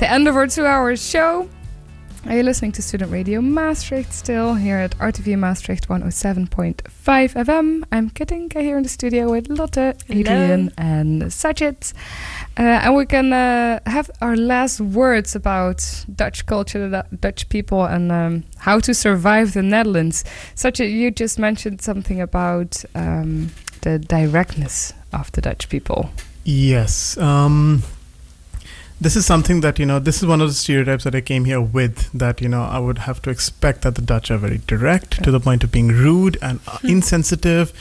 [SPEAKER 3] the end of our two-hour show. Are you listening to Student Radio Maastricht still here at RTV Maastricht 107.5 FM? I'm Katinka here in the studio with Lotte, Adrian, and Sachit. Uh, and we can uh, have our last words about Dutch culture, the Dutch people, and um, how to survive the Netherlands. Sachit, you just mentioned something about um, the directness of the Dutch people.
[SPEAKER 5] Yes. Um, this is something that, you know, this is one of the stereotypes that I came here with that, you know, I would have to expect that the Dutch are very direct to the point of being rude and uh, insensitive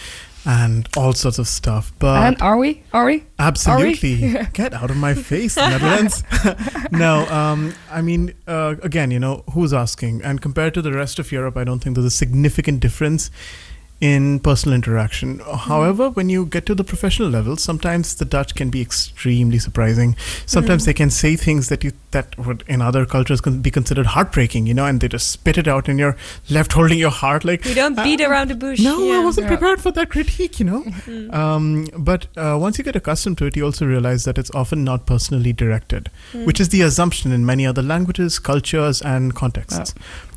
[SPEAKER 5] and all sorts of stuff. But
[SPEAKER 3] and are we? Are we?
[SPEAKER 5] Absolutely.
[SPEAKER 3] Are we? <laughs>
[SPEAKER 5] Get out of my face, Netherlands. <laughs> no, um, I mean, uh, again, you know, who's asking? And compared to the rest of Europe, I don't think there's a significant difference in personal interaction. However, when you get to the professional level, sometimes the Dutch can be extremely surprising. Sometimes
[SPEAKER 4] Mm.
[SPEAKER 5] they can say things that you that would in other cultures can be considered heartbreaking, you know, and they just spit it out, and you're left <laughs> holding your heart like
[SPEAKER 4] We don't beat around the bush.
[SPEAKER 5] no,
[SPEAKER 4] yeah.
[SPEAKER 5] I wasn't prepared for that critique, you know. <laughs>
[SPEAKER 4] Mm.
[SPEAKER 5] Um, but uh, once you get accustomed to it, you also realize that it's often not personally directed,
[SPEAKER 4] Mm.
[SPEAKER 5] which is the assumption in many other languages, cultures, and contexts.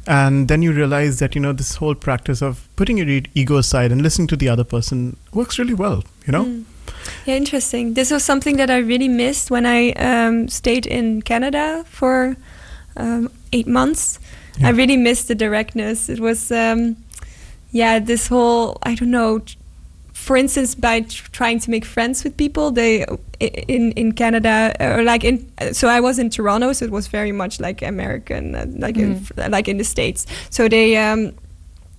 [SPEAKER 5] And then you realize that you know this whole practice of putting your ego aside and listening to the other person works really well. You know.
[SPEAKER 4] Mm. Yeah, interesting. This was something that I really missed when I um, stayed in Canada for um, eight months. I really missed the directness. It was, um, yeah, this whole I don't know. For instance, by tr- trying to make friends with people, they in in Canada or like in. So I was in Toronto, so it was very much like American, uh, like in,
[SPEAKER 3] Mm.
[SPEAKER 4] like in the states. So they. Um,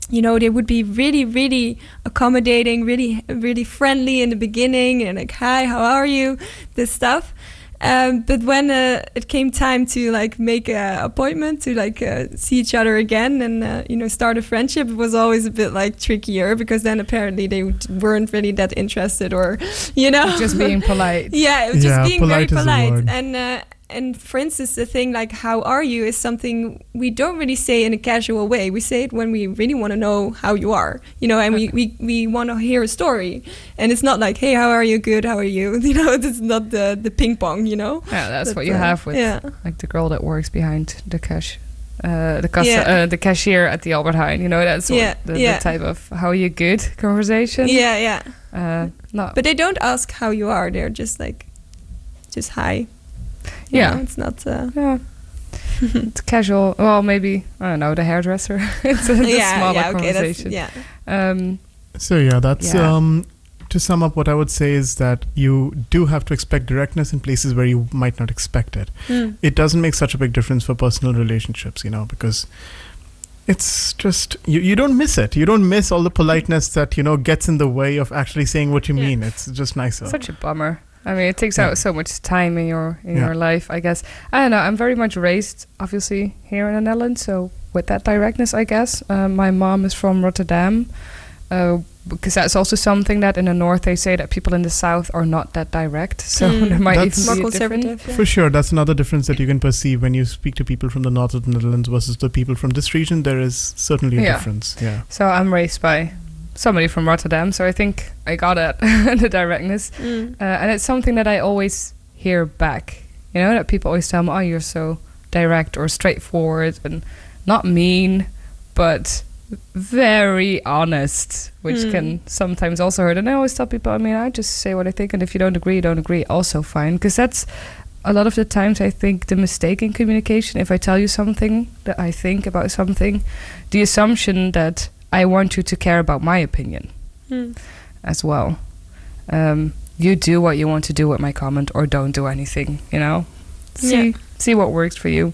[SPEAKER 4] you know they would be really really accommodating really really friendly in the beginning and like hi how are you this stuff um, but when uh, it came time to like make an appointment to like uh, see each other again and uh, you know start a friendship it was always a bit like trickier because then apparently they weren't really that interested or <laughs> you know?
[SPEAKER 3] Just being polite. <laughs>
[SPEAKER 4] yeah it was just
[SPEAKER 5] Yeah,
[SPEAKER 4] being very
[SPEAKER 5] polite is the
[SPEAKER 4] polite. and uh, and for instance the thing like how are you is something we don't really say in a casual way we say it when we really want to know how you are you know and we we, we want to hear a story and it's not like hey how are you good how are you <laughs> you know it's not the the ping pong you know
[SPEAKER 3] Yeah, that's
[SPEAKER 4] But,
[SPEAKER 3] what you
[SPEAKER 4] uh,
[SPEAKER 3] have with
[SPEAKER 4] yeah
[SPEAKER 3] like the girl that works behind the cash, uh, the cassa,
[SPEAKER 4] Yeah.
[SPEAKER 3] uh, the cashier at the Albert Heijn. You know, that's what
[SPEAKER 4] Yeah,
[SPEAKER 3] the,
[SPEAKER 4] yeah.
[SPEAKER 3] the type of how you good conversation.
[SPEAKER 4] yeah yeah
[SPEAKER 3] Uh, no.
[SPEAKER 4] but they don't ask how you are they're just like just hi
[SPEAKER 3] Yeah.
[SPEAKER 4] know, it's not uh,
[SPEAKER 3] yeah. <laughs> it's casual. Well, maybe I don't know the hairdresser. <laughs> it's a the
[SPEAKER 4] Yeah,
[SPEAKER 3] smaller
[SPEAKER 4] yeah, okay, that's-
[SPEAKER 3] conversation.
[SPEAKER 4] yeah.
[SPEAKER 3] Um,
[SPEAKER 5] So yeah, that's
[SPEAKER 3] Yeah.
[SPEAKER 5] um to sum up what I would say is that you do have to expect directness in places where you might not expect it.
[SPEAKER 4] Mm.
[SPEAKER 5] It doesn't make such a big difference for personal relationships, you know, because it's just you, you don't miss it. You don't miss all the politeness that, you know, gets in the way of actually saying what you mean. It's just nicer.
[SPEAKER 3] Such a bummer. I mean, it takes
[SPEAKER 5] Yeah.
[SPEAKER 3] out so much time in your in
[SPEAKER 5] Yeah.
[SPEAKER 3] your life. I guess I don't know. I'm very much raised, obviously, here in the Netherlands. So with that directness, I guess uh, my mom is from Rotterdam, uh, because that's also something that in the north they say that people in the south are not that direct. So <laughs>
[SPEAKER 4] Mm.
[SPEAKER 3] there might
[SPEAKER 5] That's-
[SPEAKER 3] even
[SPEAKER 4] More
[SPEAKER 3] be a difference.
[SPEAKER 4] conservative, yeah.
[SPEAKER 5] For sure, that's another difference that you can perceive when you speak to people from the north of the Netherlands versus the people from this region. There is certainly a
[SPEAKER 3] Yeah.
[SPEAKER 5] difference. Yeah.
[SPEAKER 3] So I'm raised by somebody from Rotterdam, so I think I got it, <laughs> the directness.
[SPEAKER 4] Mm.
[SPEAKER 3] Uh, and it's something that I always hear back. You know, that people always tell me, oh, you're so direct or straightforward and not mean, but very honest, which
[SPEAKER 4] Mm.
[SPEAKER 3] can sometimes also hurt. And I always tell people, I mean, I just say what I think, and if you don't agree, you don't agree, also fine. Because that's a lot of the times I think the mistake in communication. If I tell you something that I think about something, the assumption that I want you to care about my opinion
[SPEAKER 4] Mm.
[SPEAKER 3] as well. Um, you do what you want to do with my comment, or don't do anything. You know, see
[SPEAKER 4] Yeah.
[SPEAKER 3] see what works for you.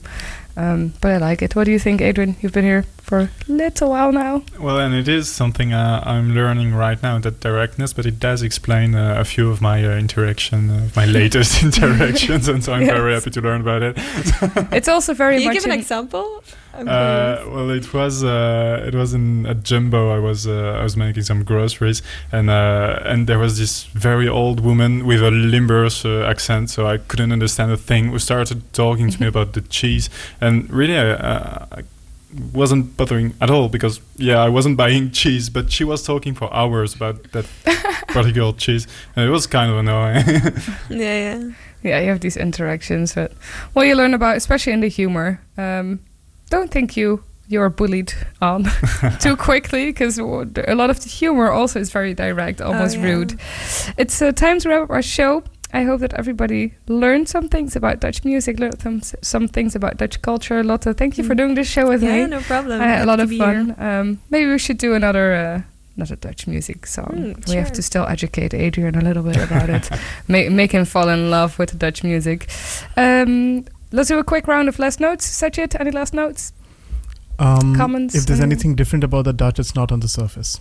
[SPEAKER 3] Um, but I like it. What do you think, Adrian? You've been here for a little while now.
[SPEAKER 8] Well, and it is something uh, I'm learning right now that directness, but it does explain uh, a few of my uh, interaction, uh, my <laughs> latest <laughs> interactions, and so I'm very happy to learn about it.
[SPEAKER 3] It's also very
[SPEAKER 4] Can you
[SPEAKER 3] much
[SPEAKER 4] give an example I'm
[SPEAKER 8] Uh, well, it was uh, it was in at Jumbo. I was uh, I was making some groceries, and uh, and there was this very old woman with a Limburgs uh, accent, so I couldn't understand a thing. Who started talking to me about the cheese, and really, I, uh, I wasn't bothering at all because yeah, I wasn't buying <laughs> cheese, but she was talking for hours about that <laughs> particular cheese, and it was kind of annoying. <laughs>
[SPEAKER 4] Yeah, yeah.
[SPEAKER 3] Yeah, you have these interactions. But, what you learn about, especially in the humor. Um, don't think you you're bullied on <laughs> too quickly because a lot of the humor also is very direct, almost
[SPEAKER 4] yeah.
[SPEAKER 3] rude. It's uh, time to wrap up our show. I hope that everybody learned some things about Dutch music, learned some, some things about Dutch culture. Lotte, thank you for doing this show with me.
[SPEAKER 4] Yeah, no problem.
[SPEAKER 3] I had a lot of fun. Um, maybe we should do another uh, another Dutch music song.
[SPEAKER 4] Mm,
[SPEAKER 3] we have to still educate Adrian a little bit about it, <laughs> make make him fall in love with the Dutch music. Um, let's do a quick round of last notes. Sachit, any last notes?
[SPEAKER 5] Um,
[SPEAKER 3] Comments
[SPEAKER 5] if there's
[SPEAKER 3] and-
[SPEAKER 5] anything different about the Dutch, it's not on the surface.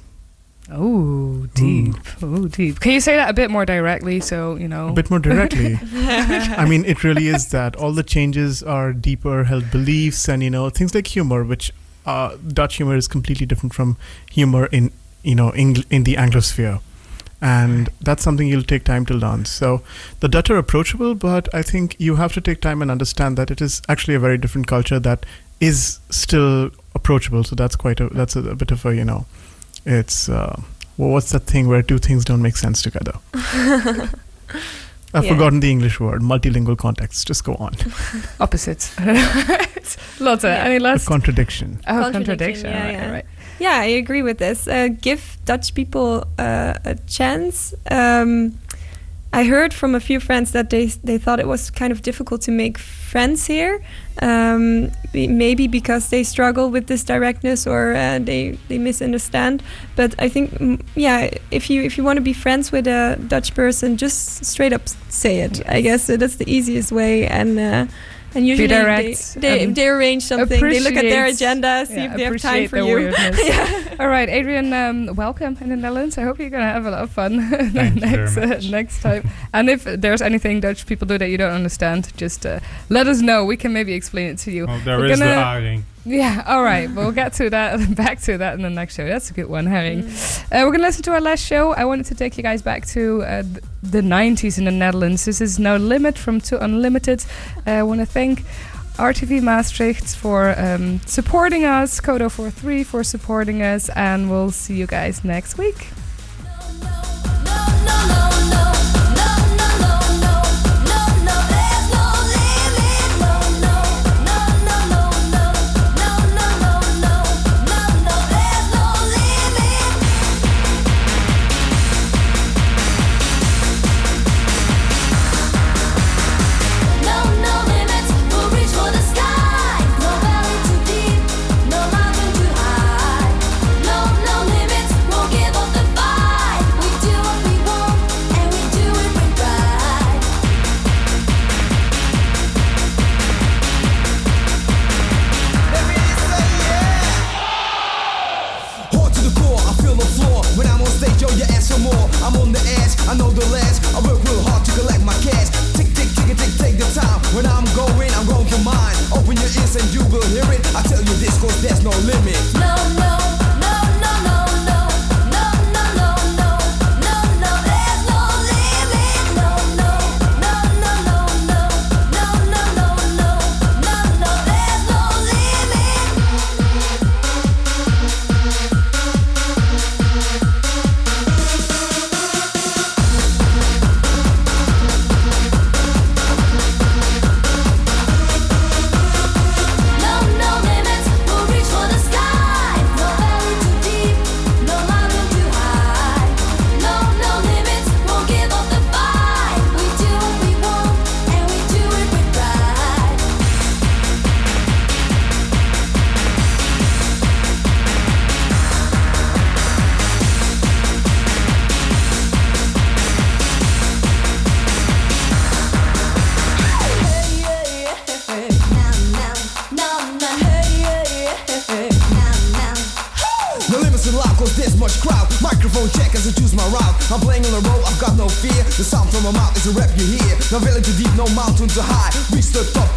[SPEAKER 3] Oh, deep. Oh, deep. Can you say that a bit more directly? So you know,
[SPEAKER 5] A bit more directly. <laughs> I mean, it really is that all the changes are deeper held beliefs, and you know things like humor, which uh, Dutch humor is completely different from humor in you know Eng- in the Anglosphere, and that's something you'll take time to learn. So the Dutch are approachable, but I think you have to take time and understand that it is actually a very different culture that is still approachable. So that's quite a that's a, a bit of a you know, it's uh, well, what's that thing where two things don't make sense together. <laughs> I've
[SPEAKER 4] Yeah.
[SPEAKER 5] forgotten the English word. Multilingual context. Just go on. <laughs>
[SPEAKER 3] opposites. <laughs> Lots Lotte, any
[SPEAKER 5] A
[SPEAKER 3] last?
[SPEAKER 5] contradiction.
[SPEAKER 3] Oh,
[SPEAKER 4] Contradiction,
[SPEAKER 3] contradiction.
[SPEAKER 4] yeah,
[SPEAKER 3] right,
[SPEAKER 4] yeah.
[SPEAKER 3] right.
[SPEAKER 4] Yeah, I agree with this. Uh, give Dutch people uh, a chance. Um, I heard from a few friends that they they thought it was kind of difficult to make friends here, um, maybe because they struggle with this directness or uh, they they misunderstand. But I think, yeah, if you if you want to be friends with a Dutch person, just straight up say it. I guess that's the easiest way and. Uh, and usually they, they,
[SPEAKER 3] and
[SPEAKER 4] they arrange something. They look at their agenda, see
[SPEAKER 3] yeah,
[SPEAKER 4] if they have time for you. <laughs> yeah.
[SPEAKER 3] All right, Adrian, um, welcome in the Netherlands. I hope you're gonna have a lot of fun <laughs>
[SPEAKER 8] Thank you very
[SPEAKER 3] next uh, next time. And if there's anything Dutch people do that you don't understand, just uh, let us know. We can maybe explain it to you.
[SPEAKER 8] well, there
[SPEAKER 3] We're
[SPEAKER 8] is the
[SPEAKER 3] gonna-
[SPEAKER 8] hiding.
[SPEAKER 3] Yeah, all right. We'll get to that, <laughs> back to that in the next show. That's a good one, Herring. Uh, we're going to listen to our last show. I wanted to take you guys back to uh, th- the 90s in the Netherlands. This is No Limit from 2 Unlimited. Uh, I want to thank RTV Maastricht for um, supporting us, Codo43 for supporting us, and we'll see you guys next week.
[SPEAKER 16] Hard to Ears and you will hear it. I tell you this, cause there's no limit.
[SPEAKER 17] No, no,
[SPEAKER 16] is a rap you hear. No valley too deep, no mountain too high. Reach the top,